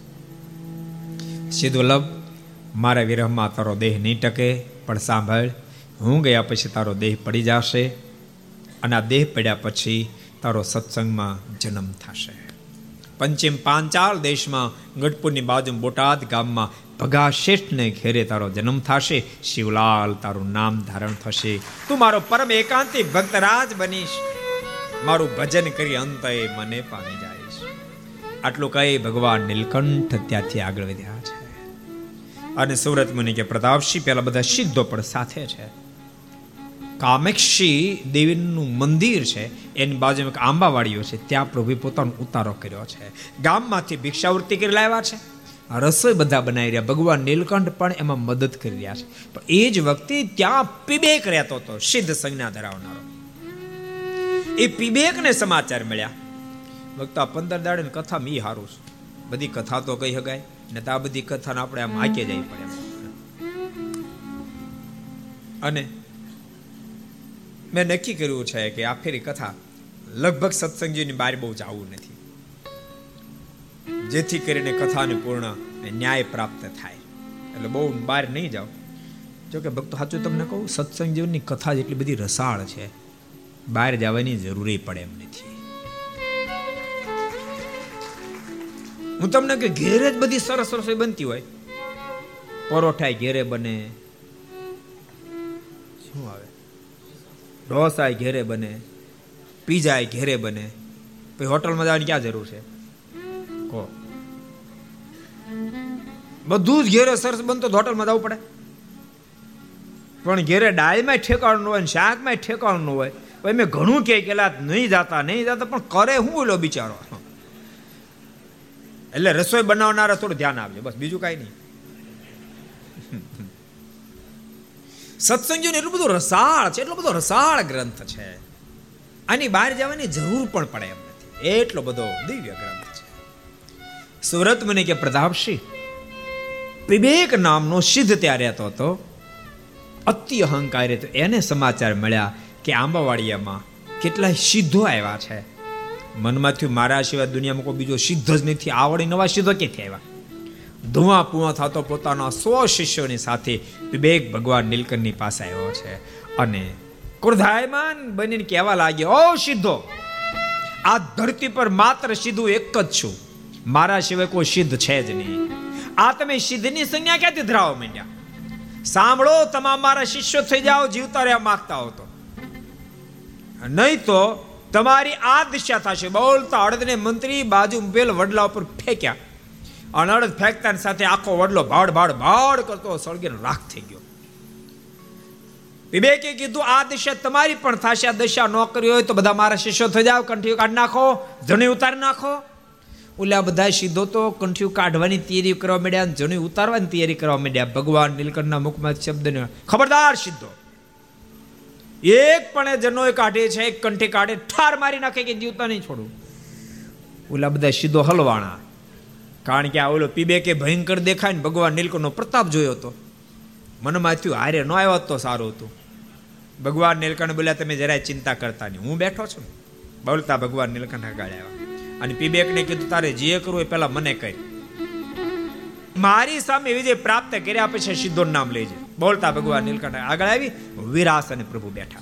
Speaker 2: સિદ્ધવલ્લભ, મારા વિરહમાં તારો દેહ નહીં ટકે, પણ સાંભળ હું ગયા પછી તારો દેહ પડી જશે અને આ દેહ પડ્યા પછી તારો સત્સંગમાં જન્મ થશે. પંચિમ પાંચાળ દેશમાં ગઢપુરની બાજુ બોટાદ ગામમાં ભગા શેઠને ઘેરે તારો જન્મ થશે. શિવલાલ તારું નામ ધારણ થશે. તું મારો પરમ એકાંતિક ભક્તરાજ બનીશ. મારું ભજન કરી અંતે મને પામી જઈશ. આટલું કહી ભગવાન નીલકંઠ ત્યાંથી આગળ વધ્યા છે. અને સુરત મુનિ કે પ્રતાપસિંહ પેલા બધા સિદ્ધો પણ સાથે છે. કામેક્ષી દેવીનું મંદિર છે, એની બાજુમાં એક આંબાવાડીઓ છે, ત્યાં પ્રભુએ પોતાનો ઉતારો કર્યો છે. ગામમાંથી ભિક્ષાવૃત્તિ કરી લાવ્યા છે. રસોઈ બધા બનાવી રહ્યા. ભગવાન નીલકંઠ પણ એમાં મદદ કરી રહ્યા છે. પણ એ જ વખતે ત્યાં પીબેક રહેતો હતો, સિદ્ધ સંજ્ઞા ધરાવનારો. એ પીબેકને સમાચાર મળ્યા. વક્તા પંદર દાડે કથા મી હારું છે. બધી કથા તો કહી શકાય ને તો આ બધી કથાને આપણે આમ હાકે જઈ પડે અને મેં નક્કી કર્યું છે કે આ ફેરી કથા લગભગ સત્સંગજીની બહાર બહુ જવું નથી. જેથી કરીને કથાને પૂર્ણ ન્યાય પ્રાપ્ત થાય. એટલે બહુ બહાર નહીં જાઓ. જો કે ભક્તો, સાચું તમને કહું સત્સંગ જીવનની કથા જેટલી બધી રસાળ છે, બહાર જવાની જરૂરી પડે એમ નથી. હું તમને કે ઘેરે જ બધી સરસ રસોઈ બનતી હોય. પરોઠા ઘેરે બને ઢોસા ઘેરે બને પીઝા ઘેરે બને. પછી હોટલમાં જવાની ક્યાં જરૂર છે? કહો બધું જ ઘેરે સરસ બનતો હોટલમાં જવું પડે. પણ ઘેરે ડાળમાં ઠેકાણું હોય ને શાકમાં ઠેકાણું હોય પછી મેં ઘણું કે કેલા નહીં જતા નહીં જતા પણ કરે હું બોલો બિચારો? એટલે રસોઈ બનાવનારા થોડું ધ્યાન આપજો બસ બીજું કાંઈ નહીં. સત્સંગીઓને એટલું બધું રસાળ છે, એટલો બધો રસાળ ગ્રંથ છે. આની બહાર જવાની જરૂર પણ પડે એમ નથી. એટલો બધો દિવ્ય ગ્રંથ છે. સુરત મને કે પ્રતાપસિંહ વિવેક નામનો સિદ્ધ ત્યાં રહેતો હતો. અતિ અહંકારી તો એને સમાચાર મળ્યા કે આંબાવાડિયામાં કેટલાય સિદ્ધો આવ્યા છે. મનમાં થયું, મારા સિવાય દુનિયામાં કોઈ બીજો સિદ્ધ જ નથી. આવડી નવા સિદ્ધો ક્યાંથી આવ્યા? ધુઆ પુઆ થતો પોતાના સો શિષ્યોની સાથે વિવેક ભગવાન નીલકંઠની પાસે આવ્યો છે. અને ક્રોધાયમાન બનીને કહેવા લાગ્યો, ઓ સિદ્ધો, આ ધરતી પર માત્ર સીધું એક જ છું. મારા સિવાય કોઈ સિદ્ધ છે જ નહીં. આ તમે સિદ્ધની સંજ્ઞા ક્યાંથી ધરાવો માંડ્યા? સાંભળો, તમામ મારા શિષ્યો થઈ જાઓ, જીવતા રહ્યા માંગતા હો તો. નહીં તો તમારી આ દિશા થશે. બોલતા અડદને મંત્રી બાજુ ઉભેલ વડલા ઉપર ફેંક્યા. અને અડદ ફેંકતા સાથે આખો વડલો ભાડ ભાડ ભાડ કરતો સળગીને રાખ થઈ ગયો. વિવેકે કીધું, આ દિશા તમારી પણ થશે, આ દિશા ન કરી હોય તો બધા મારા શિષ્યો થઈ જાવ કંઠીઓ કાઢી નાખો જણી ઉતારી નાખો. ઓલા બધા સીધો તો કંઠીઓ કાઢવાની તૈયારી કરવા માંડ્યા જણી ઉતારવાની તૈયારી કરવા માંડ્યા. ભગવાન નીલકંઠના મુખમાં શબ્દને ખબરદાર સીધો. એક પણ જનો કાઢે છે, એક કંઠી કાઢે, ઠાર મારી નાખે કે જીવતા નહીં છોડું. ઓલા બધા સીધો હલવાણા. કારણ કે આ ઓલો પીબે કે ભયંકર દેખાય ને ભગવાન નીલકંઠનો પ્રતાપ જોયો હતો. મનમાં થયું, હારે ન આવ્યો તો સારું હતું. ભગવાન નીલકંઠ બોલ્યા, તમે જરાય ચિંતા કરતા નહીં. હું બેઠો છું. બોલતા ભગવાન નીલકંઠ આગળ આવ્યા. અને પીબેકને કીધું, તારે જે કરવું એ પહેલા મને કહી. મારી સામે વિજય પ્રાપ્ત કર્યા પછી સિદ્ધો નામ લેજે. બોલતા ભગવાન નીલકંઠ આગળ આવી, વિરાસ અને પ્રભુ બેઠા.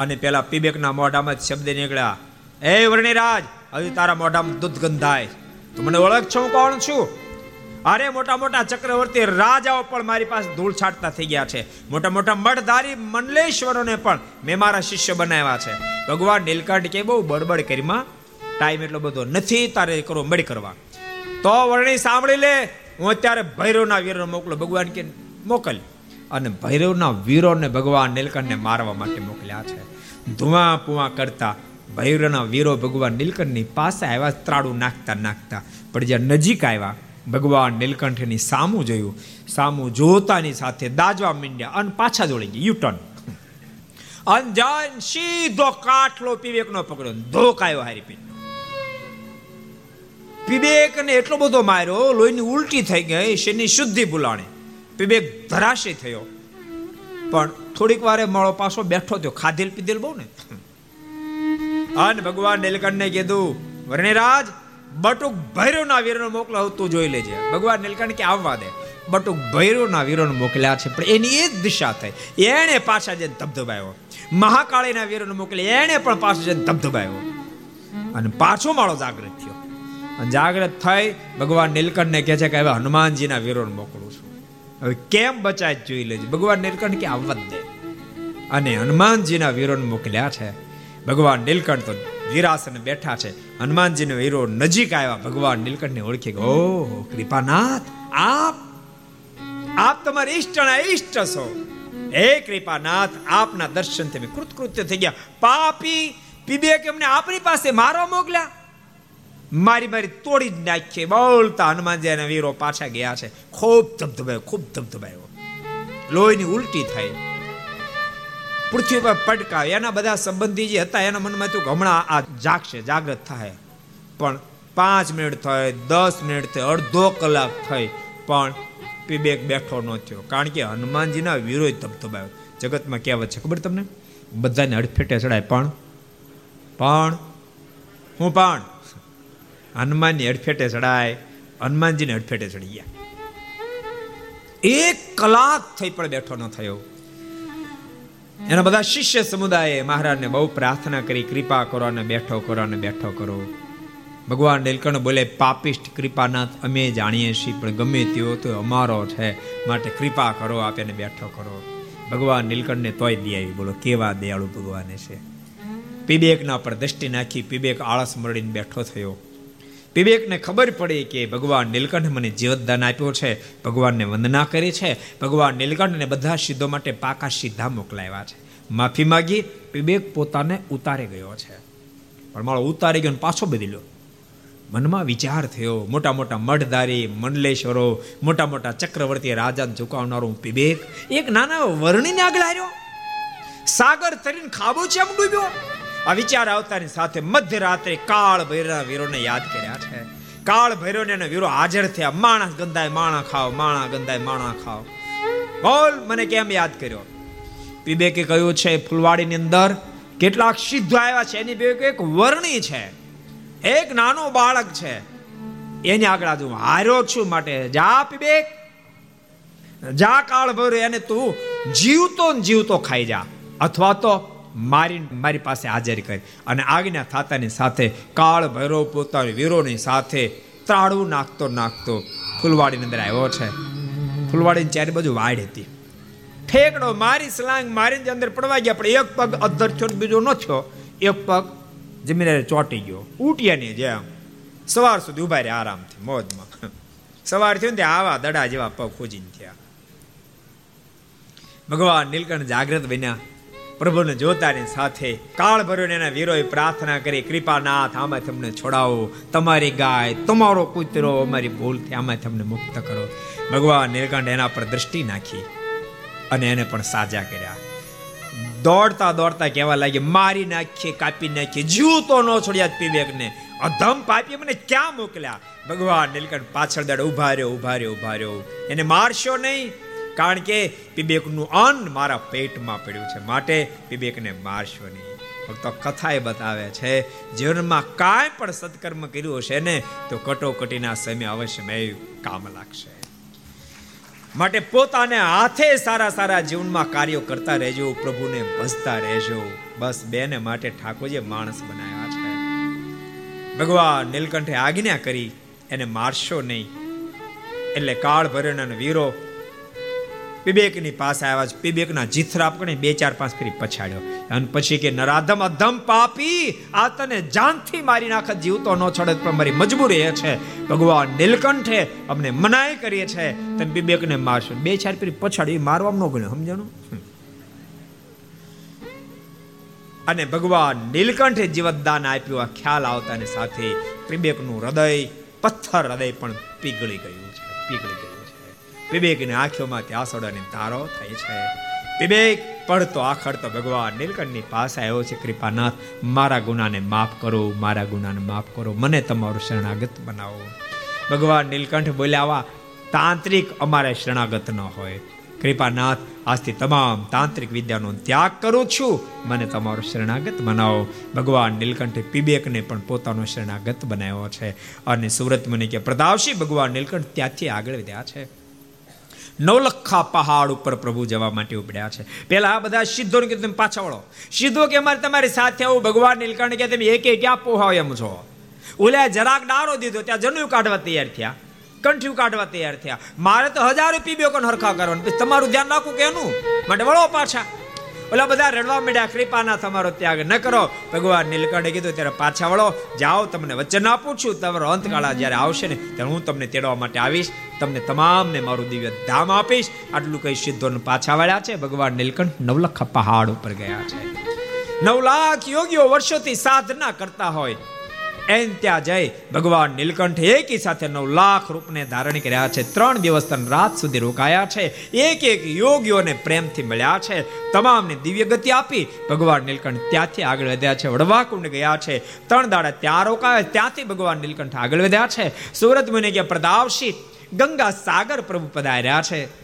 Speaker 2: અને પેલા પીબેકના મોઢામાં શબ્દ નીકળ્યા એ વર્ણિરાજ હવે તારા મોઢામાં દૂધ ગંધાય તો મને ઓળખ છો કોણ છું? અરે મોટા મોટા ચક્રવર્તી રાજાઓ પણ મારી પાસે ધૂળ છાટતા થઈ ગયા છે. મોટા મોટા મઠધારી મંડલેશ્વરોને પણ મેં મારા શિષ્ય બનાવ્યા છે. ભગવાન નીલકંઠ કે બહુ બડબડ કરીમાં ટાઈમ એટલો બધો નથી, તારે કરો, મળી કરવા. તો વર્ણી સાંભળી લે, હું અત્યારે ભૈરવના વીરો મોકલો. ભગવાન કે, મોકલ. અને ભૈરવના વીરોને ભગવાન નીલકંઠને મારવા માટે મોકલ્યા છે. ધુઆ પુઆ કરતા ભૈરવના વીરો ભગવાન નીલકંઠની પાસે આવ્યા, ત્રાડું નાખતા નાખતા પણ જ્યાં નજીક આવ્યા. ભગવાન નીલકંઠની સામું જોયું. સામું જોતાની સાથે દાજવા મીંડ્યા અને પાછા જોડી ગયા યુટર્ન. અંજાન સીધો કાઠલો પીવેકનો પકડ્યો ધોક આવ્યો હારી પીઠ પીબેકને એટલો બધો માર્યો, લોહીની ઉલટી થઈ ગઈ, શેની શુદ્ધિ ભૂલાણી. પીબેક ધરાશી થયો. પણ થોડીક વારે માળો પાછો બેઠો થયો. ખાધેલ પીધેલ બહુ ને અને ભગવાન નીલકંઠને કીધું, વર્ણિરાજ, બટુક ભૈરવના વીરોને મોકલો, તું જોઈ લેજે. ભગવાન નીલકંઠ કે, આવવા દે. બટુક ભૈરવના વીરોને મોકલ્યા છે, પણ એની એ જ દિશા થઈ. એણે પાછા જઈને ધબધબાયો મહાકાળીના વીરોને મોકલી, એણે પણ પાછો જઈને ધબધબાયો અને પાછો માળો જાગૃત થયો. અને જાગૃત થઈ ભગવાન નીલકંઠને કહે છે કે, હવે હનુમાનજીના વીરોને મોકલું છું. હવે કેમ બચાય જોઈ લેજે? ભગવાન નીલકંઠ કે, આવવા દે. અને હનુમાનજીના વીરોને મોકલ્યા છે. ભગવાન નીલકંઠ તો વીરાસને બેઠા છે. હનુમાનજીનો વીરો નજીક આવ્યા. ભગવાન નીલકંઠને ઓળખી ગયો. ઓહો, કૃપાનાથ, આપ આપ તમારા ઈષ્ટના ઈષ્ટ છો. હે કૃપાનાથ, આપના દર્શનથી અમે કૃતકૃત્ય થઈ ગયા. પાપી પીબે કે અમને આપણી પાસે મારવા મોકલ્યા. મારી મારી તોડી જ નાખીએ બોલતા હનુમાનજી અને વીરો પાછા ગયા છે. ખૂબ ધબધબાયો ખૂબ ધબધબાયો. લોહીની ઉલટી થઈ. પૃથ્વી પર પડકા એના બધા સંબંધી જે હતા, એના મનમાં થયું હમણાં આ જાગશે જાગૃત થાય. પણ પાંચ મિનિટ થાય, દસ મિનિટ થાય, અડધો કલાક થઈ પણ પીબેક બેઠો ન થયો. કારણ કે હનુમાનજીના વિરોધ ધબધબાયો. જગતમાં કહેવત છે, ખબર તમને? બધાને અડફેટે ચડાય, પણ પણ, હું પણ. હનુમાનની અડફેટે ચડાય, હનુમાનજીને અડફેટે ચડી ગયા એક કલાક થઈ પણ બેઠો ન થયો. એના બધા શિષ્ય સમુદાયે મહારાજને બહુ પ્રાર્થના કરી કૃપા કરો અને બેઠો કરો અને બેઠો કરો. ભગવાન નીલકંઠ બોલે પાપિષ્ટ કૃપાનાથ અમે જાણીએ છીએ પણ ગમે તેવો તો અમારો છે. માટે કૃપા કરો આપે બેઠો કરો. ભગવાન નીલકંઠને તોય દે બોલો કેવા દયાળુ ભગવાને છે. પીબેકના પર દ્રષ્ટિ નાખી પીબેક આળસ મરડીને બેઠો થયો. વિવેકને ખબર પડી કે ભગવાન નીલકંઠ મને જીવતદાન આપ્યો છે. ભગવાનને વંદના કરી છે. ભગવાન નીલકંઠને બધા સિદ્ધો માટે પાકા સીધા મોકલાવ્યા છે. માફી માગી, વિવેક પોતાને ઉતારી ગયો છે. પણ મારો ઉતારી ગયો પાછો બદલ્યો મનમાં વિચાર થયો, મોટા મોટા મઠધારી મંડલેશ્વરો, મોટા મોટા ચક્રવર્તી રાજાને ઝુકાવનારો વિવેક, એક નાના વર્ણીને આગળ આવ્યો સાગર તરીને ખાબોચિયામ ડૂબ્યો. આ વિચાર આવતાની સાથે મધ્યરાત્રે કાળ ભૈરવના વીરોને યાદ કર્યા છે. કાળ ભૈરવને એના વીરો હાજર થયા. માણસ ગંદાય માણા ખાવ માણા ગંદાય માણા ખાવ બોલ, મને કેમ યાદ કર્યો? પીબેકે કહ્યું છે, ફૂલવાડીની અંદર કેટલાક સિદ્ધો આવ્યા છે. એની બે એક વર્ણી છે. એક નાનો બાળક છે. એની આગળ આજુ હાર્યો છું માટે. જા પીબેક જા કાળ ભૈરવ, એને તું જીવતો જીવતો ખાઈ જા. અથવા તો મારી મારી પાસે હાજર કરી. અને આજ્ઞા થાતાની સાથે, કાળ ભૈરવ પોતાની વીરોની સાથે ત્રાળું નાખતો નાખતો ફૂલવાડીની અંદર આવ્યો છે. ફૂલવાડીની ચારે બાજુ વાડ હતી. ઠેકડો મારી, સ્લાંગ મારીને અંદર પડવા ગયા, પણ એક પગ અધર થયો બીજો ન થયો. એક પગ જમીને ચોટી ગયો. ઉટિયાની જેમ સવાર સુધી ઊભા રહ્યા આરામથી, મોજમાં. સવાર થયું ને આવા દડા જેવા પગ ખોજીને થયા. ભગવાન નીલકંઠ જાગ્રત બન્યા. પ્રભુને જોતાની સાથે કાળ ભર્યો એના વીરોએ પ્રાર્થના કરી, કૃપાનાથ, આમાં તમને છોડાવો. તમારી ગાય, તમારો કૂતરો, અમારી ભૂલથી આમાં તમને મુક્ત કરો. ભગવાન નીલકંઠ એના પર દ્રષ્ટિ નાખી અને એને પણ સાજા કર્યા. દોડતા દોડતા કહેવા લાગી મારી નાખીએ, કાપી નાખીએ જીવ તો ન છોડ્યા પીવેકને અધમ પાપી મને ક્યાં મોકલ્યા? ભગવાન નીલકંઠ પાછળ દડ, ઊભા રહ્યો ઊભા રહ્યો ઊભા રહ્યો. એને મારશો નહીં કારણ કે પીબેકનું અન્ન મારા પેટમાં પડ્યું છે. માટે પીબેકને મારશો નહીં ફક્ત કથા એ બતાવે છે, જીવનમાં કાંઈ પણ સત્કર્મ કર્યું હશે ને, તો કટોકટીના સમય અવશ્ય કામ લાગશે. માટે પોતાને હાથે સારા સારા જીવનમાં કાર્યો કરતા રહેજો, પ્રભુને ભજતા રહેજો. બસ બેને માટે ઠાકોરજીએ માણસ બનાવ્યા છે. ભગવાન નીલકંઠે આજ્ઞા કરી, એને મારશો નહીં. એટલે કાળ ભરેના વીરો પીબેકની પાસે આવ્યા છે. પીબેકના જીથરા આપણે બે ચાર પાંચ ફરી પછાડ્યો. અને પછી કે નરાધમ અધમ પાપી, આ તને જાનથી મારી નાખત જીવતો ન છડત પણ મારી મજબૂરી એ છે. ભગવાન નીલકંઠે અમને મનાઈ કરીએ છે. તમે પીબેકને મારશો. બે ચાર ફરી પછાડ્યું મારવામાં ન ગણ્યો. સમજાણું? અને ભગવાન નીલકંઠે જીવતદાન આપ્યું. આ ખ્યાલ આવતાની સાથે પીબેકનું હૃદય, પથ્થર હૃદય પણ પીગળી ગયું છે. પીગળી ગયું. વિવેકની આંખોમાંથી આસોડાની ધારો થઈ છે. વિવેક, પડતો આખડતો ભગવાન નીલકંઠની પાસે આવ્યો છે. કૃપાનાથ, મારા ગુનાને માફ કરો, મારા ગુનાને માફ કરો. મને તમારું શરણાગત બનાવો. ભગવાન નીલકંઠ બોલ્યા તાંત્રિક અમારે શરણાગત ન હોય. કૃપાનાથ, આજથી તમામ તાંત્રિક વિદ્યાનો ત્યાગ કરું છું. મને તમારો શરણાગત બનાવો. ભગવાન નીલકંઠે પીબેકને પણ પોતાનો શરણાગત બનાવ્યો છે. અને સુરત મુનિ કે પ્રતાપસિંહ ભગવાન નીલકંઠ ત્યાંથી આગળ વધ્યા છે. નવલખા પહાડ ઉપર પ્રભુ જવા માટે ઉપડ્યા છે. પેલા આ બધા સિદ્ધોને કીધું, તમે પાછા વળો. સિદ્ધો કે, અમારે તમારી સાથે આવું ભગવાન નીલકંઠ કે તમે એકે ક્યાં પોહાવ એમ છો? ઓલા જરાક ડારો દીધો, ત્યાં જનુ કાઢવા તૈયાર થયા. કંઠ્યું કાઢવા તૈયાર થયા. મારે તો હજારો પીબ્યો કોણ હરખા કરવાનું તમારું ધ્યાન રાખવું કે એનું? માટે વળો પાછા. ઓલા બધા રડવા માંડ્યા, કૃપાના તમારો ત્યાગ ન કરો. ભગવાન નીલકંઠે કીધું ત્યારે પાછા વળો, જાઓ, તમને વચન આપું છું. તમારો અંતકાળા જ્યારે આવશે ને, ત્યારે હું તમને તેડવા માટે આવીશ. તમને તમામને મારું દિવ્ય ધામ આપીશ. આટલું કઈ સિદ્ધોને પાછા વળ્યા છે. ભગવાન નીલકંઠ નવલખા પહાડ ઉપર ગયા છે. નવ લાખ યોગીઓ વર્ષોથી સાધના કરતા હોય. એન ત્યાં જઈ ભગવાન નીલકંઠ એકી સાથે નવ લાખ રૂપને ધારણ કર્યા છે. ત્રણ દિવસ ત્રણ રાત સુધી રોકાયા છે. એક એક યોગીઓને પ્રેમથી મળ્યા છે. તમામને દિવ્ય ગતિ આપી ભગવાન નીલકંઠ ત્યાંથી આગળ વધ્યા છે. વડવાકુંડ ગયા છે. ત્રણ દાડા ત્યાં રોકાયા, ત્યાંથી ભગવાન નીલકંઠ આગળ વધ્યા છે. સુરત મુનિ કે પ્રદાવશી ગંગા સાગર પ્રભુ પધાર્યા છે.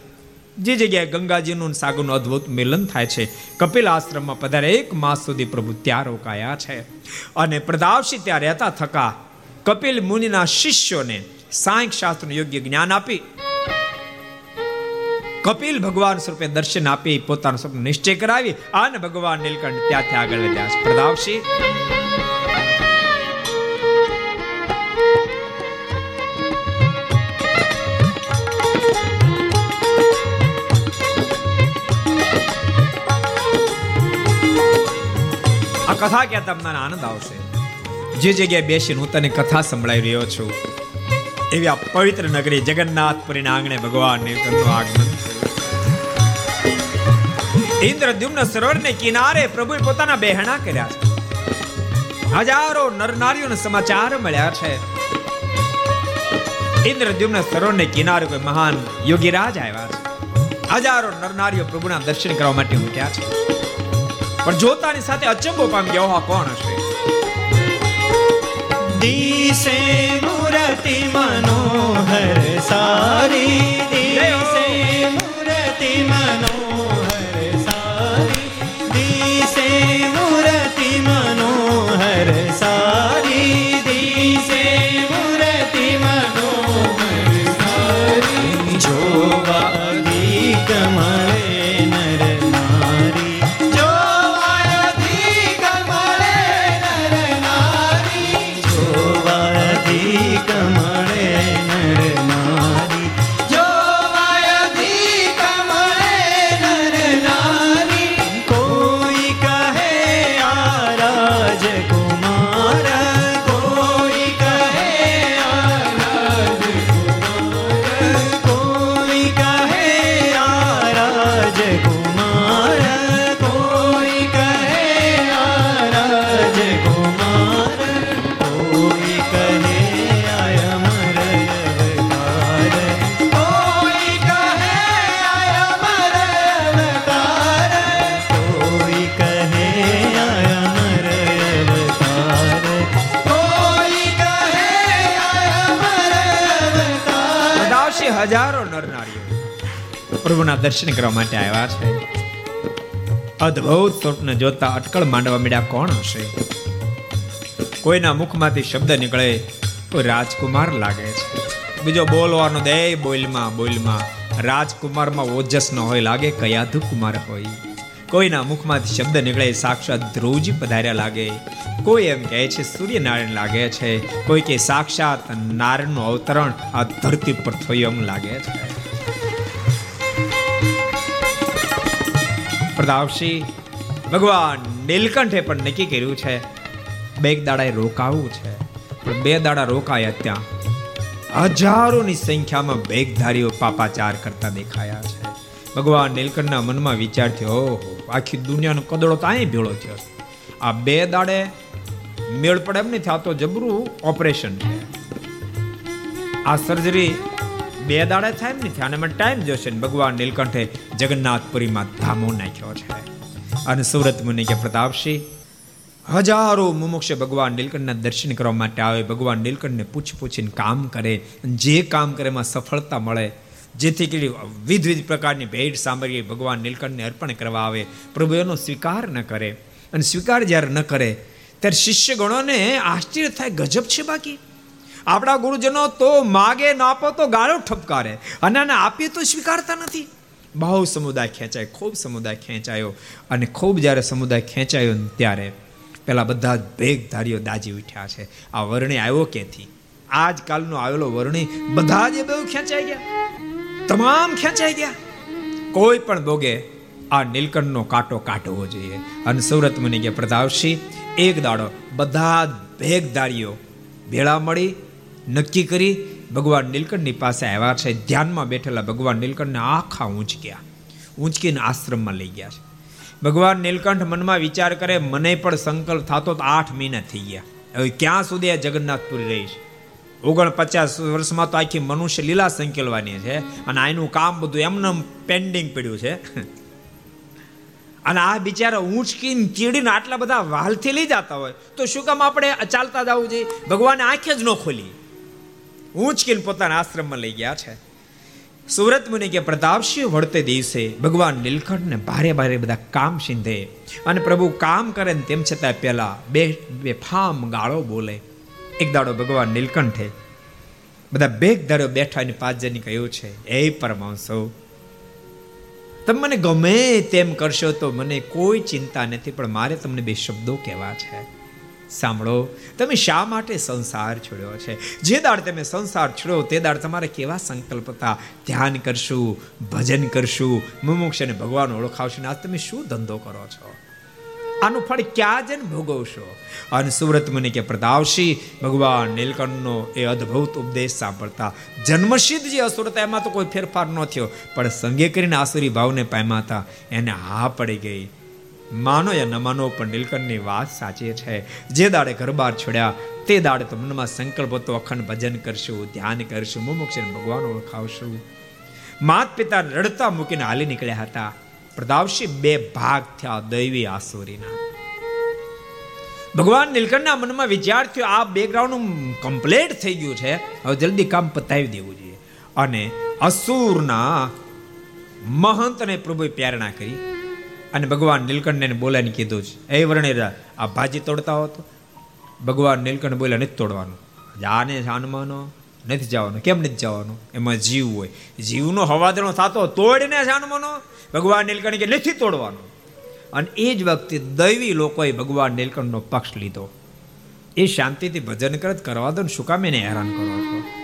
Speaker 2: જે જગ્યાએ ગંગાજીનું સાગરનું અદ્ભુત મિલન થાય છે, કપિલ આશ્રમમાં પધારે એક માસ સુધી પ્રભુ ત્યાં રોકાયા છે. અને પ્રદાવશી ત્યાં રહેતા થકા કપિલ મુનિના શિષ્યોને સાંખ શાસ્ત્રનું યોગ્ય જ્ઞાન આપી. કપિલ ભગવાન સ્વરૂપે દર્શન આપી, પોતાનું સ્વપ્ન નિશ્ચય કરાવી અને ભગવાન નીલકંઠ ત્યાંથી આગળ વધ્યા પ્રદાવશી. કથા કહેતા તમને આનંદ આવશે? જે જગ્યાએ બેસીને હું તને કથા સંભળાવી રહ્યો છું, એવી આ પવિત્ર નગરી જગન્નાથપુરીના આંગણે ભગવાન નીલકંઠનું આગમન ઇન્દ્રદ્યુમ્ન સરોવરને કિનારે પ્રભુએ પોતાના બહેણા કર્યા છે. હજારો નરનારીઓને સમાચાર મળ્યા છે. ઇન્દ્રદ્યુમ્ન સરોવરને કિનારે કોઈ મહાન યોગીરાજ આવ્યા છે. હજારો નરનારીઓ પ્રભુના દર્શન કરવા માટે ઉઠ્યા છે. પણ જોતાની સાથે અચંબો પામી ગયા કોણ હશે?
Speaker 1: દિશે મૂર્તિ મનોહર સારી
Speaker 2: દર્શન કરવા માટે આવ્યા છે. અદ્ભુત સ્વપ્ન જોતા અટકળ માંડવા મળ્યા કોણ હશે? કોઈના મુખમાંથી શબ્દ નીકળે કોઈ રાજકુમાર લાગે છે. બીજો બોલવાનો દે બોલમાં બોલમાં. રાજકુમારમાં ઓજસ ન હોય, લાગે કયાધુ કુમાર હોય. કોઈના મુખમાંથી શબ્દ નીકળે, સાક્ષાત ધ્રુવજી પધાર્યા લાગે. કોઈ એમ કહે છે, સૂર્યનારાયણ લાગે છે. કોઈ કે, સાક્ષાત નારાયણનું અવતરણ આ ધરતી પર થયું એમ લાગે છે. પ્રતાપસિંહ, ભગવાન નીલકંઠે પણ નક્કી કર્યું છે, બે દાડાએ રોકાવું છે. પણ બે દાડા રોકાયા ત્યાં. હજારોની સંખ્યામાં બેગધારીઓ પાપાચાર કરતા દેખાયા છે. ભગવાન નીલકંઠના મનમાં વિચાર થયો, ઓહો, આખી દુનિયાનો કદડો તો અહીં ભેળો થયો આ બે દાડે મેળ પડે એમ નહીં થતો જબરું ઓપરેશન છે. આ સર્જરી બે દાડા થાય ને આને મને ટાઈમ જોશે ને. ભગવાન નીલકંઠે જગન્નાથપુરીમાં ધામો નાખ્યો છે. અને સુરત મુનિ કે પ્રતાપસિંહ હજારો મુમુક્ષ ભગવાન નીલકંઠના દર્શન કરવા માટે આવે. ભગવાન નીલકંઠને પૂછ પૂછીને કામ કરે. જે કામ કરે એમાં સફળતા મળે. જેથી કરી વિધ વિધ પ્રકારની ભેટ સાંભળીએ. ભગવાન નીલકંઠને અર્પણ કરવા આવે. પ્રભુ એનો સ્વીકાર ન કરે. અને સ્વીકાર જ્યારે ન કરે, ત્યારે શિષ્ય ગણોને આશ્ચર્ય થાય, ગજબ છે બાકી. આપણા ગુરુજનો તો માગે ન આપો તો ગાળો ઠપકારે. અને આને આપીએ તો સ્વીકારતા નથી. બહુ સમુદાય ખેંચાય, ખૂબ સમુદાય ખેંચાયો. અને ખૂબ જ્યારે સમુદાય ખેંચાયો ત્યારે પેલા બધા જ ભેગધારીઓ દાજી ઉઠ્યા છે. આ વર્ણી આવ્યો ક્યાંથી? આજકાલનો આવેલો વર્ણી બધા જ બહુ ખેંચાઈ ગયા. તમામ ખેંચાઈ ગયા. કોઈ પણ ભોગે આ નીલકંઠનો કાંટો કાઢવો જોઈએ. અને સુરત મુનિ કે પ્રતાપસિંહ, એક દાડો બધા જ ભેગધારીઓ ભેળા મળી નક્કી કરી ભગવાન નીલકંઠની પાસે આવ્યા છે. ધ્યાનમાં બેઠેલા ભગવાન નીલકંઠને આખા ઊંચક્યા. ઊંચકીને આશ્રમમાં લઈ ગયા છે. ભગવાન નીલકંઠ મનમાં વિચાર કરે, મને પણ સંકલ્પ થતો તો આઠ મહિના થઈ ગયા. હવે ક્યાં સુધી આ જગન્નાથપુરી રહીશ ઓગણ ઓગણપચાસ વર્ષમાં તો આખી મનુષ્ય લીલા સંકેલવાની છે અને આનું કામ બધું એમને પેન્ડિંગ પડ્યું છે. અને આ બિચારા ઊંચકીને ચીડીને આટલા બધા વાલથી લઈ જતા હોય તો શું કામ આપણે ચાલતા જવું જોઈએ? ભગવાને આંખે જ ન ખોલી. ઊંચકીને પોતાના આશ્રમમાં લઈ ગયા છે. સુરત મુનિ કે પ્રતાપસિંહ વળતે દિવસે ભગવાન નીલકંઠને ભારે ભારે બધા કામ સિંધે અને પ્રભુ કામ કરે ને તેમ છતાં પહેલાં બે બે ફામ ગાળો બોલે. એક દાડો ભગવાન નીલકંઠે બધા બેગ દાડો બેઠા અને પાંચ જણી કહ્યું છે એ પરમાંશો તમે મને ગમે તેમ કરશો તો મને કોઈ ચિંતા નથી, પણ મારે તમને બે શબ્દો કહેવા છે. સાંભળો, તમે શા માટે સંસાર છોડ્યો છે? જે દાડ તમે સંસાર છોડ્યો તે દાડ તમારે કેવા સંકલ્પ હતા ધ્યાન કરશું, ભજન કરશું, મુમુક્ષને ભગવાન ઓળખાવશું આજ તમે શું ધંધો કરો છો? આનું ફળ ક્યાં જન ભોગવશો? અને સુરત મુનિ કે પ્રતાપસિંહ ભગવાન નીલકંઠનો એ અદ્ભુત ઉપદેશ સાંભળતા, જન્મસિદ્ધ જે અસુરતા એમાં તો કોઈ ફેરફાર ન થયો, પણ સંગે કરીને આસુરી ભાવને પામ્યા હતા, એને હા પડી ગઈ. માનો યા ન માનો પણ નીલકંઠની વાત સાચી છે. જે દાડે ઘર બહાર છોડ્યા, તે દાડે તો મનમાં સંકલ્પ હતો, અખંડ ભજન કરશું, ધ્યાન કરશું મુમુક્ષ ભગવાન ઓળખાવશું. માત પિતા રડતા મૂકીને હાલી નીકળ્યા હતા. પ્રતાપસિંહ બે ભાગ થયા દૈવી આસુરીના. ભગવાન નીલકંઠના મનમાં વિચાર થયો આ બેકગ્રાઉન્ડ કમ્પ્લીટ થઈ ગયું છે. હવે જલ્દી કામ પતાવી દેવું જોઈએ. અને અસુરના મહંતને પ્રભુએ પ્રેરણા કરી. અને ભગવાન નીલકંઠને બોલાવીને કીધું છે એ વર્ણિરા, આ ભાજી તોડતા હો ભગવાન નીલકંઠ બોલ્યા, નથી તોડવાનું. આને જાનમાનો નથી જવાનું. કેમ નથી જવાનું? એમાં જીવ હોય. જીવનો હવાદણો થતો તોડીને જાનમાનો ભગવાન નીલકંઠ કે, નથી તોડવાનું. અને એ જ વખતે દૈવી લોકોએ ભગવાન નીલકંઠનો પક્ષ લીધો. એ શાંતિથી ભજન કરત, કરવા દો ને શું કામ એને હેરાન કરો છો?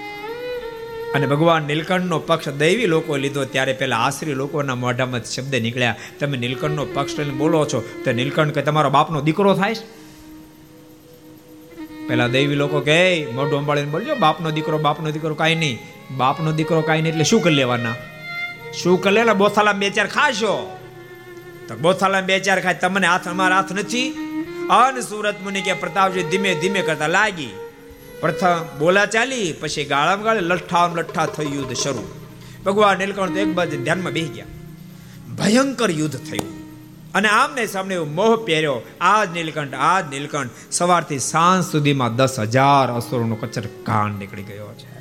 Speaker 2: અને ભગવાન નીલકંઠનો પક્ષ દૈવી લોકો લીધો, ત્યારે પહેલા આશ્રી લોકોના મોઢામાં શબ્દ નીકળ્યા. તમે નીલકંઠનો પક્ષ લઈને બોલો છો, તો નીલકંઠ કે, તમારો બાપનો દીકરો થાય પેલા દૈવી લોકો કે મોઢું અંબાળીને બોલજો, બાપનો દીકરો બાપનો દીકરો કાંઈ નહીં. બાપનો દીકરો કાંઈ નહીં એટલે શું કરી લેવાના? શું કરી લેલા બોથાલા બે ચાર ખાશો. તો બોથાલા બે ચાર ખાય, તમને હાથ અમારા હાથ નથી? અન સુરત મુનિ કે પ્રતાપજી ધીમે ધીમે કરતા લાગી. પ્રથમ બોલા ચાલી, પછી ગાળામ ગાળે લઠ્ઠામ લઠ્ઠા થઈ યુદ્ધ શરૂ. ભગવાન નીલકંઠ એક બાજુ ધ્યાનમાં બેસી ગયા. ભયંકર યુદ્ધ થયું. અને આમને સામને મોહ પહેર્યો. આજ નીલકંઠ આજ નીલકંઠ, સવારથી સાંજ સુધીમાં દસ હજાર અસુરોનો કચર કાન નીકળી ગયો છે.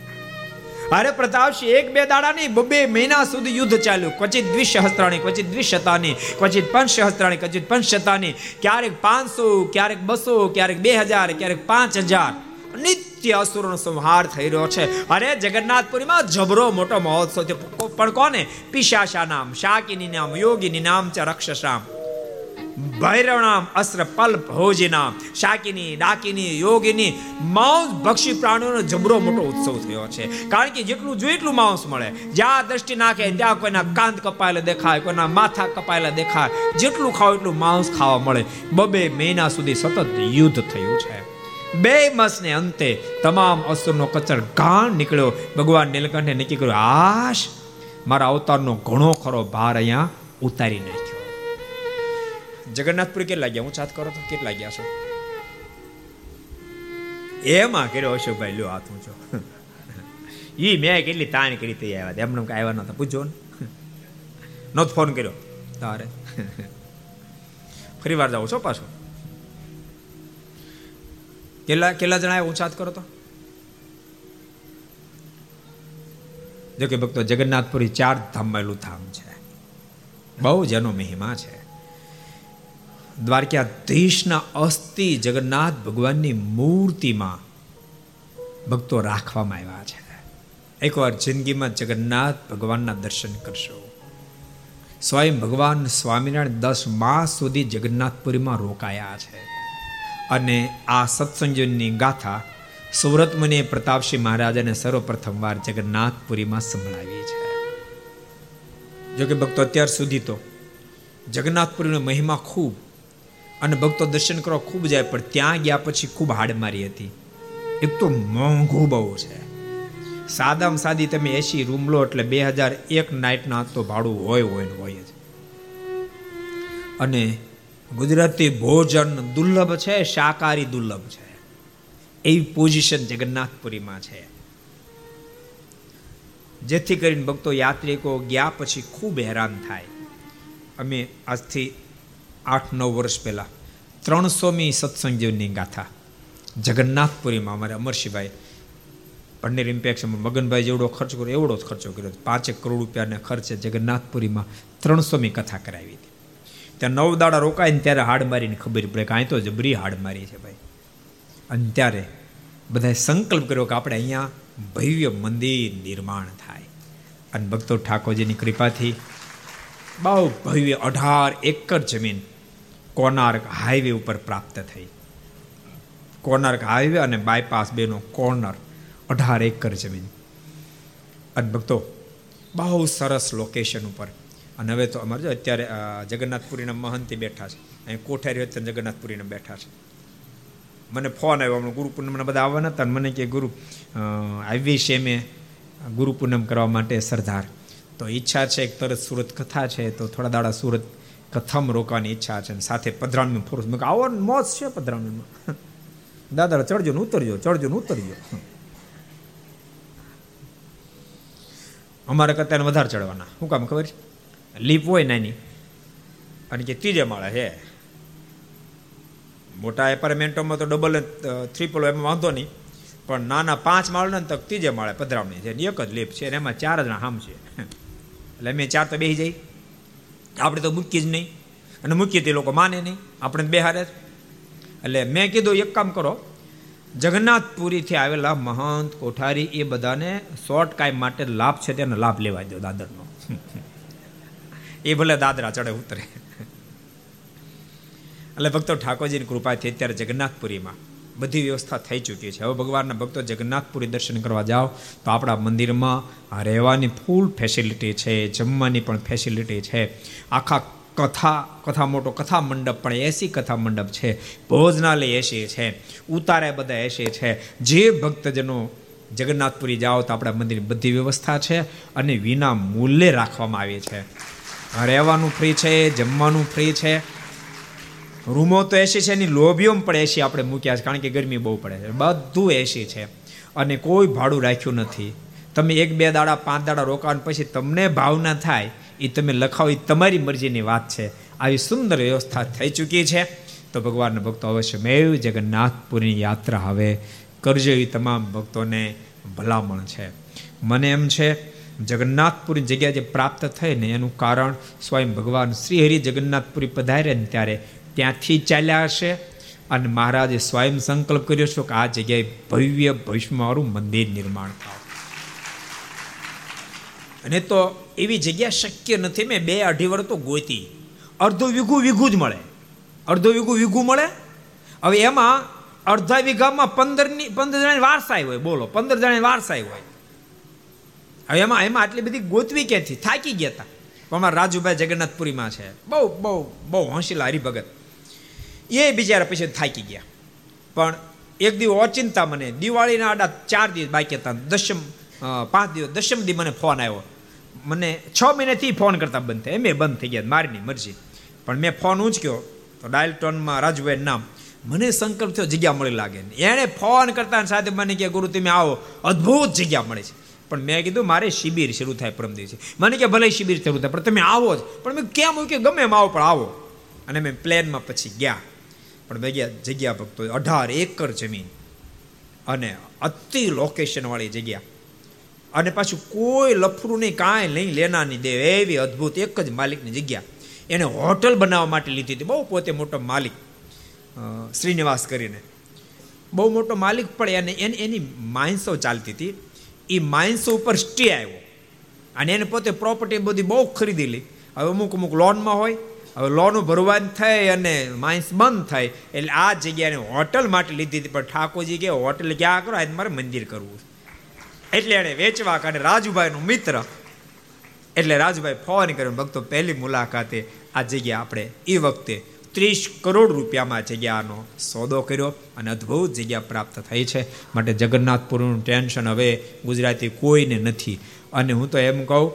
Speaker 2: અરે પ્રતાપસિંહ એક બે દાડા નહીં બબે મહિના સુધી યુદ્ધ ચાલ્યું. ક્વચિત દ્વિસહસ્ત્રાણી, ક્વચિત દ્વિશતાની, ક્વચિત પંચસહસ્ત્રાણી, ક્વચિત પંચશતાની ક્યારેક પાંચસો, ક્યારેક બસો, ક્યારેક બે હજાર, ક્યારેક પાંચ હજાર. નિત્ય અસુરોનો સંહાર થઈ રહ્યો છે. અરે, જગન્નાથપુરીમાં જબરો મોટો મહોત્સવ છે. પણ કોને? પિશાશા નામ, શાકિની નામ, યોગીની નામ છે રક્ષસામ. ભૈરવનામ અસ્ત્ર પલ ભોજીનામ શાકિની, ડાકીની, યોગીની, માંસ ભક્ષી પ્રાણીઓનો જબરો મોટો ઉત્સવ થયો છે. કારણ કે જેટલું જોઈએ એટલું માંસ મળે. જ્યાં દ્રષ્ટિ નાખે, ત્યાં કોઈના કાંત કપાયેલા દેખાય, કોઈના માથા કપાયેલા દેખાય. જેટલું ખાવ એટલું માંસ ખાવા મળે. બબે મહિના સુધી સતત યુદ્ધ થયું છે. બે માસને અંતે તમામ અસુરનો કચર ગાણ નીકળ્યો. ભગવાન નીલકંઠે નક્કી કર્યું, આશ, મારા અવતારનો ઘણો ખરો ભાર અહીંયા ઉતારી નાખ્યો. જગન્નાથપુરી કેટલા ગયા? હું ચાત કરો તો કેટલા ગયા છો? એમાં કર્યો અશોકભાઈ, લ્યો હાથ ઊંચો. ઈ મેં કેટલી તાણ કરી તૈયાર આવ્યા એમને કઈ આવ્યા નતા પૂછો ને. નતો ફોન કર્યો. તારે. ફરી વાર જાવ છો પાછો? કેટલા કેટલા જણા આવ્યા ઊંચાત કરો તો? જો ભક્તો, જગન્નાથપુરી ચાર ધામમાં ધામ છે. બહુ જેનો મહિમા છે. દ્વારકાધીશના અસ્થિ જગન્નાથ ભગવાનની મૂર્તિમાં ભક્તો રાખવામાં આવ્યા છે. એકવાર જિંદગીમાં જગન્નાથ ભગવાનના દર્શન કરશો. સ્વયં ભગવાન સ્વામિનારાયણ દસ માસ સુધી જગન્નાથપુરીમાં રોકાયા છે. અને આ સત્સંજનની ગાથા સુરત મુનિએ પ્રતાપસિંહ મહારાજાને સર્વપ્રથમ વાર જગન્નાથપુરીમાં સંભળાવી છે. જો કે ભક્તો અત્યાર સુધી તો જગન્નાથપુરીનો મહિમા ખૂબ અને ભક્તો દર્શન કરવા ખૂબ જાય, પણ ત્યાં ગયા પછી ખૂબ હાડમારી હતી. એક તો મોંઘું બહુ છે. સાદામાં સાદી તમે એસી રૂમ લો એટલે બે હજાર એક નાઇટના તો ભાડું હોય હોય હોય જ. અને ગુજરાતી ભોજન દુર્લભ છે, શાકાહારી દુર્લભ છે. એવી પોઝિશન જગન્નાથપુરીમાં છે. જેથી કરીને ભક્તો યાત્રિકો ગયા પછી ખૂબ હેરાન થાય. અમે આજથી આઠ નવ વર્ષ પહેલાં ત્રણસોમી સત્સંગજીવની ગાથા જગન્નાથપુરીમાં અમારે અમરશીભાઈ પંડિર ઇમ્પેક્શનમાં મગનભાઈ જેવડો ખર્ચ કર્યો, એવડો જ ખર્ચો કર્યો. પાંચેક કરોડ રૂપિયાના ખર્ચે જગન્નાથપુરીમાં ત્રણસોમી કથા કરાવી હતી. ત્યાં નવ દાડા રોકાઈને ત્યારે હાડ મારીને ખબર પડે કે અહીં તો જબરી હાડ મારી છે ભાઈ. અને ત્યારે બધાએ સંકલ્પ કર્યો કે આપણે અહીંયા ભવ્ય મંદિર નિર્માણ થાય. અને ભક્તો ઠાકોરજીની કૃપાથી બહુ ભવ્ય અઢાર એકર જમીન કોનાર્ક હાઈવે ઉપર પ્રાપ્ત થઈ. કોનાર્ક હાઈવે અને બાયપાસ બેનો કોર્નર અઢાર એકર જમીન. અને ભક્તો બહુ સરસ લોકેશન ઉપર અને હવે તો અમારે જો અત્યારે જગન્નાથપુરીના મહંતી બેઠા છે. અહીં કોઠારી અત્યારે જગન્નાથપુરીના બેઠા છે. મને ફોન આવ્યો, હમણાં ગુરુ પૂનમના બધા આવવાના હતા મને કે, ગુરુ આવી છે મેં ગુરુ પૂનમ કરવા માટે સરદાર. તો ઈચ્છા છે, એક તરત સુરત કથા છે, તો થોડા દાડા સુરત કથામાં રોકવાની ઈચ્છા છે સાથે પધરાણમાં ફોરસ. મેં આવો મોજ છે પધરાણમાં દાદા, ચડજો ને, ઉતરજો, ચડજો ને, ઉતરજો. અમારે કરતા વધારે ચડવાના. શું કામ ખબર છે? લીપ હોય નાની, અને જે ત્રીજે માળે હે મોટા એપાર્ટમેન્ટોમાં તો ડબલ ત્રિપલ એમાં વાંધો નહીં, પણ નાના પાંચ માળ ને તો ત્રીજે માળે પધરાવણી છે એક જ લીપ છે અને એમાં ચાર જણા હામ છે. એટલે અમે ચાર તો બેસી જઈ. આપણે તો મૂકી જ નહીં, અને મૂકીએ તે લોકો માને નહીં આપણે બે હારે એટલે મેં કીધું, એક કામ કરો, જગન્નાથપુરીથી આવેલા મહંત કોઠારી એ બધાને શોર્ટ કાયમ માટે લાભ છે તેનો લાભ લેવા દો દાદરનો. એ ભલે દાદરા ચડે ઉતરે. એટલે ભક્તો ઠાકોરજીની કૃપાથી અત્યારે જગન્નાથપુરીમાં બધી વ્યવસ્થા થઈ ચૂકી છે. હવે ભગવાનના ભક્તો જગન્નાથપુરી દર્શન કરવા જાઓ તો આપણા મંદિરમાં રહેવાની ફૂલ ફેસિલિટી છે, જમવાની પણ ફેસિલિટી છે. આખા કથા કથા મોટો કથા મંડપ પણ એસી કથા મંડપ છે. ભોજનાલય એસી છે. ઉતારે બધા એસી છે. જે ભક્તજનો જગન્નાથપુરી જાઓ તો આપણા મંદિરની બધી વ્યવસ્થા છે અને વિના મૂલ્યે રાખવામાં આવી છે. રહેવાનું ફ્રી છે, જમવાનું ફ્રી છે. રૂમો તો એસી છે, એની લોભીઓમાં પણ એસી આપણે મૂક્યા છે, કારણ કે ગરમી બહુ પડે છે. બધું એસી છે. અને કોઈ ભાડું રાખ્યું નથી. તમે એક બે દાડા, પાંચ દાડા રોકાણ પછી તમને ભાવના થાય એ તમે લખાવો એ તમારી મરજીની વાત છે. આવી સુંદર વ્યવસ્થા થઈ ચૂકી છે. તો ભગવાનના ભક્તો અવશ્ય મેવ જગન્નાથપુરીની યાત્રા હવે કરજો એ તમામ ભક્તોને ભલામણ છે. મને એમ છે જગન્નાથપુરી જગ્યા જે પ્રાપ્ત થઈ ને એનું કારણ સ્વયં ભગવાન શ્રી હરિ જગન્નાથપુરી પધારે ને ત્યારે ત્યાંથી ચાલ્યા હશે. અને મહારાજે સ્વયં સંકલ્પ કર્યો છે કે આ જગ્યાએ ભવ્ય ભવિષ્યમારું મંદિર નિર્માણ થાય. અને તો એવી જગ્યા શક્ય નથી મેં બે અઢી વર્ષ તો ગોતી. અડધો વીઘું વીઘું જ મળે. અડધો વીઘું વીઘું મળે. હવે એમાં અડધા વીઘામાં પંદરની, પંદર જણાની વારસાઈ હોય, બોલો, પંદર જણાની વારસાઈ હોય. હવે એમાં એમાં આટલી બધી ગોતવી ક્યાંથી? થાકી ગયા હતા અમારા રાજુભાઈ જગન્નાથપુરીમાં છે. બહુ બહુ બહુ હોંશીલા હરિભગત. એ બિચારા પછી થાકી ગયા. પણ એક દિવસ ઓચિંતા મને. દિવાળીના આડા ચાર દિવસ બાકી હતા. દશમ પાંચ દિવસ, દશમ દી મને ફોન આવ્યો. મને છ મહિનેથી ફોન કરતા બંધ થયા. એમ બંધ થઈ ગયા, મારીની મરજી. પણ મેં ફોન ઉંચક્યો તો ડાયલ ટોનમાં રાજુભાઈ નામ. મને સંકલ્પ થયો, જગ્યા મળી લાગે. એણે ફોન કરતા સાથે મને કે ગુરુ, તમે આવો. અદ્ભુત જગ્યા મળે છે. પણ મેં કીધું, મારે શિબિર શરૂ થાય પરમ દિવસે મને કે, ભલે શિબિર શરૂ થાય, પણ તમે આવો જ. પણ મેં કેમ કે ગમે એમ આવો, પણ આવો. અને મેં પ્લેનમાં પછી ગયા. પણ મેં ગયા જગ્યા ભક્તો, અઢાર એકર જમીન અને અતિ લોકેશનવાળી જગ્યા. અને પાછું કોઈ લફરું નહીં, કાંઈ નહીં લેના નહીં દે એવી અદ્ભુત, એક જ માલિકની જગ્યા. એને હોટલ બનાવવા માટે લીધી હતી, બહુ પોતે મોટો માલિક શ્રીનિવાસ કરીને. બહુ મોટો માલિક, પણ એને, એની માણસો ચાલતી હતી. એ માઇન્સ ઉપર સ્ટે આવ્યો. અને એને પોતે પ્રોપર્ટી બધી બહુ ખરીદી લી હવે અમુક અમુક લોનમાં હોય, હવે લોન ભરવાન થઈ અને માઇન્સ બંધ થાય. એટલે આ જગ્યાને હોટલ માટે લીધી હતી, પણ ઠાકોરજી કે હોટલ ક્યાં કરો? આજે મારે મંદિર કરવું એટલે એણે વેચવા કાઢે રાજુભાઈનો મિત્ર. એટલે રાજુભાઈ ફોન કર્યો, ભક્તો, પહેલી મુલાકાતે આ જગ્યા આપણે એ વખતે ત્રીસ કરોડ રૂપિયામાં જગ્યાનો સોદો કર્યો અને અદ્ભુત જગ્યા પ્રાપ્ત થઈ છે. માટે જગન્નાથપુરનું ટેન્શન હવે ગુજરાતી કોઈને નથી. અને હું તો એમ કહું,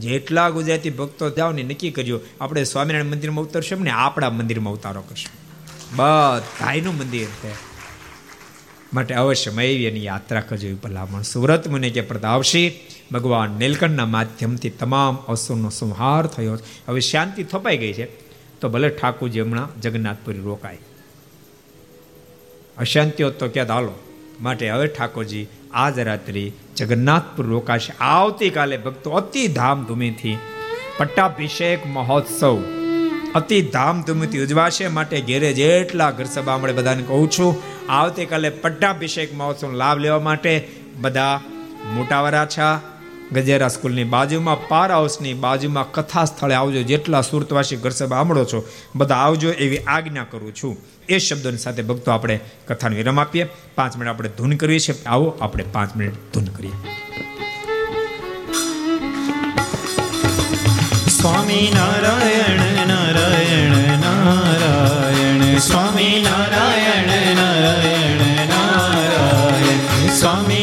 Speaker 2: જેટલા ગુજરાતી ભક્તો જાઓ ને નક્કી કર્યો આપણે સ્વામિનારાયણ મંદિરમાં ઉતરશું ને આપણા મંદિરમાં ઉતારો કરશું. બધાનું મંદિર છે. માટે અવશ્ય મૈવીની યાત્રા કરજો એ ભલામણ સુરત મને કે પ્રદાવશી ભગવાન નીલકંઠના માધ્યમથી તમામ અસુરનો સંહાર થયો. હવે શાંતિ થપાઈ ગઈ છે. તો ભલે ઠાકોરજી હમણાં જગન્નાથપુરી રોકાય. અશાંતિ હોત તો ક્યાં હાલો. માટે હવે ઠાકોરજી આજ રાત્રિ જગન્નાથપુર રોકાશે. આવતીકાલે ભક્તો અતિ ધામધૂમીથી પટ્ટાભિષેક મહોત્સવ અતિ ધામધૂમીથી ઉજવાશે. માટે ઘેરે જેટલા ઘર સભા મળે બધાને કહું છું, આવતીકાલે પટ્ટાભિષેક મહોત્સવનો લાભ લેવા માટે બધા મોટાવરા છા ગજેરા સ્કૂલની બાજુમાં, પાર હાઉસની બાજુમાં કથા સ્થળે આવજો જેટલા સુરતવાસી ઘરસભા સાંભળો છો, બધા આવજો એવી આજ્ઞા કરું છું. એ શબ્દોની સાથે ભક્તો આપણે કથાનો વિરામ આપીએ. પાંચ મિનિટ આપણે ધૂન કરીએ છીએ. આવો આપણે પાંચ મિનિટ ધૂન કરીએ.
Speaker 1: સ્વામી નારાયણ નારાયણ નારાયણ. સ્વામી નારાયણ નારાયણ નારાયણ. સ્વામી